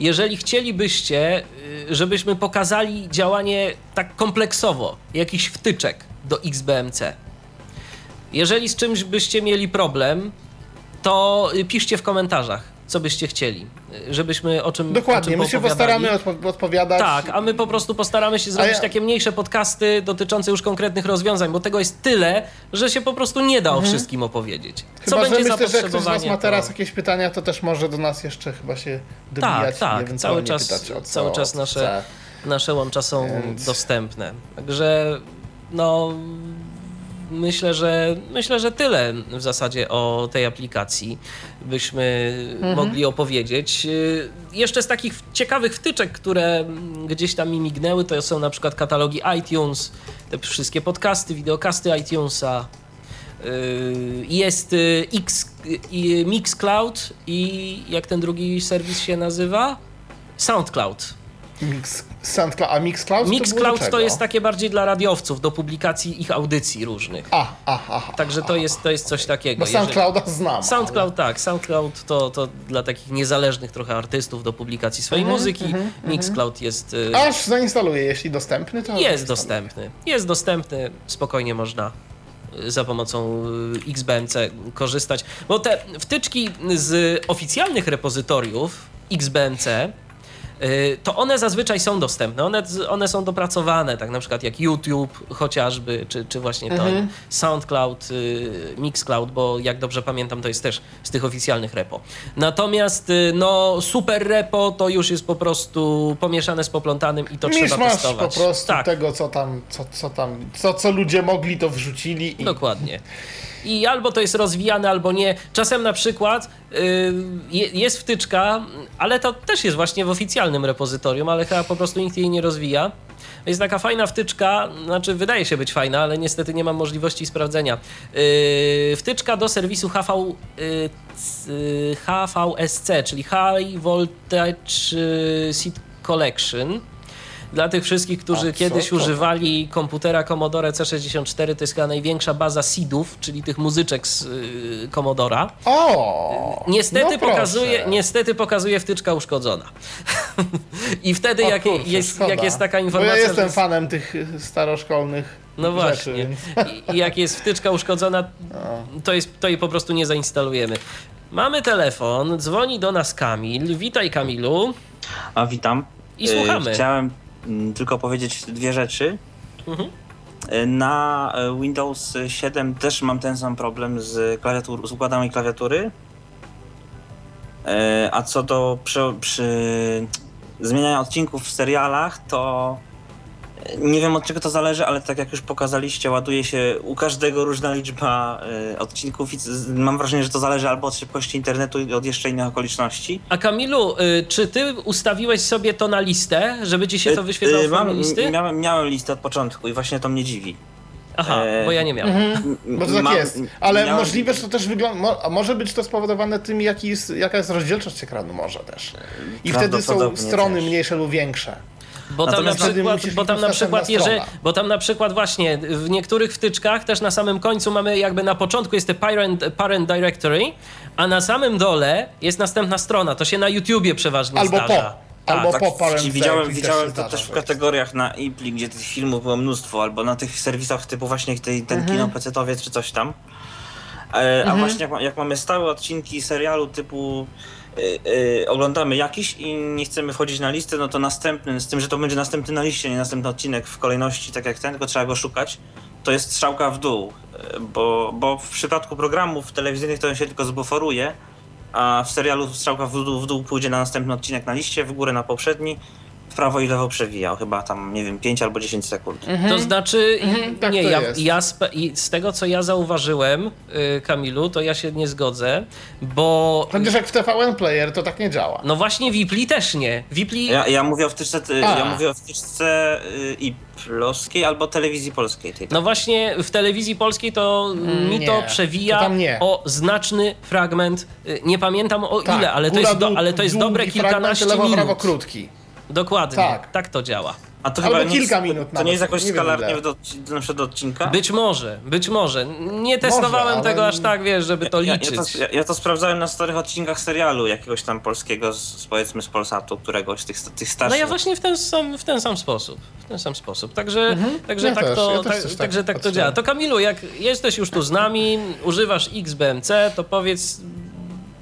jeżeli chcielibyście, y, żebyśmy pokazali działanie tak kompleksowo, jakichś wtyczek do XBMC, jeżeli z czymś byście mieli problem, to y, piszcie w komentarzach, co byście chcieli, żebyśmy o czym o Dokładnie, czym my się postaramy odpo- odpowiadać. Tak, a my po prostu postaramy się zrobić ja- takie mniejsze podcasty dotyczące już konkretnych rozwiązań, bo tego jest tyle, że się po prostu nie da o wszystkim opowiedzieć. Mhm. Chyba, Co że będzie myślę, że jak ktoś z Was zapotrzebowanie, ma teraz to... jakieś pytania, to też może do nas jeszcze chyba się dobijać Tak, tak, cały czas, pytać o co cały czas nasze, nasze łącza są Więc- dostępne. Także no myślę, że myślę, że tyle w zasadzie o tej aplikacji byśmy Mhm. mogli opowiedzieć. Y, Jeszcze z takich ciekawych wtyczek, które gdzieś tam mi mignęły, to są na przykład katalogi iTunes, te wszystkie podcasty, wideokasty iTunesa. Y, Jest y, X, Mixcloud i jak ten drugi serwis się nazywa? SoundCloud. Mix, SoundCloud, a Mixcloud, to, Mixcloud to czego? jest takie bardziej dla radiowców, do publikacji ich audycji różnych. A, a, a, a. Także to jest, to jest coś takiego. Bo Jeżeli- SoundClouda znam. SoundCloud tak, SoundCloud to, to dla takich niezależnych trochę artystów do publikacji swojej Mhm, muzyki. Mixcloud jest, y, Ale... Aż zainstaluję, jeśli dostępny, to... jest dostępny. Jest dostępny, spokojnie można y, za pomocą y, XBMC korzystać. Bo te wtyczki z oficjalnych repozytoriów XBMC to one zazwyczaj są dostępne, one, one są dopracowane, tak na przykład jak YouTube chociażby, czy, czy właśnie to SoundCloud, y, Mixcloud, bo jak dobrze pamiętam, to jest też z tych oficjalnych repo. Natomiast y, no super repo to już jest po prostu pomieszane z poplątanym i to Misz trzeba testować. po prostu tak, tego, co tam, co, co tam, co, co ludzie mogli, to wrzucili i... Dokładnie. I albo to jest rozwijane, albo nie. Czasem na przykład y, je- jest wtyczka, ale to też jest właśnie w oficjalnym repozytorium, ale chyba po prostu nikt jej nie rozwija. Jest taka fajna wtyczka, znaczy wydaje się być fajna, ale niestety nie mam możliwości sprawdzenia. Yy, wtyczka do serwisu HV, yy, HVSC, czyli High Voltage Seed Collection. Dla tych wszystkich, którzy kiedyś to? używali komputera Commodore C64, to jest chyba największa baza seedów, czyli tych muzyczek z yy, Commodora. O! Niestety, no pokazuje, niestety pokazuje wtyczka uszkodzona. I wtedy, O jak, kurczę, jest, jak jest taka Bo informacja. ja jestem że- fanem tych y, staroszkolnych No rzeczy, właśnie. więc... I, jak jest wtyczka uszkodzona, to, jest, to jej po prostu nie zainstalujemy. Mamy telefon, dzwoni do nas Kamil. Witaj Kamilu. A witam. I słuchamy. E, Chciałem tylko powiedzieć dwie rzeczy. Mhm. E, Na e, Windows 7 też mam ten sam problem z, klawiatur, z układami klawiatury. E, A co do przy, przy zmieniania odcinków w serialach, to nie wiem od czego to zależy, ale tak jak już pokazaliście, ładuje się u każdego różna liczba e, odcinków i mam wrażenie, że to zależy albo od szybkości internetu i od jeszcze innych okoliczności. A Kamilu, y, czy ty ustawiłeś sobie to na listę, żeby ci się to E, wyświetlało e, w formie mam, listy? Miałem, miałem listę od początku i właśnie to mnie dziwi. Aha, bo ja nie miałem. Mhm. Bo to tak Mam- jest. Ale miałem- możliwe, że to też wygląda. Mo, a może być to spowodowane tym, jaki jest, jaka jest rozdzielczość ekranu, może też. I wtedy są strony też. mniejsze lub większe. Bo tam, na przykład, bo tam na przykład, jeżeli, bo tam na przykład właśnie w niektórych wtyczkach też na samym końcu mamy jakby na początku jest te parent, parent directory, a na samym dole jest następna strona. To się na YouTubie przeważnie Albo zdarza. po. Albo Tak. po parent i widziałem, widziałem to też w kategoriach na Ipli, gdzie tych filmów było mnóstwo, albo na tych serwisach typu właśnie tej, ten Mhm. kino pecetowiec czy coś tam. E, A właśnie jak, jak mamy stałe odcinki serialu typu y, y, oglądamy jakiś i nie chcemy wchodzić na listę, no to następny, z tym, że to będzie następny na liście, nie następny odcinek w kolejności, tak jak ten, tylko trzeba go szukać, to jest strzałka w dół, y, bo, bo w przypadku programów telewizyjnych to on się tylko zbuforuje, a w serialu strzałka w dół, w dół pójdzie na następny odcinek na liście, w górę na poprzedni, prawo i lewo przewijał, chyba tam, nie wiem, 5 albo 10 sekund. To znaczy, tak nie, to ja, jest. ja z tego co ja zauważyłem, y, Kamilu, to ja się nie zgodzę, bo Chociaż jak w TVN Player to tak nie działa. no właśnie Wipli też nie. Wipli, Ja, ja mówię o wtyczce, y, A. ja mówię o wtyczce y, i polskiej albo telewizji polskiej. Tej, no właśnie w telewizji polskiej to mi nie, to przewija to o znaczny fragment, y, nie pamiętam o Tak, ile, ale to jest, do, ale to jest dobre fragment, kilkanaście lewo, minut. prawo, krótki. Dokładnie, Tak. tak to działa. A to Albo chyba nie kilka jest, minut To nawet, nie jest jakoś nie skalarnie do, do, odcinka? Być może, być może. Nie testowałem ale- tego aż tak, wiesz, żeby to ja, liczyć. ja, to, ja, ja to sprawdzałem na starych odcinkach serialu jakiegoś tam polskiego, z, z, powiedzmy z Polsatu, któregoś z tych, tych No starszych. ja właśnie w ten sam, w ten sam sposób. W ten sam sposób. Także, także Ja tak, też, to, ja tak, tak także tak to działa. To Kamilu, jak jesteś już tu z nami, używasz XBMC, to powiedz,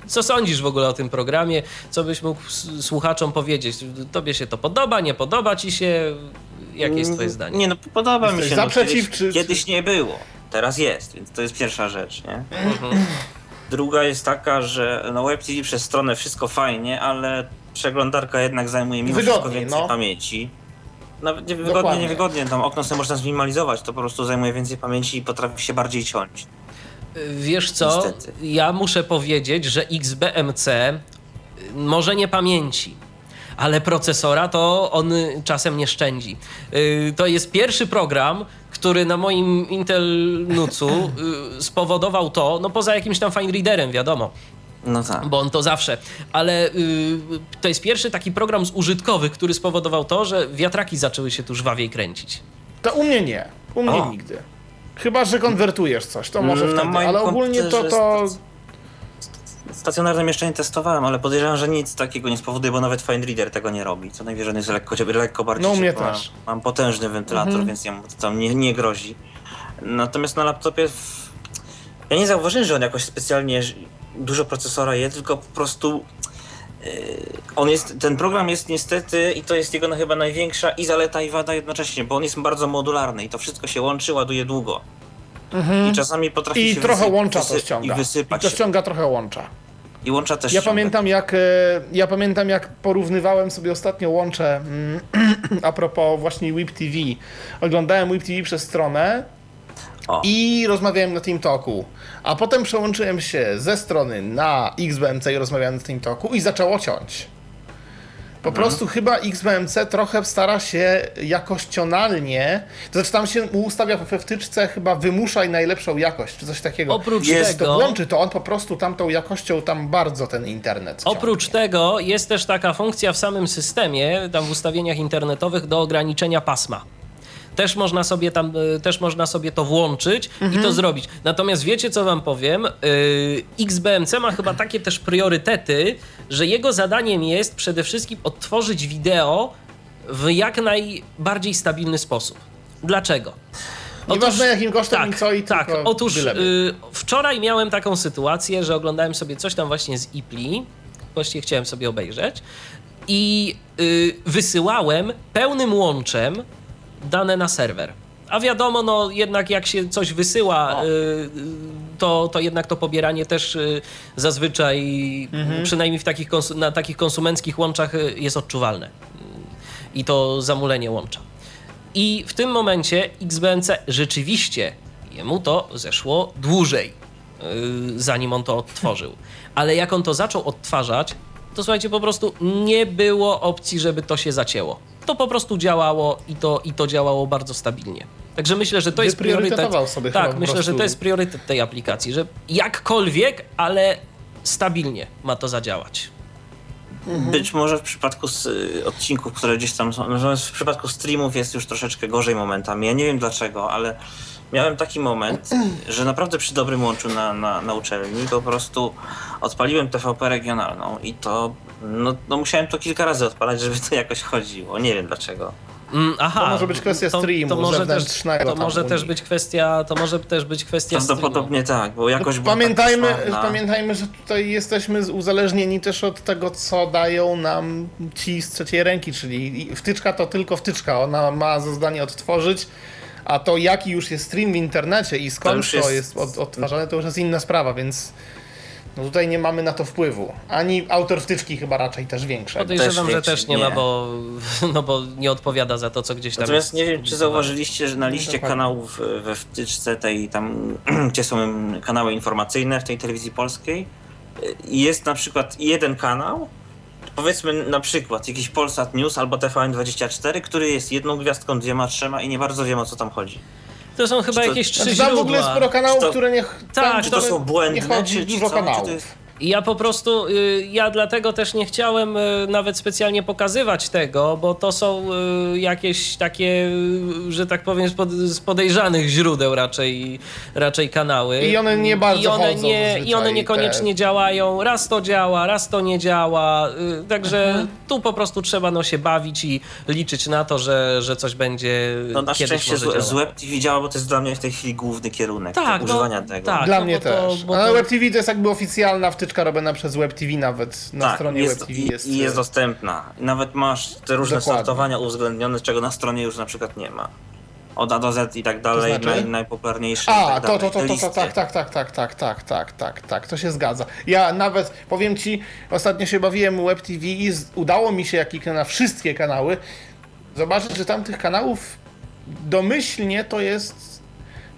co sądzisz w ogóle o tym programie? Co byś mógł słuchaczom powiedzieć? Tobie się to podoba, nie podoba ci się? Jakie jest twoje zdanie? Nie no, podoba mi się. za, no, przeciw, kiedyś, czy- kiedyś nie było, teraz jest, więc to jest pierwsza rzecz, nie? Druga jest taka, że no Web TV przez stronę wszystko fajnie, ale przeglądarka jednak zajmuje mimo wszystko Wygodniej, więcej no. pamięci. Nawet nie wygodnie, Dokładnie. niewygodnie, tam okno sobie można zminimalizować, to po prostu zajmuje więcej pamięci i potrafi się bardziej ciąć. Wiesz co, Niestety. ja muszę powiedzieć, że XBMC y, może nie pamięci, ale procesora to on czasem nie szczędzi. Y, To jest pierwszy program, który na moim Intel Nucu y, spowodował to, no poza jakimś tam fine readerem, wiadomo, No tak. bo on to zawsze, ale to jest pierwszy taki program z użytkowych, który spowodował to, że wiatraki zaczęły się tu żwawiej kręcić. To u mnie nie. U mnie O. nigdy. Chyba, że konwertujesz coś, to może Na wtedy, ale ogólnie to, to... Stacjonarnym jeszcze nie testowałem, ale podejrzewam, że nic takiego nie spowoduje, bo nawet Find Reader tego nie robi. Co najwyżej on jest lekko, lekko bardziej No, u mnie też. Mam potężny wentylator, Mhm. więc jemu to tam nie, nie grozi. Natomiast na laptopie w... ja nie zauważyłem, że on jakoś specjalnie dużo procesora je, tylko po prostu on jest, ten program jest niestety i to jest jego no, chyba największa i zaleta i wada jednocześnie, bo on jest bardzo modularny i to wszystko się łączy, ładuje długo. I czasami potrafi Mhm. I się trochę łącza to ściąga. I wysypać to się. ściąga trochę łącza. I łącza też Ja ściąga. pamiętam, jak, e, ja pamiętam, jak porównywałem sobie ostatnio łącze mm, a propos właśnie Whip TV. Oglądałem Whip TV przez stronę O. i rozmawiałem na Team Talku. A potem przełączyłem się ze strony na XBMC i rozmawiałem na Team Talku i zaczęło ciąć. Po Mhm. prostu chyba XBMC trochę stara się jakościonalnie, to znaczy tam się ustawia we wtyczce chyba wymuszaj najlepszą jakość, czy coś takiego. Oprócz Jest to tego- włączy, to on po prostu tamtą jakością tam bardzo ten internet Oprócz ciągnie. tego jest też taka funkcja w samym systemie, tam w ustawieniach internetowych do ograniczenia pasma. Też można sobie tam, y, też można sobie to włączyć i to zrobić. Natomiast wiecie, co wam powiem? Yy, XBMC ma chyba takie też priorytety, że jego zadaniem jest przede wszystkim odtworzyć wideo w jak najbardziej stabilny sposób. Dlaczego? Nieważne jakim kosztem tak, i co i tak. Otóż y, wczoraj miałem taką sytuację, że oglądałem sobie coś tam właśnie z IPLI, właściwie chciałem sobie obejrzeć i y, wysyłałem pełnym łączem dane na serwer. A wiadomo, no jednak jak się coś wysyła, y, y, to, to jednak to pobieranie też y, zazwyczaj, przynajmniej w takich na takich konsumenckich łączach y, jest odczuwalne. Y, I to zamulenie łącza. I w tym momencie XBMC rzeczywiście jemu to zeszło dłużej, yy, zanim on to odtworzył. Ale jak on to zaczął odtwarzać, to słuchajcie, po prostu nie było opcji, żeby to się zacięło. To po prostu działało i to, i to działało bardzo stabilnie. Także myślę, że to jest priorytet. Sobie Tak, myślę, że to jest priorytet tej aplikacji, że jakkolwiek, ale stabilnie ma to zadziałać. Być może w przypadku y, odcinków, które gdzieś tam są, natomiast w przypadku streamów jest już troszeczkę gorzej momentami. Ja nie wiem dlaczego, ale miałem taki moment, że naprawdę przy dobrym łączu na, na, na uczelni po prostu odpaliłem TVP regionalną i to, no, no musiałem to kilka razy odpalać, żeby to jakoś chodziło. Nie wiem dlaczego. Mm, aha, To może być kwestia to, streamu to może też, to może też być kwestia, to może też być kwestia. Prawdopodobnie tak, bo jakoś była Pamiętajmy, tak pamiętajmy, że tutaj jesteśmy uzależnieni też od tego, co dają nam ci z trzeciej ręki, czyli wtyczka to tylko wtyczka, ona ma za zadanie odtworzyć, a to jaki już jest stream w internecie i skąd już to jest- jest, od, odtwarzane, to już jest inna sprawa, więc no tutaj nie mamy na to wpływu. Ani autor wtyczki chyba raczej też większe. Podejrzewam, Też że też nie, ma, bo, no bo nie odpowiada za to, co gdzieś tam Natomiast jest nie wiem, czy zauważyliście, że na liście dokładnie. kanałów we wtyczce tej tam, gdzie są kanały informacyjne w tej telewizji polskiej, e, jest na przykład jeden kanał, powiedzmy na przykład jakiś Polsat News albo TVN24, który jest jedną gwiazdką, dwiema, trzema i nie bardzo wiem o co tam chodzi. To są chyba Czy to- jakieś trzy Znaczy, tam w ogóle jest źródła. sporo kanałów, Czy to- które nie... Tak, tam, Czy to które są nie błędne, chodzi czy, czy dużo co? Czy to kanałów. jest... Ja po prostu, y, ja dlatego też nie chciałem y, nawet specjalnie pokazywać tego, bo to są y, jakieś takie, że tak powiem, z pod- z podejrzanych źródeł raczej, raczej kanały. I one nie bardzo I one, nie, I one niekoniecznie te- działają. Raz to działa, raz to nie działa. Także Mhm. tu po prostu trzeba no, się bawić i liczyć na to, że, że coś będzie No na kiedyś szczęście może z, z Web TV działa, bo to jest dla mnie w tej chwili główny kierunek Tak, no, używania tego. tak. Dla no mnie to- też. bo Ale to- WebTV to jest jakby oficjalna wtyczka robiona przez WebTV nawet. Na tak, stronie jest, WebTV jest... i jest dostępna. I nawet masz te różne Dokładnie. sortowania uwzględnione, czego na stronie już na przykład nie ma. Od A do Z i tak dalej, To znaczy? naj, najpopularniejsze A, tak to, to, to, to, to, tak, tak, tak, tak, tak, tak, tak, tak, tak, to się zgadza. Ja nawet, powiem ci, ostatnio się bawiłem WebTV i z, udało mi się, jak kliknę na wszystkie kanały, zobaczyć, że tam tych kanałów domyślnie to jest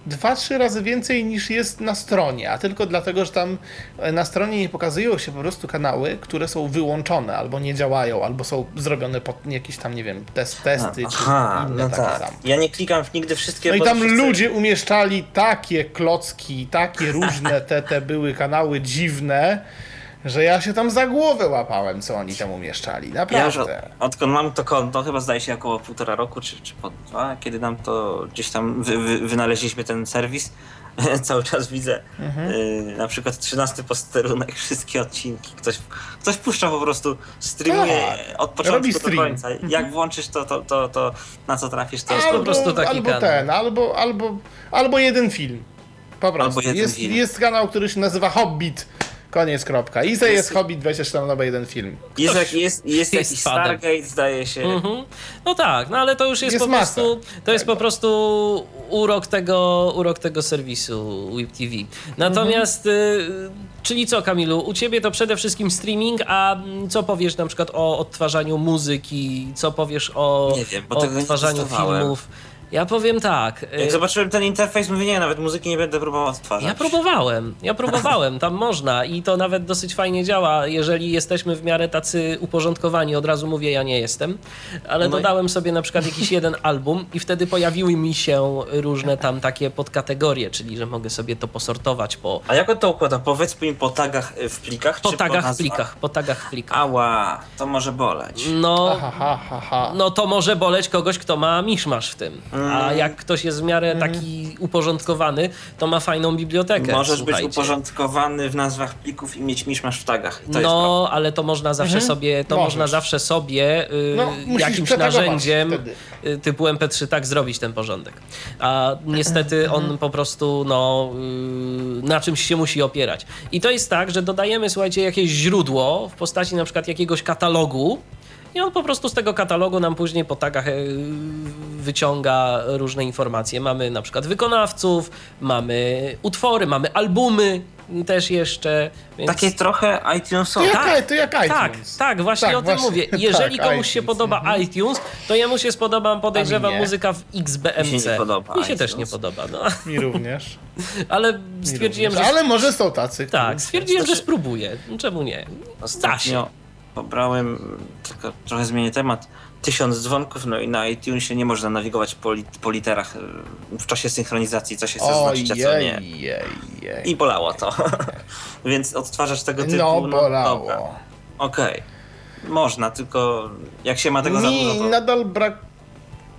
dwa, trzy razy więcej niż jest na stronie, a tylko dlatego, że tam e, na stronie nie pokazują się po prostu kanały, które są wyłączone, albo nie działają, albo są zrobione pod jakieś tam, nie wiem, test, testy, Aha, czy inne no takie tak. tam. Ja nie klikam w nigdy wszystkie. No i tam wszyscy- ludzie umieszczali takie klocki, takie różne te, te były kanały dziwne, że ja się tam za głowę łapałem, co oni tam umieszczali. Ja już Naprawdę. odkąd mam to konto, chyba zdaje się około półtora roku, czy, czy po dwa, kiedy nam to gdzieś tam wy, wy, wynaleźliśmy ten serwis, cały czas widzę Mhm. y, na przykład 13 posterunek, wszystkie odcinki. Ktoś, ktoś puszcza po prostu, streamuje Tak, od początku do końca. Jak włączysz to, to, to, to na co trafisz, to jest po prostu taki albo kanał. ten, albo, albo, albo jeden film. Po prostu. jeden jest, film. jest kanał, który się nazywa Hobbit. Koniec, kropka. I to jest Hobbit 24 na jeden film. Jest, jest, jest, jest jakiś fanem. Stargate, zdaje się. Mhm. No tak, no ale to już jest, Jest po masa prostu to jest tego. po prostu urok tego, urok tego serwisu Whip TV. Natomiast y, czyli co Kamilu, u ciebie to przede wszystkim streaming, a co powiesz na przykład o odtwarzaniu muzyki, co powiesz o, Nie wiem, bo o tego nie odtwarzaniu filmów? Ja powiem tak. y, Jak zobaczyłem ten interfejs, mówię, nie, nawet muzyki nie będę próbował odtwarzać. Ja próbowałem, ja próbowałem, tam można i to nawet dosyć fajnie działa, jeżeli jesteśmy w miarę tacy uporządkowani, od razu mówię, ja nie jestem, ale No i- dodałem sobie na przykład jakiś jeden album i wtedy pojawiły mi się różne tam takie podkategorie, czyli że mogę sobie to posortować po, A jak on to układa? Powiedzmy im po tagach w plikach, po czy tagach po w plikach, po tagach w plikach. Ała, to może boleć. No, Ha, ha, ha, ha. no to może boleć kogoś, kto ma miszmasz w tym, a Mm. jak ktoś jest w miarę taki uporządkowany, to ma fajną bibliotekę, Możesz słuchajcie. być uporządkowany w nazwach plików i mieć miszmasz w tagach. To no, ale to można zawsze sobie, to Możesz. można zawsze sobie y, No, jakimś narzędziem wtedy. y, typu MP3 tak zrobić ten porządek. A niestety on po prostu no, y, na czymś się musi opierać. I to jest tak, że dodajemy, słuchajcie, jakieś źródło w postaci na przykład jakiegoś katalogu i on po prostu z tego katalogu nam później po tagach y, wyciąga różne informacje. Mamy na przykład wykonawców, mamy utwory, mamy albumy też jeszcze. Więc... Takie trochę To iTunesowe. jak, Tak, to jak Tak, iTunes. tak, właśnie Tak, o tym właśnie. mówię. Jeżeli Tak, komuś się iTunes, podoba iTunes, to jemu się spodoba, podejrzewam, muzyka w XBMC. Mi się nie podoba Mi się też nie podoba, no. Mi również. Ale stwierdziłem, również. że... Ale może są tacy. Tak, stwierdziłem, że spróbuję. Czemu nie? Da się. Pobrałem, tylko trochę zmienię temat, tysiąc dzwonków, no i na iTunesie nie można nawigować po, li, po literach w czasie synchronizacji, co się chce a co nie. Ojej, jej, jej. I bolało to. Więc odtwarzacz tego typu, No, bolało. Okej. Można, tylko jak się ma tego za Mi dużo, to... nadal brak...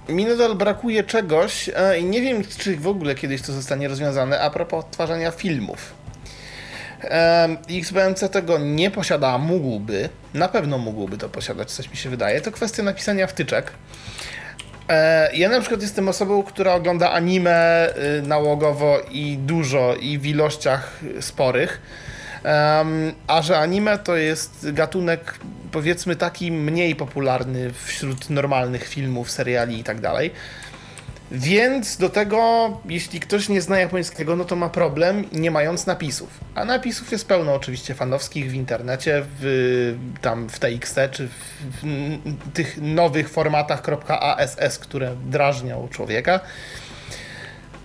Mi nadal brakuje czegoś e, i nie wiem, czy w ogóle kiedyś to zostanie rozwiązane a propos odtwarzania filmów. XBMC tego nie posiada, mógłby, na pewno mógłby to posiadać, coś mi się wydaje. To kwestia napisania wtyczek. E, ja na przykład jestem osobą, która ogląda anime y, nałogowo i dużo i w ilościach sporych. A że anime to jest gatunek powiedzmy taki mniej popularny wśród normalnych filmów, seriali i tak dalej. Więc do tego, jeśli ktoś nie zna japońskiego, no to ma problem nie mając napisów. A napisów jest pełno oczywiście fanowskich w internecie, w, tam w TXT czy w, w tych nowych formatach .ass, które drażnią człowieka.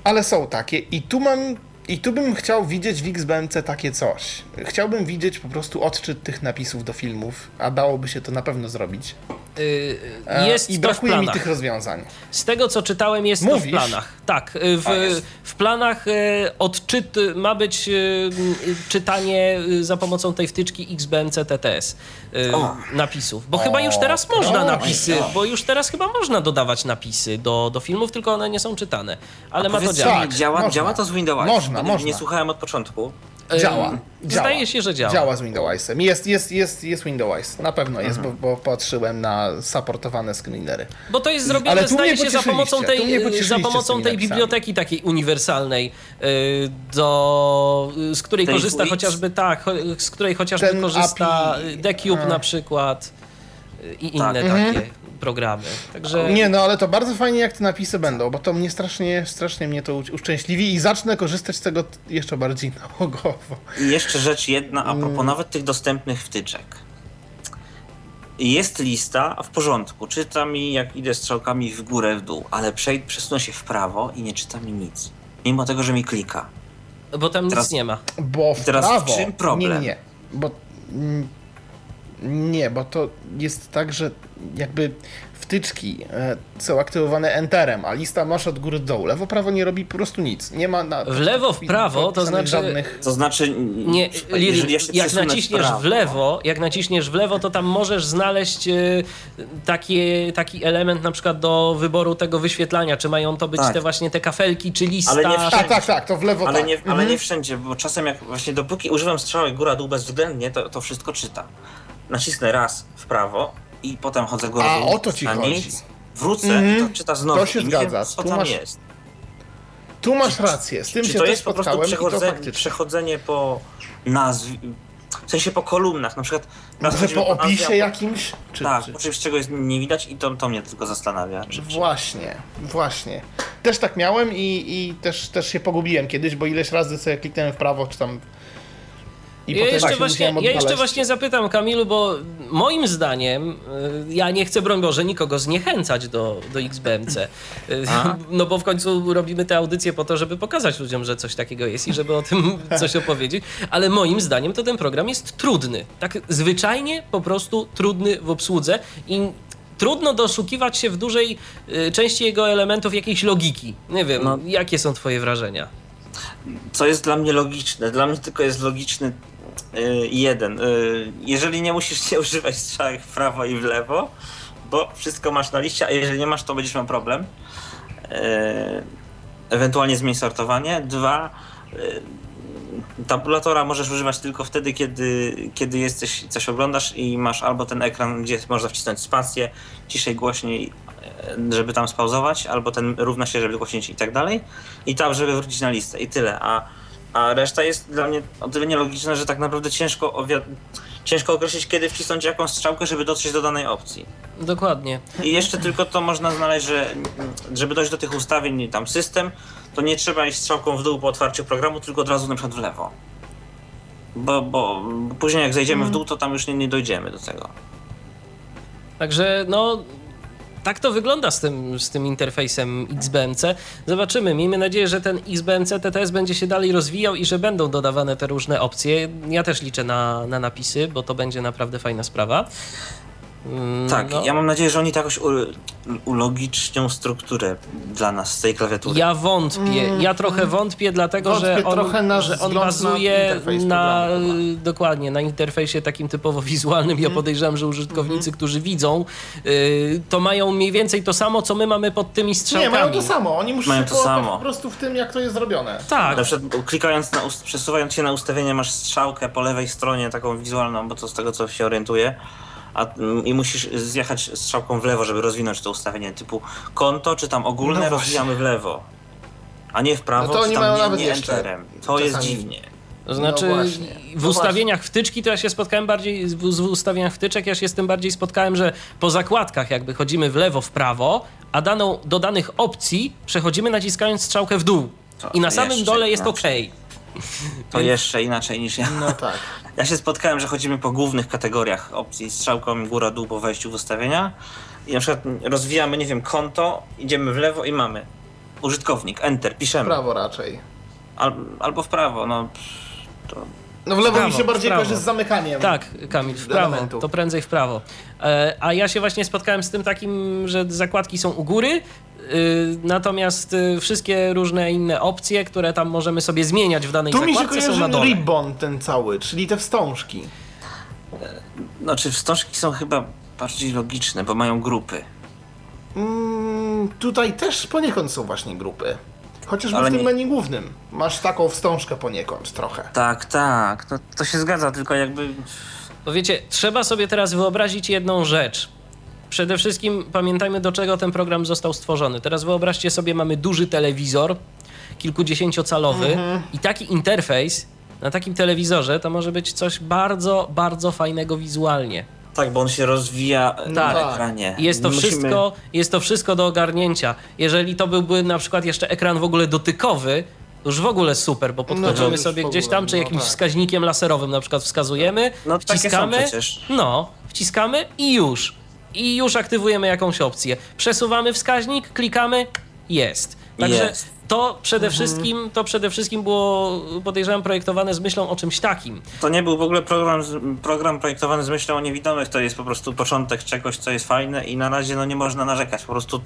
Ale są takie i tu mam i tu bym chciał widzieć w XBMC takie coś. Chciałbym widzieć po prostu odczyt tych napisów do filmów, a dałoby się to na pewno zrobić. Y, E, Jest I to w brakuje mi planach. tych rozwiązań. Z tego co czytałem, jest to w Mówisz? planach. Tak, y, w, A, jest. w planach y, odczyt ma być y, y, czytanie y, za pomocą tej wtyczki XBMC TTS y, O. napisów. Bo chyba już teraz można proszę. napisy, bo już teraz chyba można dodawać napisy do, do filmów, tylko one nie są czytane. Ale ma to działać. Tak, działa, można. działa to z Windowsem? Można, można. Nie słuchałem od początku. Działa. działa. Zdaje się, że działa. Działa z Windowsem. Jest, jest, jest, jest Windows. Na pewno jest, Mhm. bo, bo patrzyłem na supportowane screenery. Bo to jest zrobione, Ale tu zdaje się, za pomocą tej, za pomocą tej biblioteki takiej uniwersalnej, y, do, z której Tej korzysta Wix? chociażby, tak, z której chociażby Ten korzysta API, Decube a. na przykład y, i inne Tak. takie programy. Także Nie, no ale to bardzo fajnie jak te napisy będą, bo to mnie strasznie, strasznie mnie to uszczęśliwi i zacznę korzystać z tego jeszcze bardziej nałogowo. I jeszcze rzecz jedna, a Mm. propos nawet tych dostępnych wtyczek. Jest lista w porządku, czyta mi jak idę strzałkami w górę, w dół, ale przej- przesunę się w prawo i nie czyta mi nic. Mimo tego, że mi klika. bo tam teraz- nic nie ma. Bo w Teraz w prawo... czym problem? Nie, nie, bo... Nie, bo to jest tak, że jakby wtyczki e, są aktywowane enterem, a lista masz od góry do dołu. Lewo, prawo nie robi po prostu nic. Nie ma na... W lewo, w prawo, to znaczy- żadnych... To znaczy, Nie, jeżeli ja jak naciśniesz prawo, w lewo, jak naciśniesz w lewo, to tam możesz znaleźć y, takie, taki element na przykład do wyboru tego wyświetlania, czy mają to być Tak. te właśnie te kafelki, czy lista. Ale nie Tak, tak, tak, to w lewo Ale, tak. nie, Mhm. ale nie wszędzie, bo czasem jak właśnie dopóki używam strzałek góra-dół bezwzględnie, to, to wszystko czyta. Nacisnę raz w prawo i potem chodzę górą A, o to ci chodzi. nic, wrócę Mhm. i to czyta znowu. To się I zgadza. Wiem, co Tu tam masz- jest. Tu masz rację, z tym Czy się to jest po prostu przechodzenie, przechodzenie po nazw... W sensie po kolumnach, na przykład... Może po nazwie, opisie po- jakimś? Czy, Tak, czy... po czymś czego jest nie widać i to, to mnie tylko zastanawia. Czy... Właśnie, właśnie. Też tak miałem i, i też, też się pogubiłem kiedyś, bo ileś razy sobie kliknąłem w prawo, czy tam... I Ja jeszcze, właśnie, ja jeszcze właśnie zapytam Kamilu, bo moim zdaniem, y, ja nie chcę, broń Boże, nikogo zniechęcać do, do XBMC. Y, A? No bo w końcu robimy te audycje po to, żeby pokazać ludziom, że coś takiego jest i żeby o tym coś opowiedzieć. Ale moim zdaniem to ten program jest trudny. Tak zwyczajnie po prostu trudny w obsłudze i trudno doszukiwać się w dużej y, części jego elementów jakiejś logiki. Nie wiem, No. jakie są twoje wrażenia? co jest dla mnie logiczne. Dla mnie tylko jest logiczny jeden. Y, jeżeli nie musisz nie używać strzałek w prawo i w lewo, bo wszystko masz na liście, a jeżeli nie masz, to będziesz miał problem. Y, ewentualnie zmień sortowanie. Dwa, y, tabulatora możesz używać tylko wtedy, kiedy, kiedy jesteś, coś oglądasz i masz albo ten ekran, gdzie można wcisnąć spację, ciszej, głośniej, żeby tam spauzować, albo ten równa się, żeby głośniej i tak dalej. I tam, żeby wrócić na listę i tyle. A, a reszta jest dla mnie o tyle nielogiczna, że tak naprawdę ciężko, owia- ciężko określić, kiedy wcisnąć jakąś strzałkę, żeby dotrzeć do danej opcji. Dokładnie. I jeszcze tylko to można znaleźć, że żeby dojść do tych ustawień, tam system, to nie trzeba iść strzałką w dół po otwarciu programu, tylko od razu na przykład w lewo. Bo, bo bo później jak zejdziemy w dół, to tam już nie, nie dojdziemy do tego. Także no. Tak to wygląda z tym, z tym interfejsem XBMC. Zobaczymy. Miejmy nadzieję, że ten XBMC TTS będzie się dalej rozwijał i że będą dodawane te różne opcje. Ja też liczę na, na napisy, bo to będzie naprawdę fajna sprawa. Mm, Tak, no. ja mam nadzieję, że oni to jakoś ulogicznią strukturę dla nas z tej klawiatury. Ja wątpię. Ja trochę wątpię, dlatego że Wątpię on, trochę na że on bazuje interfejs na, programu y, dokładnie na interfejsie takim typowo wizualnym. Ja podejrzewam, że użytkownicy, którzy widzą, y, to mają mniej więcej to samo, co my mamy pod tymi Nie, strzałkami. mają to samo, oni muszą Mają się to samo. po prostu w tym, jak to jest zrobione. Tak. Na przykład klikając na, przesuwając się na ustawienie masz strzałkę po lewej stronie taką wizualną, bo to z tego co się orientuję. A, mm, i musisz zjechać strzałką w lewo, żeby rozwinąć to ustawienie typu konto, czy tam ogólne No właśnie. rozwijamy w lewo, a nie w prawo, No to czy tam nie, nawet nie enterem. To jest czasami- dziwnie. To znaczy, No właśnie. w No ustawieniach wtyczki to ja się spotkałem bardziej, z w ustawieniach wtyczek ja się z tym bardziej spotkałem, że po zakładkach jakby chodzimy w lewo, w prawo, a daną, do danych opcji przechodzimy naciskając strzałkę w dół. To I na samym dole jest OK. To jeszcze inaczej niż ja. No tak. Ja się spotkałem, że chodzimy po głównych kategoriach opcji strzałką góra-dół po wejściu w ustawienia i na przykład rozwijamy, nie wiem, konto, idziemy w lewo i mamy użytkownik, enter, piszemy. Prawo raczej. Al, albo w prawo, no. To No w lewo prawo, mi się bardziej w kojarzy z zamykaniem. Tak, Kamil, w prawo, elementów. to prędzej w prawo. E, a ja się właśnie spotkałem z tym takim, że zakładki są u góry, natomiast y, wszystkie różne inne opcje, które tam możemy sobie zmieniać w danej Tu mi się zakładce są na kojarzy dole. ribbon ten cały, czyli te wstążki. Znaczy wstążki są chyba bardziej logiczne, bo mają grupy. Mm, tutaj też poniekąd są właśnie grupy. Chociażby Ale w tym nie- menu głównym. Masz taką wstążkę poniekąd trochę. Tak, tak, to, to się zgadza, tylko jakby... Bo wiecie, trzeba sobie teraz wyobrazić jedną rzecz. Przede wszystkim pamiętajmy, do czego ten program został stworzony. Teraz wyobraźcie sobie, mamy duży telewizor, kilkudziesięciocalowy Mhm. i taki interfejs na takim telewizorze to może być coś bardzo, bardzo fajnego wizualnie. Tak, bo on się rozwija No na tak. ekranie. I Jest to, Musimy- wszystko, jest to wszystko do ogarnięcia. Jeżeli to byłby na przykład jeszcze ekran w ogóle dotykowy, to już w ogóle super, bo podchodzimy już sobie gdzieś tam, czy no jakimś tak. wskaźnikiem laserowym na przykład wskazujemy, No takie są wciskamy, przecież. no, wciskamy i już. I już aktywujemy jakąś opcję. Przesuwamy wskaźnik, klikamy, jest. Także Jest. To przede Mhm. wszystkim, to przede wszystkim było, podejrzewam, projektowane z myślą o czymś takim. To nie był w ogóle program, program projektowany z myślą o niewidomych, to jest po prostu początek czegoś, co jest fajne i na razie no nie można narzekać. Po prostu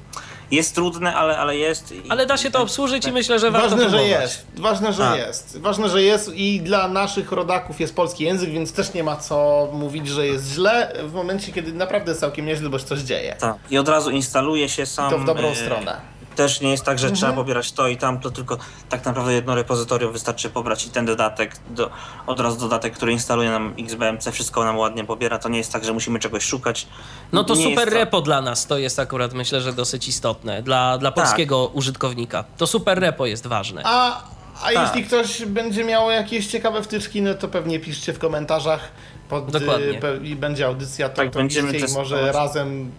jest trudne, ale, ale jest. I... Ale da się to obsłużyć i myślę, że warto Ważne, że jest. Ważne, że Tak. jest. Ważne, że jest i dla naszych rodaków jest polski język, więc też nie ma co mówić, że jest źle w momencie, kiedy naprawdę jest całkiem nieźle, bo się coś dzieje. Tak. I od razu instaluje się sam. To w dobrą e, stronę. Też nie jest tak, że Mhm. trzeba pobierać to i tamto, tylko tak naprawdę jedno repozytorium wystarczy pobrać i ten dodatek, do, od razu dodatek, który instaluje nam XBMC, wszystko nam ładnie pobiera. To nie jest tak, że musimy czegoś szukać. No to Nie super to- repo dla nas to jest akurat myślę, że dosyć istotne dla, dla Tak. polskiego użytkownika. To super repo jest ważne. A, a Tak. jeśli ktoś będzie miał jakieś ciekawe wtyczki, no to pewnie piszcie w komentarzach pod, Dokładnie. y, pe- i będzie audycja, to, Tak, to będziemy testować. może razem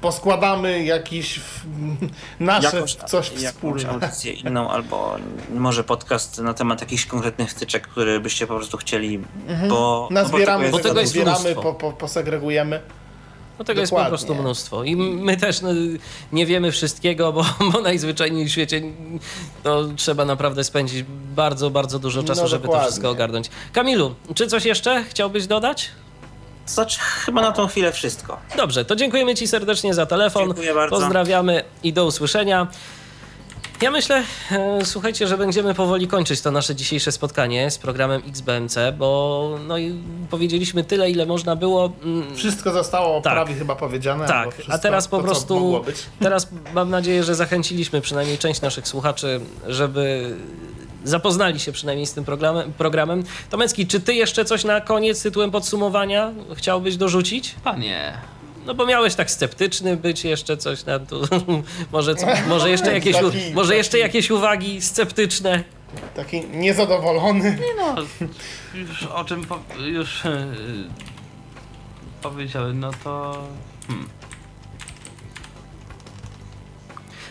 poskładamy jakiś w, nasze Jakąś, coś jakąś wspólne. audycję inną, albo może podcast na temat jakichś konkretnych wtyczek, które byście po prostu chcieli, bo... no bo Nazbieramy, Bo tego, tego jest zbieramy, mnóstwo. po, po, posegregujemy. No tego jest po dokładnie. prostu mnóstwo. I my też no, nie wiemy wszystkiego, bo, bo najzwyczajniej w świecie no, trzeba naprawdę spędzić bardzo, bardzo dużo czasu, No, żeby to dokładnie. wszystko ogarnąć. Kamilu, czy coś jeszcze chciałbyś dodać? Znaczy, chyba na tą chwilę wszystko. Dobrze, to dziękujemy Ci serdecznie za telefon. Dziękuję bardzo. Pozdrawiamy i do usłyszenia. Ja myślę, e, słuchajcie, że będziemy powoli kończyć to nasze dzisiejsze spotkanie z programem XBMC, bo no i powiedzieliśmy tyle, ile można było. Mm, Wszystko zostało Tak. prawie chyba powiedziane. Tak, wszystko, a teraz po to, prostu. Teraz mam nadzieję, że zachęciliśmy przynajmniej część naszych słuchaczy, żeby zapoznali się przynajmniej z tym programem. programem. Tomecki, czy ty jeszcze coś na koniec tytułem podsumowania chciałbyś dorzucić? Panie. No bo miałeś tak sceptyczny być, jeszcze coś na tu. może, co- może, jeszcze jakieś, Taki- może jeszcze jakieś uwagi sceptyczne. Taki niezadowolony. No, już o czym po, już yy, powiedziałem, no to... Hmm.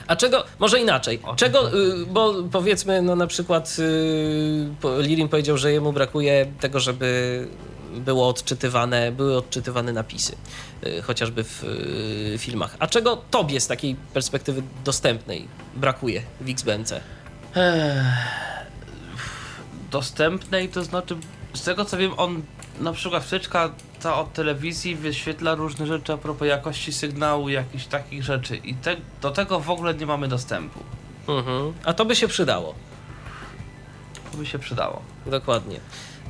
A czego, może inaczej, czego, y, bo powiedzmy, no na przykład y, Lirin powiedział, że jemu brakuje tego, żeby było odczytywane, były odczytywane napisy, y, chociażby w y, filmach. A czego tobie z takiej perspektywy dostępnej brakuje w XBMC? dostępnej, to znaczy z tego co wiem, on na przykład wtyczka ta od telewizji wyświetla różne rzeczy a propos jakości sygnału, jakichś takich rzeczy i te, do tego w ogóle nie mamy dostępu. Mhm. A to by się przydało, To by się przydało. dokładnie.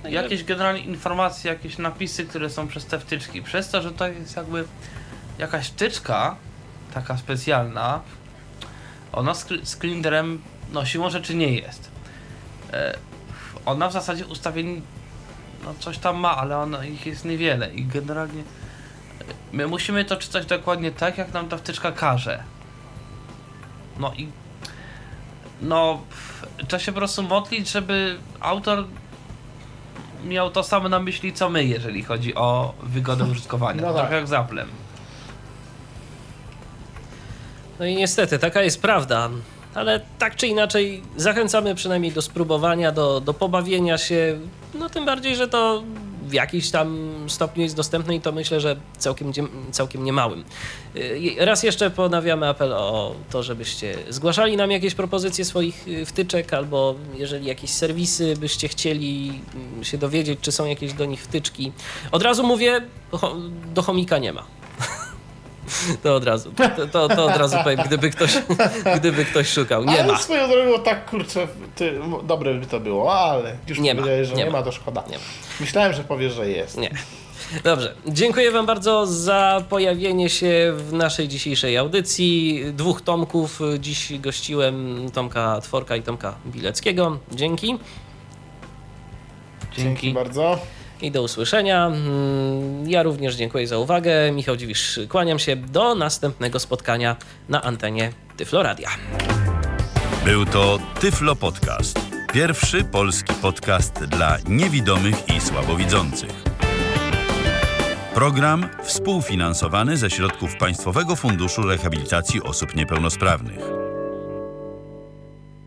Jakieś generalnie informacje, jakieś napisy, które są przez te wtyczki. Przez to, że to jest jakby jakaś wtyczka, taka specjalna, ona z, Klinderem no siłą rzeczy nie jest. E, ona w zasadzie ustawień no coś tam ma, ale ona, ich jest niewiele i generalnie e, My musimy to czytać dokładnie tak, jak nam ta wtyczka każe. No i. No, trzeba się po prostu modlić, żeby autor miał to samo na myśli co my, jeżeli chodzi o wygodę użytkowania. No Trochę tak. jak z Applem. No i niestety, taka jest prawda. Ale tak czy inaczej, zachęcamy przynajmniej do spróbowania, do, do pobawienia się. No tym bardziej, że to w jakiś tam stopniu jest dostępne i to myślę, że całkiem, całkiem niemałym. Y, Raz jeszcze ponawiamy apel o to, żebyście zgłaszali nam jakieś propozycje swoich y, wtyczek, albo jeżeli jakieś serwisy byście chcieli mm, się dowiedzieć, czy są jakieś do nich wtyczki. Od razu mówię, do chomika nie ma. To od razu, to, to, to od razu powiem, gdyby ktoś, gdyby ktoś szukał. Nie ale ma. swoją drogą tak, kurczę, ty, dobre by to było, ale już Nie ma, powiedziałeś, że nie nie, ma. ma, to szkoda. Nie ma. Myślałem, że powiesz, że jest. Nie. Dobrze, dziękuję Wam bardzo za pojawienie się w naszej dzisiejszej audycji. Dwóch Tomków. Dziś gościłem Tomka Tworka i Tomka Bileckiego. Dzięki Dzięki bardzo. I do usłyszenia. Mm, Ja również dziękuję za uwagę. Michał Dziwisz, kłaniam się do następnego spotkania na antenie Tyfloradia. Był to Tyflo Podcast. Pierwszy polski podcast dla niewidomych i słabowidzących. Program współfinansowany ze środków Państwowego Funduszu Rehabilitacji Osób Niepełnosprawnych.